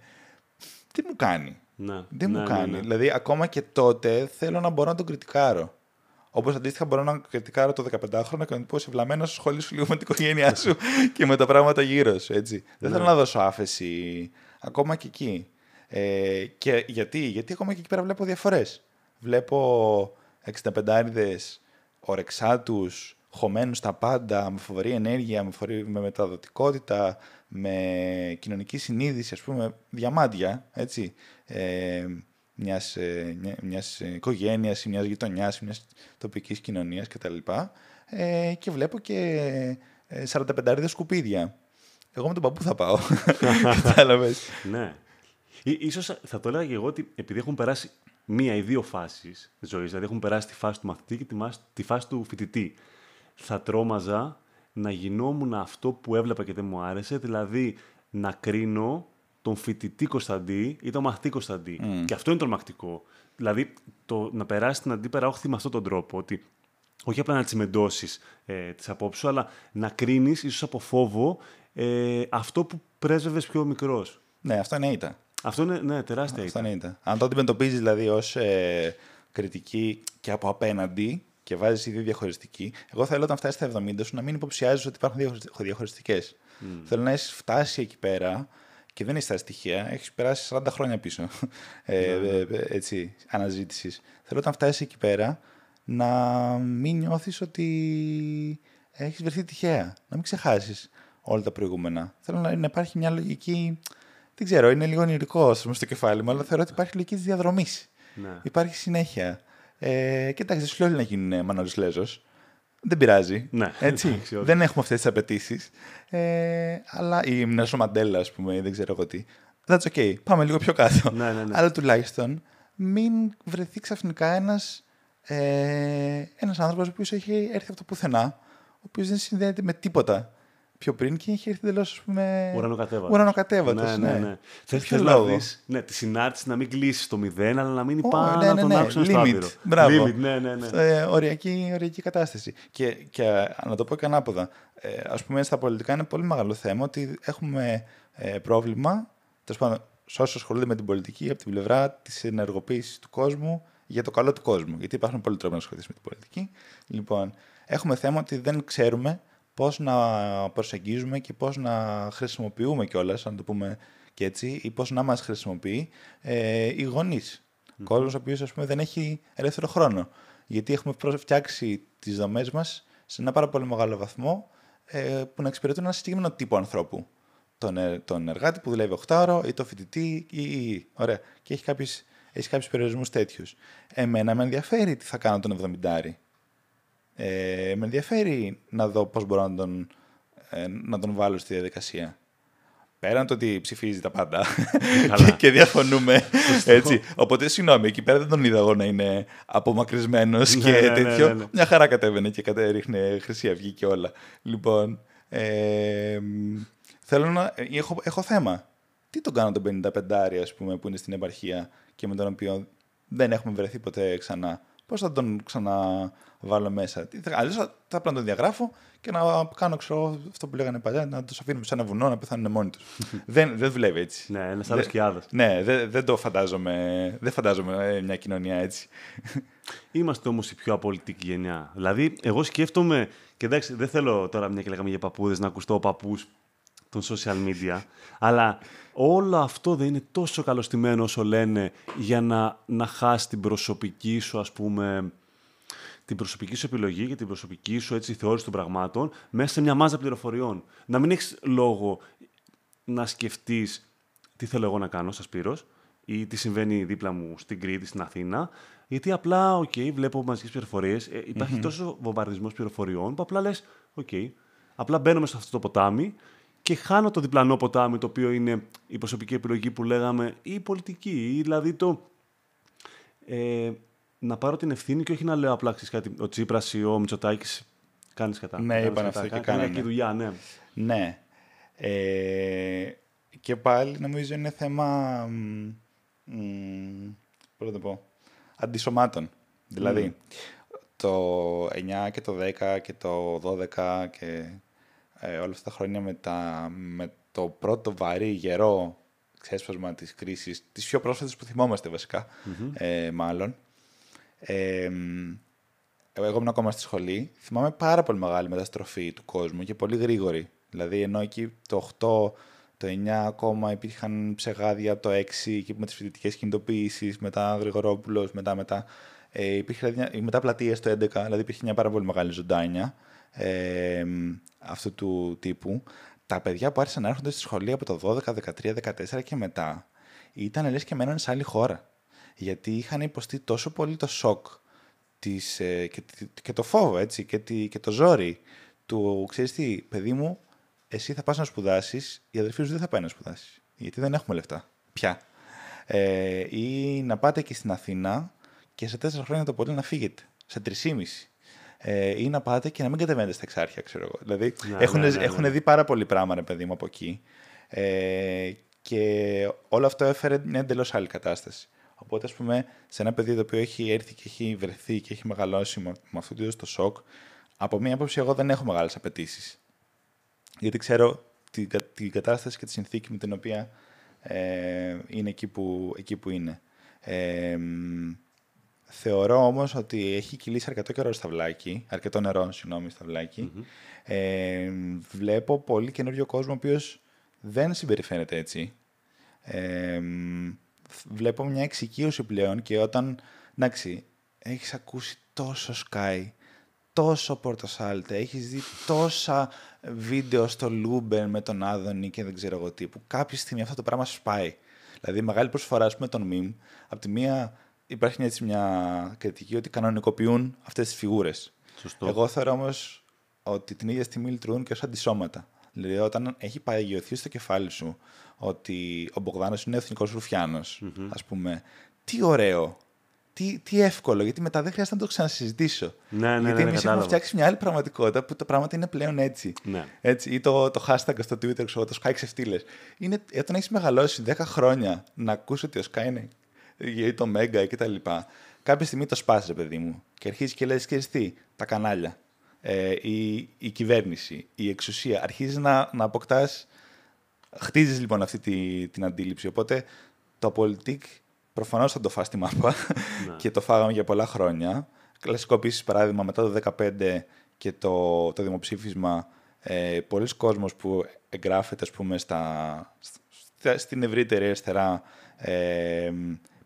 τι μου κάνει. Ναι, δεν ναι, μου ναι, κάνει. Ναι, δηλαδή, ακόμα και τότε θέλω να μπορώ να τον κριτικάρω. Όπως αντίστοιχα μπορώ να κριτικάρω το 15χρονο και να του πω σε βλαμμένο σχολή λίγο με την οικογένειά σου [LAUGHS] και με τα πράγματα γύρω σου. Έτσι. Δεν θέλω ναι. να δώσω άφεση ακόμα και εκεί. Ε, και γιατί; γιατί ακόμα και εκεί πέρα βλέπω διαφορές. Βλέπω 65άριδε ορεξάτους, χωμένους στα πάντα, με φοβερή ενέργεια, με, φοβερή, με μεταδοτικότητα, με κοινωνική συνείδηση, ας πούμε, διαμάντια, έτσι. Ε, μιας, ε, μιας οικογένειας ή μιας γειτονιάς, μιας τοπικής κοινωνίας κτλ. Ε, και βλέπω και 45 ε, σκουπίδια. Εγώ με τον παππού θα πάω. [LAUGHS] Κατάλαβες. ναι. Ίσως θα το έλεγα και εγώ ότι επειδή έχουν περάσει μία ή δύο φάσεις ζωής, δηλαδή έχουν περάσει τη φάση του μαθητή και τη φάση του φοιτητή, θα τρόμαζα να γινόμουν αυτό που έβλεπα και δεν μου άρεσε, δηλαδή να κρίνω τον φοιτητή Κωνσταντή ή τον μαθητή Κωνσταντή. Mm. Και αυτό είναι τρομακτικό. Δηλαδή, το να περάσει την αντίπερα όχθη με αυτόν τον τρόπο. Ότι όχι απλά να τσιμεντώσει ε, τις απόψεις σου, αλλά να κρίνεις, ίσως από φόβο, ε, αυτό που πρέσβευες πιο μικρός. Ναι, αυτό είναι ήττα. Αυτό είναι ναι, τεράστια αυτό είναι ήττα. Αν το αντιμετωπίζεις δηλαδή ως ε, κριτική και από απέναντι και βάζεις ήδη διαχωριστική, εγώ θέλω όταν φτάσεις στα 70 σου να μην υποψιάζεις ότι υπάρχουν διαχωριστικέ. Mm. Θέλω να έχεις φτάσει εκεί πέρα και δεν είσαι τα στοιχεία, έχεις περάσει 40 χρόνια πίσω ε, ναι, ναι. ε, έτσι, αναζήτησης. Θέλω όταν φτάσεις εκεί πέρα να μην νιώθεις ότι έχεις βρεθεί τυχαία. Να μην ξεχάσεις όλα τα προηγούμενα. Θέλω να, να υπάρχει μια λογική. Δεν ξέρω, είναι λίγο ονειρικό στο κεφάλι μου, αλλά θεωρώ ότι υπάρχει λογική της διαδρομής. Ναι. Υπάρχει συνέχεια. Ε, κοιτάξτε, δεν σου λέω όλοι να γίνουν Μανώλης Λέζος. Δεν πειράζει. Ναι, Έτσι. εντάξει, όχι. δεν έχουμε αυτές τις απαιτήσεις. Ε, αλλά η Νέλσον Μαντέλα, ας πούμε, ή δεν ξέρω εγώ τι. That's okay. Πάμε λίγο πιο κάτω. Ναι, ναι, ναι. Αλλά τουλάχιστον μην βρεθεί ξαφνικά ένας ε, ένας άνθρωπος ο οποίος έχει έρθει από το πουθενά, ο οποίος δεν συνδέεται με τίποτα πιο πριν και έχει έρθει εντελώς, ας πούμε. Ουρανοκατέβατος. Ουρανοκατέβατος, Ναι, ναι, ναι. ναι. Θες, ποιο θες να λόγο; δεις ναι, τη συνάρτηση να μην κλείσει στο μηδέν, αλλά να μείνει Ω, πάνω ναι, να ναι, τον ναι. άξονα στο Limit. άπειρο. Μπράβο. Limit, ναι, ναι, ναι. Ε, οριακή, οριακή κατάσταση. Και, και να το πω και ανάποδα. Ε, ας πούμε, στα πολιτικά είναι πολύ μεγάλο θέμα ότι έχουμε ε, πρόβλημα, τέλος πάντων, σε όσους ασχολούνται με την πολιτική, από την πλευρά της ενεργοποίησης του κόσμου για το καλό του κόσμου. Γιατί υπάρχουν πολλοί τρόποι να ασχοληθείς με την πολιτική. Λοιπόν, έχουμε θέμα ότι δεν ξέρουμε πώς να προσεγγίζουμε και πώς να χρησιμοποιούμε κιόλας, αν το πούμε και έτσι, ή πώς να μας χρησιμοποιεί ε, οι γονείς. Κόσμος ο οποίος δεν έχει ελεύθερο χρόνο. Γιατί έχουμε προ- φτιάξει τις δομές μας σε ένα πάρα πολύ μεγάλο βαθμό ε, που να εξυπηρετούν ένα συγκεκριμένο τύπο ανθρώπου. Τον, ε, τον εργάτη που δουλεύει 8 ώρο ή το φοιτητή ή, ή, ή. Ωραία. Και έχει κάποιους, έχει κάποιους περιορισμούς τέτοιους. Εμένα με ενδιαφέρει τι θα κάνω τον 70 ε, με ενδιαφέρει να δω πώς μπορώ να τον, ε, να τον βάλω στη διαδικασία. Πέραν το ότι ψηφίζει τα πάντα [LAUGHS] Καλά. και, και διαφωνούμε. έτσι. Οπότε, συγγνώμη, εκεί πέρα δεν τον είδα εγώ να είναι απομακρυσμένος Ναι, και ναι, ναι, τέτοιο. ναι, ναι. Μια χαρά κατέβαινε και κατέριχνε Χρυσή Αυγή και όλα. Λοιπόν, ε, μ, θέλω να. ε, Έχω, έχω θέμα. Τι τον κάνω τον 55 ας πούμε, που είναι στην επαρχία και με τον οποίο δεν έχουμε βρεθεί ποτέ ξανά. Πώς θα τον ξαναβάλω μέσα. Αλλιώς θα, θα πρέπει να τον διαγράφω και να κάνω ξέρω, εγώ, αυτό που λέγανε παλιά, να τους αφήνουμε σε ένα βουνό να πεθάνουν μόνοι τους. [LAUGHS] δεν, δεν δουλεύει έτσι. Ναι, ένας άλλος Δεν- σκιάδο. Ναι, δεν, δεν το φαντάζομαι. Δεν φαντάζομαι ε, μια κοινωνία έτσι. [LAUGHS] Είμαστε όμως η πιο απολυτική γενιά. Δηλαδή, εγώ σκέφτομαι. Και εντάξει, δεν θέλω τώρα μια και λέγαμε για παππούδες να ακουστώ ο παππούς των social media. αλλά όλο αυτό δεν είναι τόσο καλωστημένο όσο λένε για να, να χάσει την προσωπική σου, ας πούμε, την προσωπική σου επιλογή και την προσωπική σου έτσι, θεώρηση των πραγμάτων μέσα σε μια μάζα πληροφοριών. Να μην έχεις λόγο να σκεφτείς τι θέλω εγώ να κάνω σαν Σπύρος ή τι συμβαίνει δίπλα μου στην Κρήτη, στην Αθήνα, γιατί απλά, οκ, βλέπω μαζικές πληροφορίες, ε, υπάρχει τόσο βομβαρδισμός πληροφοριών που απλά λες, οκ, απλά μπαίνω μέσα σε αυτό το ποτάμι και χάνω το διπλανό ποτάμι, το οποίο είναι η προσωπική επιλογή που λέγαμε, ή η πολιτική, ή δηλαδή το ε, να πάρω την ευθύνη και όχι να λέω απλά ξέρεις κάτι, ο Τσίπρας ή ο Μητσοτάκης κάνεις κατά. Ναι, κάνεις είπαν κατά, αυτό και κα- κάνανε. κακή δουλειά, ναι. Ναι. Ε, και πάλι νομίζω είναι θέμα. μ, μ, πώς να το πω. Αντισωμάτων. Δηλαδή, το 9 και το 10 και το 12 και ε, όλα αυτά τα χρόνια με, τα, με το πρώτο βαρύ γερό ξέσπασμα της κρίσης, τις πιο πρόσφατες που θυμόμαστε βασικά, ε, μάλλον, ε, μ, εγώ ήμουν ακόμα στη σχολή. Θυμάμαι πάρα πολύ μεγάλη μεταστροφή του κόσμου και πολύ γρήγορη. Δηλαδή, ενώ εκεί το 8, το 9 ακόμα υπήρχαν ψεγάδια από το 6 εκεί με τις φοιτητικές κινητοποιήσεις, μετά Γρηγορόπουλος, μετά μετά. Ε, υπήρχε δηλαδή, μετά πλατεία το 11, δηλαδή υπήρχε μια πάρα πολύ μεγάλη ζωντάνια ε, μ, αυτού του τύπου. Τα παιδιά που άρχισαν να έρχονται στη σχολή από το 12, 13, 14 και μετά ήταν λες και μένανε σε άλλη χώρα. Γιατί είχαν υποστεί τόσο πολύ το σοκ της, ε, και, τη- και το φόβο έτσι, και, τη, και το ζόρι του ξέρεις τι παιδί μου εσύ θα πας να σπουδάσεις η αδερφή σου δεν θα πάει να σπουδάσεις γιατί δεν έχουμε λεφτά πια ε, ή να πάτε και στην Αθήνα και σε τέσσερα χρόνια το πολύ να φύγετε σε τρισήμιση ε, ή να πάτε και να μην κατεβαίνετε στα εξάρχεια, ξέρω εγώ. Δηλαδή, Ναι, έχουν, ναι, ναι, ναι. έχουν δει πάρα πολύ πράγμα, ρε παιδί μου, από εκεί. Ε, και όλο αυτό έφερε μια εντελώς άλλη κατάσταση. Οπότε, ας πούμε, σε ένα παιδί το οποίο έχει έρθει και έχει βρεθεί και έχει μεγαλώσει με, με αυτό το είδος το σοκ, από μία άποψη, εγώ δεν έχω μεγάλες απαιτήσεις. Γιατί ξέρω την, κα- την κατάσταση και τη συνθήκη με την οποία ε, είναι εκεί που, εκεί που είναι. Ε, μ, θεωρώ όμως ότι έχει κυλήσει αρκετό καιρό στ' αυλάκι, αρκετό νερό, συγγνώμη, στ' αυλάκι. Ε, βλέπω πολύ καινούριο κόσμο ο οποίος δεν συμπεριφέρεται έτσι. Ε, μ, βλέπω μια εξοικείωση πλέον και όταν, εντάξει, έχεις ακούσει τόσο ΣΚΑΪ, τόσο Πορτοσάλτε, έχεις δει τόσα βίντεο στο Luben με τον Άδωνη και δεν ξέρω εγώ τι, που κάποια στιγμή αυτό το πράγμα σπάει. Δηλαδή, η μεγάλη προσφορά, ας πούμε, των meme, από τη μία υπάρχει έτσι μια κριτική ότι κανονικοποιούν αυτές τις φιγούρες. Σωστό. Εγώ θεωρώ όμως ότι την ίδια στιγμή λειτουργούν και ως αντισώματα. Δηλαδή, όταν έχει παγιωθεί στο κεφάλι σου ότι ο Μπογδάνος είναι εθνικός ρουφιάνος, ας πούμε, τι ωραίο. Τι, τι εύκολο, γιατί μετά δεν χρειάζεται να το ξανασυζητήσω. Ναι, ναι, γιατί ναι, εμείς έχουμε κατάλαβα. φτιάξει μια άλλη πραγματικότητα που τα πράγματα είναι πλέον έτσι. Ναι. έτσι ή το, το hashtag στο Twitter, ξέρω, το Sky ξεφτύλες. Είναι όταν έχεις μεγαλώσει 10 χρόνια να ακούσει ότι ο Sky είναι ή το Mega και τα λοιπά. Κάποια στιγμή το σπάζει, παιδί μου. Και αρχίζεις και λες, ξέρεις τι, τα κανάλια, ε, η, η κυβέρνηση, η εξουσία. Αρχίζεις να, να αποκτάς Χτίζεις λοιπόν αυτή τη, την αντίληψη. Οπότε το πολιτικ προφανώς θα το φας στη μάπα [LAUGHS] και το φάγαμε για πολλά χρόνια. Κλασικό επίσης παράδειγμα μετά το 2015 και το, το δημοψήφισμα ε, πολλοί κόσμος που εγγράφεται ας πούμε στα, στα- στην ευρύτερη αριστερά ε,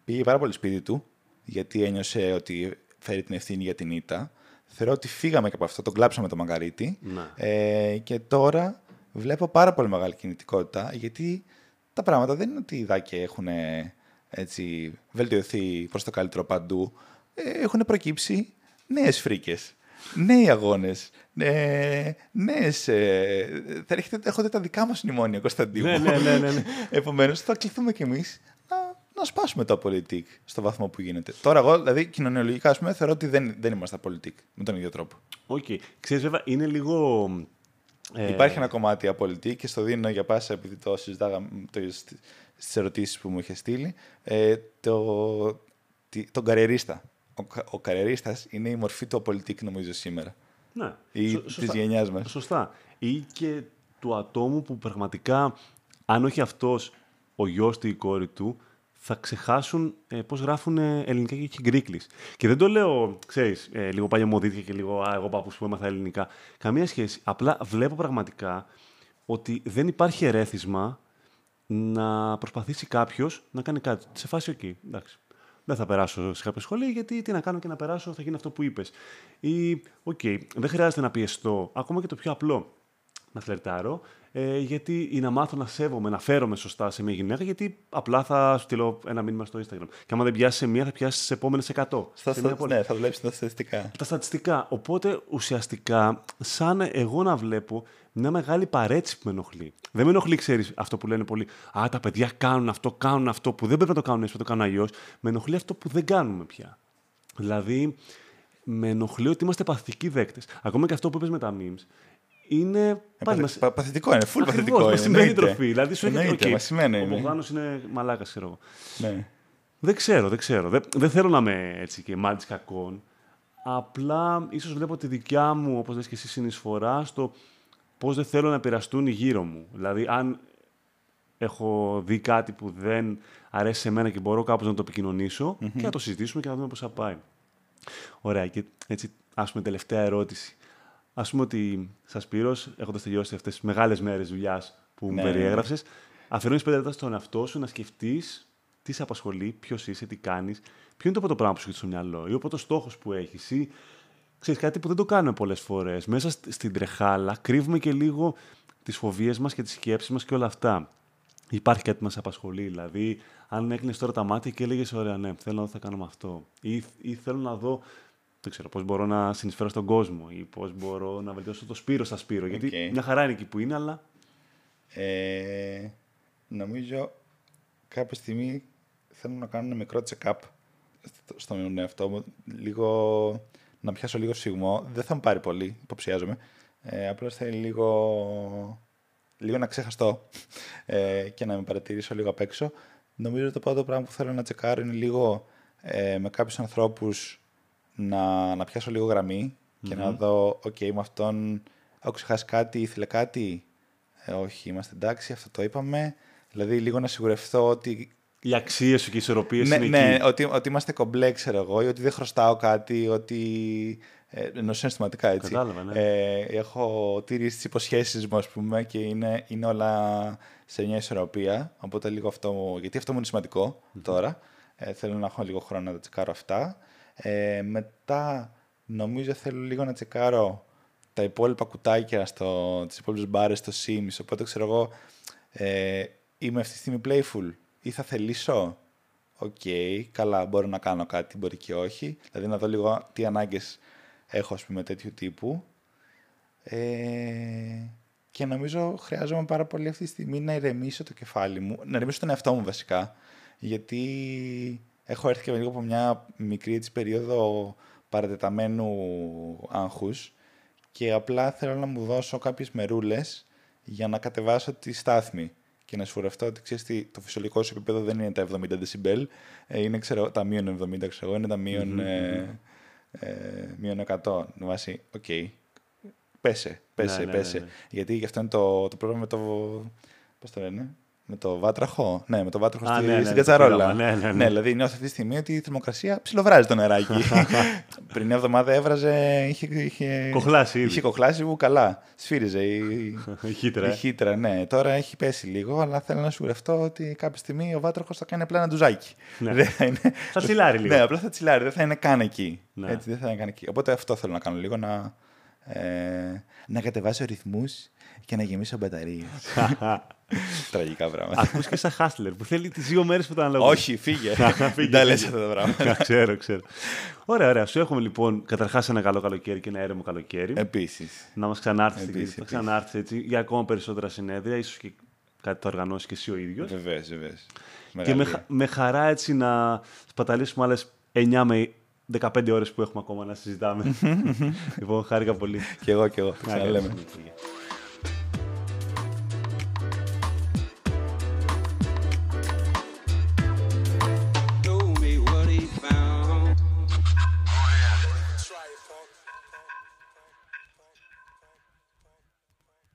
πήγε πάρα πολύ σπίτι του γιατί ένιωσε ότι φέρει την ευθύνη για την ήττα. Θεωρώ ότι φύγαμε και από αυτό, τον κλάψαμε το μαγκαρίτι. Ναι. Ε, και τώρα βλέπω πάρα πολύ μεγάλη κινητικότητα γιατί τα πράγματα δεν είναι ότι οι δάκοι έχουν ε, έτσι, βελτιωθεί προς το καλύτερο παντού. Ε, έχουν προκύψει νέες φρίκες, νέοι αγώνες, ε, νέες... Ε, θα έρχεται, έρχονται τα δικά μας μνημόνια, Κωνσταντίνο. Ναι, ναι, ναι, ναι, ναι. [LAUGHS] Επομένως θα κληθούμε κι εμείς να, να σπάσουμε τ' απολιτίκ στο βαθμό που γίνεται. Τώρα εγώ, δηλαδή κοινωνιολογικά, ας πούμε, θεωρώ ότι δεν, δεν είμαστε απολιτίκ με τον ίδιο τρόπο. Οκ. Ξέρεις βέβαια, είναι λίγο... ε, Υπάρχει ένα κομμάτι απολιτίκ και στο δίνω για πάσα επειδή το συζητάγαμε το, στις ερωτήσεις που μου είχε στείλει. Ε, το, τι- τον καριερίστα. Ο, κα- ο καριερίστας είναι η μορφή του απολυτικ νομίζω σήμερα. Ναι. Ή Σω- της σωστά. γενιάς μας. Σωστά. Ή και του ατόμου που πραγματικά, αν όχι αυτός, ο γιος του ή η κόρη του, θα ξεχάσουν ε, πώς γράφουν ε, ελληνικά και και γκρίκλεις. Και δεν το λέω, ξέρεις, ε, λίγο παλιωμοδίτια και λίγο «Α, εγώ παππούς που έμαθα ελληνικά». Καμία σχέση. Απλά βλέπω πραγματικά ότι δεν υπάρχει ερέθισμα να προσπαθήσει κάποιος να κάνει κάτι. Σε φάση, οκ, εντάξει. Δεν θα περάσω σε κάποια σχολή, γιατί τι να κάνω και να περάσω, θα γίνει αυτό που είπες. Ή, οκ, δεν χρειάζεται να πιεστώ, ακόμα και το πιο απλό, να φλερτάρω, ε, γιατί ή να μάθω να σέβομαι, να φέρομαι σωστά σε μια γυναίκα, γιατί απλά θα στείλω ένα μήνυμα στο Instagram. Και άμα δεν πιάσει σε μία, θα πιάσει τις επόμενες 100. Στα, Σε μια στα, πόλη ναι, θα δουλέψεις τα στατιστικά. τα στατιστικά. Οπότε ουσιαστικά, σαν εγώ να βλέπω μια μεγάλη παρέτηση που με ενοχλεί. Δεν με ενοχλεί, ξέρεις, αυτό που λένε πολλοί. Α, τα παιδιά κάνουν αυτό, κάνουν αυτό που δεν πρέπει να το κάνουν έτσι, να το κάνουν αλλιώς. Με ενοχλεί αυτό που δεν κάνουμε πια. Δηλαδή, με ενοχλεί ότι είμαστε παθητικοί δέκτες. Ακόμα και αυτό που είπες με τα memes. Είναι. Ε, πάλι πα- μας- πα- παθητικό είναι, full Ακριβώς, παθητικό μας είναι. σημαίνει εννοείται. τροφή. Δηλαδή, σου έρχεται. Εννοείται, οκ, μας σημαίνει Ο είναι. Μπογδάνος είναι μαλάκας, ξέρω εγώ. Ναι. Δεν ξέρω, δεν ξέρω. Δεν, δεν θέλω να είμαι έτσι και μάτι κακών. Απλά ίσως βλέπω τη δικιά μου, όπως λες και εσύ, συνεισφορά στο πώς δεν θέλω να επηρεαστούν οι γύρω μου. Δηλαδή, αν έχω δει κάτι που δεν αρέσει σε μένα και μπορώ κάπως να το επικοινωνησω και να το συζητήσουμε και να δούμε πώς θα πάει. Ωραία. Και έτσι, ας πούμε, τελευταία ερώτηση. Ας πούμε ότι σας Σπύρος, έχοντας τελειώσει αυτές τις μεγάλες μέρες δουλειάς που μου Ναι, ναι, ναι. περιέγραψες, αφιερώνεις πέντε λεπτά στον εαυτό σου να σκεφτείς τι σε απασχολεί, ποιος είσαι, τι κάνεις, ποιο είναι το πρώτο πράγμα που σου έχει στο μυαλό ή ο πρώτος στόχος που έχεις ή ξέρεις κάτι που δεν το κάνουμε πολλές φορές. Μέσα σ- στην τρεχάλα κρύβουμε και λίγο τις φοβίες μας και τις σκέψεις μας και όλα αυτά. Υπάρχει κάτι που μας απασχολεί, δηλαδή αν έκλεινες τώρα τα μάτια και έλεγες ωραία ναι, θέλω να δω τι θα κάνω με αυτό ή, ή θέλω να δω δεν ξέρω, πώς μπορώ να συνεισφέρω στον κόσμο ή πώς μπορώ να βελτιώσω το Σπύρο στα Σπύρο. Γιατί Οκ. μια χαρά είναι εκεί που είναι, αλλά Ε, νομίζω κάποια στιγμή θέλω να κάνω ένα μικρό check-up στο- στον εαυτό μου. Λίγο, να πιάσω λίγο σφυγμό. Δεν θα μου πάρει πολύ, υποψιάζομαι. Ε, απλώς θέλει λίγο, λίγο να ξεχαστώ ε, και να με παρατηρήσω λίγο απ' έξω. Νομίζω ότι το πρώτο πράγμα που θέλω να τσεκάρω είναι λίγο ε, με κάποιους ανθρώπους να, να πιάσω λίγο γραμμή και να δω, οκ, με αυτόν έχω ξεχάσει κάτι, ήθελε κάτι; Ε, όχι, είμαστε εντάξει, αυτό το είπαμε. Δηλαδή, λίγο να σιγουρευτώ ότι. οι αξίες σου και οι ισορροπίες Ναι, είναι ναι εκεί. ότι, ότι είμαστε κομπλέ, ξέρω εγώ, ή ότι δεν χρωστάω κάτι, ότι. Ε, ενώ συναισθηματικά έτσι. Κατάλαβα, ναι. Ε, έχω τηρήσει τις υποσχέσεις μου, ας πούμε, και είναι, είναι όλα σε μια ισορροπία. Οπότε λίγο αυτό μου. Γιατί αυτό μου είναι σημαντικό τώρα. Ε, θέλω να έχω λίγο χρόνο να τα τσεκάρω αυτά. Ε, μετά, νομίζω θέλω λίγο να τσεκάρω τα υπόλοιπα κουτάκια στο, τις υπόλοιπες μπάρες στο Sims, οπότε ξέρω εγώ, ε, είμαι αυτή τη στιγμή playful ή θα θελήσω; Ok, okay, καλά, μπορώ να κάνω κάτι, μπορεί και όχι. Δηλαδή να δω λίγο τι ανάγκες έχω, ας πούμε, τέτοιου τύπου. Ε, και νομίζω χρειάζομαι πάρα πολύ αυτή τη στιγμή να ηρεμήσω το κεφάλι μου, να ηρεμήσω τον εαυτό μου βασικά, γιατί έχω έρθει και λίγο από μια μικρή έτσι, περίοδο παρατεταμένου άγχους και απλά θέλω να μου δώσω κάποιες μερούλες για να κατεβάσω τη στάθμη και να σφουρευτώ ότι ξέρεις τι, το φυσιολογικό σου επίπεδο δεν είναι τα 70 δεσιμπέλ, ε, είναι ξέρω, τα μείον 70, ξέρω, είναι τα μείον, ε, ε, μείον 100. Φάση, ok, okay. πέσε, πέσε, ναι, ναι, πέσε. Ναι, ναι, Γιατί γι' αυτό είναι το, το πρόβλημα με το, πώς το λένε, με το βάτραχο. Ναι, με το βάτραχο στη, ναι, ναι, στην κατσαρόλα. Ναι, ναι, ναι. ναι, δηλαδή νιώθω αυτή τη στιγμή ότι η θερμοκρασία ψιλοβράζει το νεράκι. [LAUGHS] Πριν μια εβδομάδα έβραζε. Είχε, είχε, κοχλάσει. Ήδη. Είχε κοχλάσει που καλά. Σφύριζε η, [LAUGHS] η χύτρα. Η χύτρα, ναι. Τώρα έχει πέσει λίγο, αλλά θέλω να σου γραφτώ ότι κάποια στιγμή ο βάτραχος θα κάνει απλά ένα ντουζάκι. Ναι. θα, είναι... θα τσιλάρει λίγο. Ναι, απλά θα τσιλάρει, δεν θα είναι καν εκεί. Ναι. Έτσι, δεν θα είναι καν εκεί. Οπότε αυτό θέλω να κάνω λίγο να. Ε, να κατεβάσω ρυθμούς και να γεμίσω μπαταρίες. [LAUGHS] [LAUGHS] Τραγικά πράγματα. Ακούς και σαν Χάστλερ που θέλει τις δύο μέρες που τα αναλογούν. Όχι, φύγε. [LAUGHS] Δεν τα λες αυτά τα πράγματα. [LAUGHS] ξέρω, ξέρω. Ωραία, ωραία. Σου έχουμε λοιπόν καταρχάς ένα καλό καλοκαίρι και ένα έρεμο καλοκαίρι. Επίσης. Να μας ξανάρθεις να ξανάρθεις έτσι για ακόμα περισσότερα συνέδρια, ίσως και κάτι το οργανώσεις και εσύ ο ίδιος. Βεβαίως, βεβαίως. Και με, με χαρά έτσι να σπαταλήσουμε άλλες 9 με 15 ώρες που έχουμε ακόμα να συζητάμε. λοιπόν, χάρηκα πολύ. Κι εγώ, κι εγώ. Ξαναλέμε.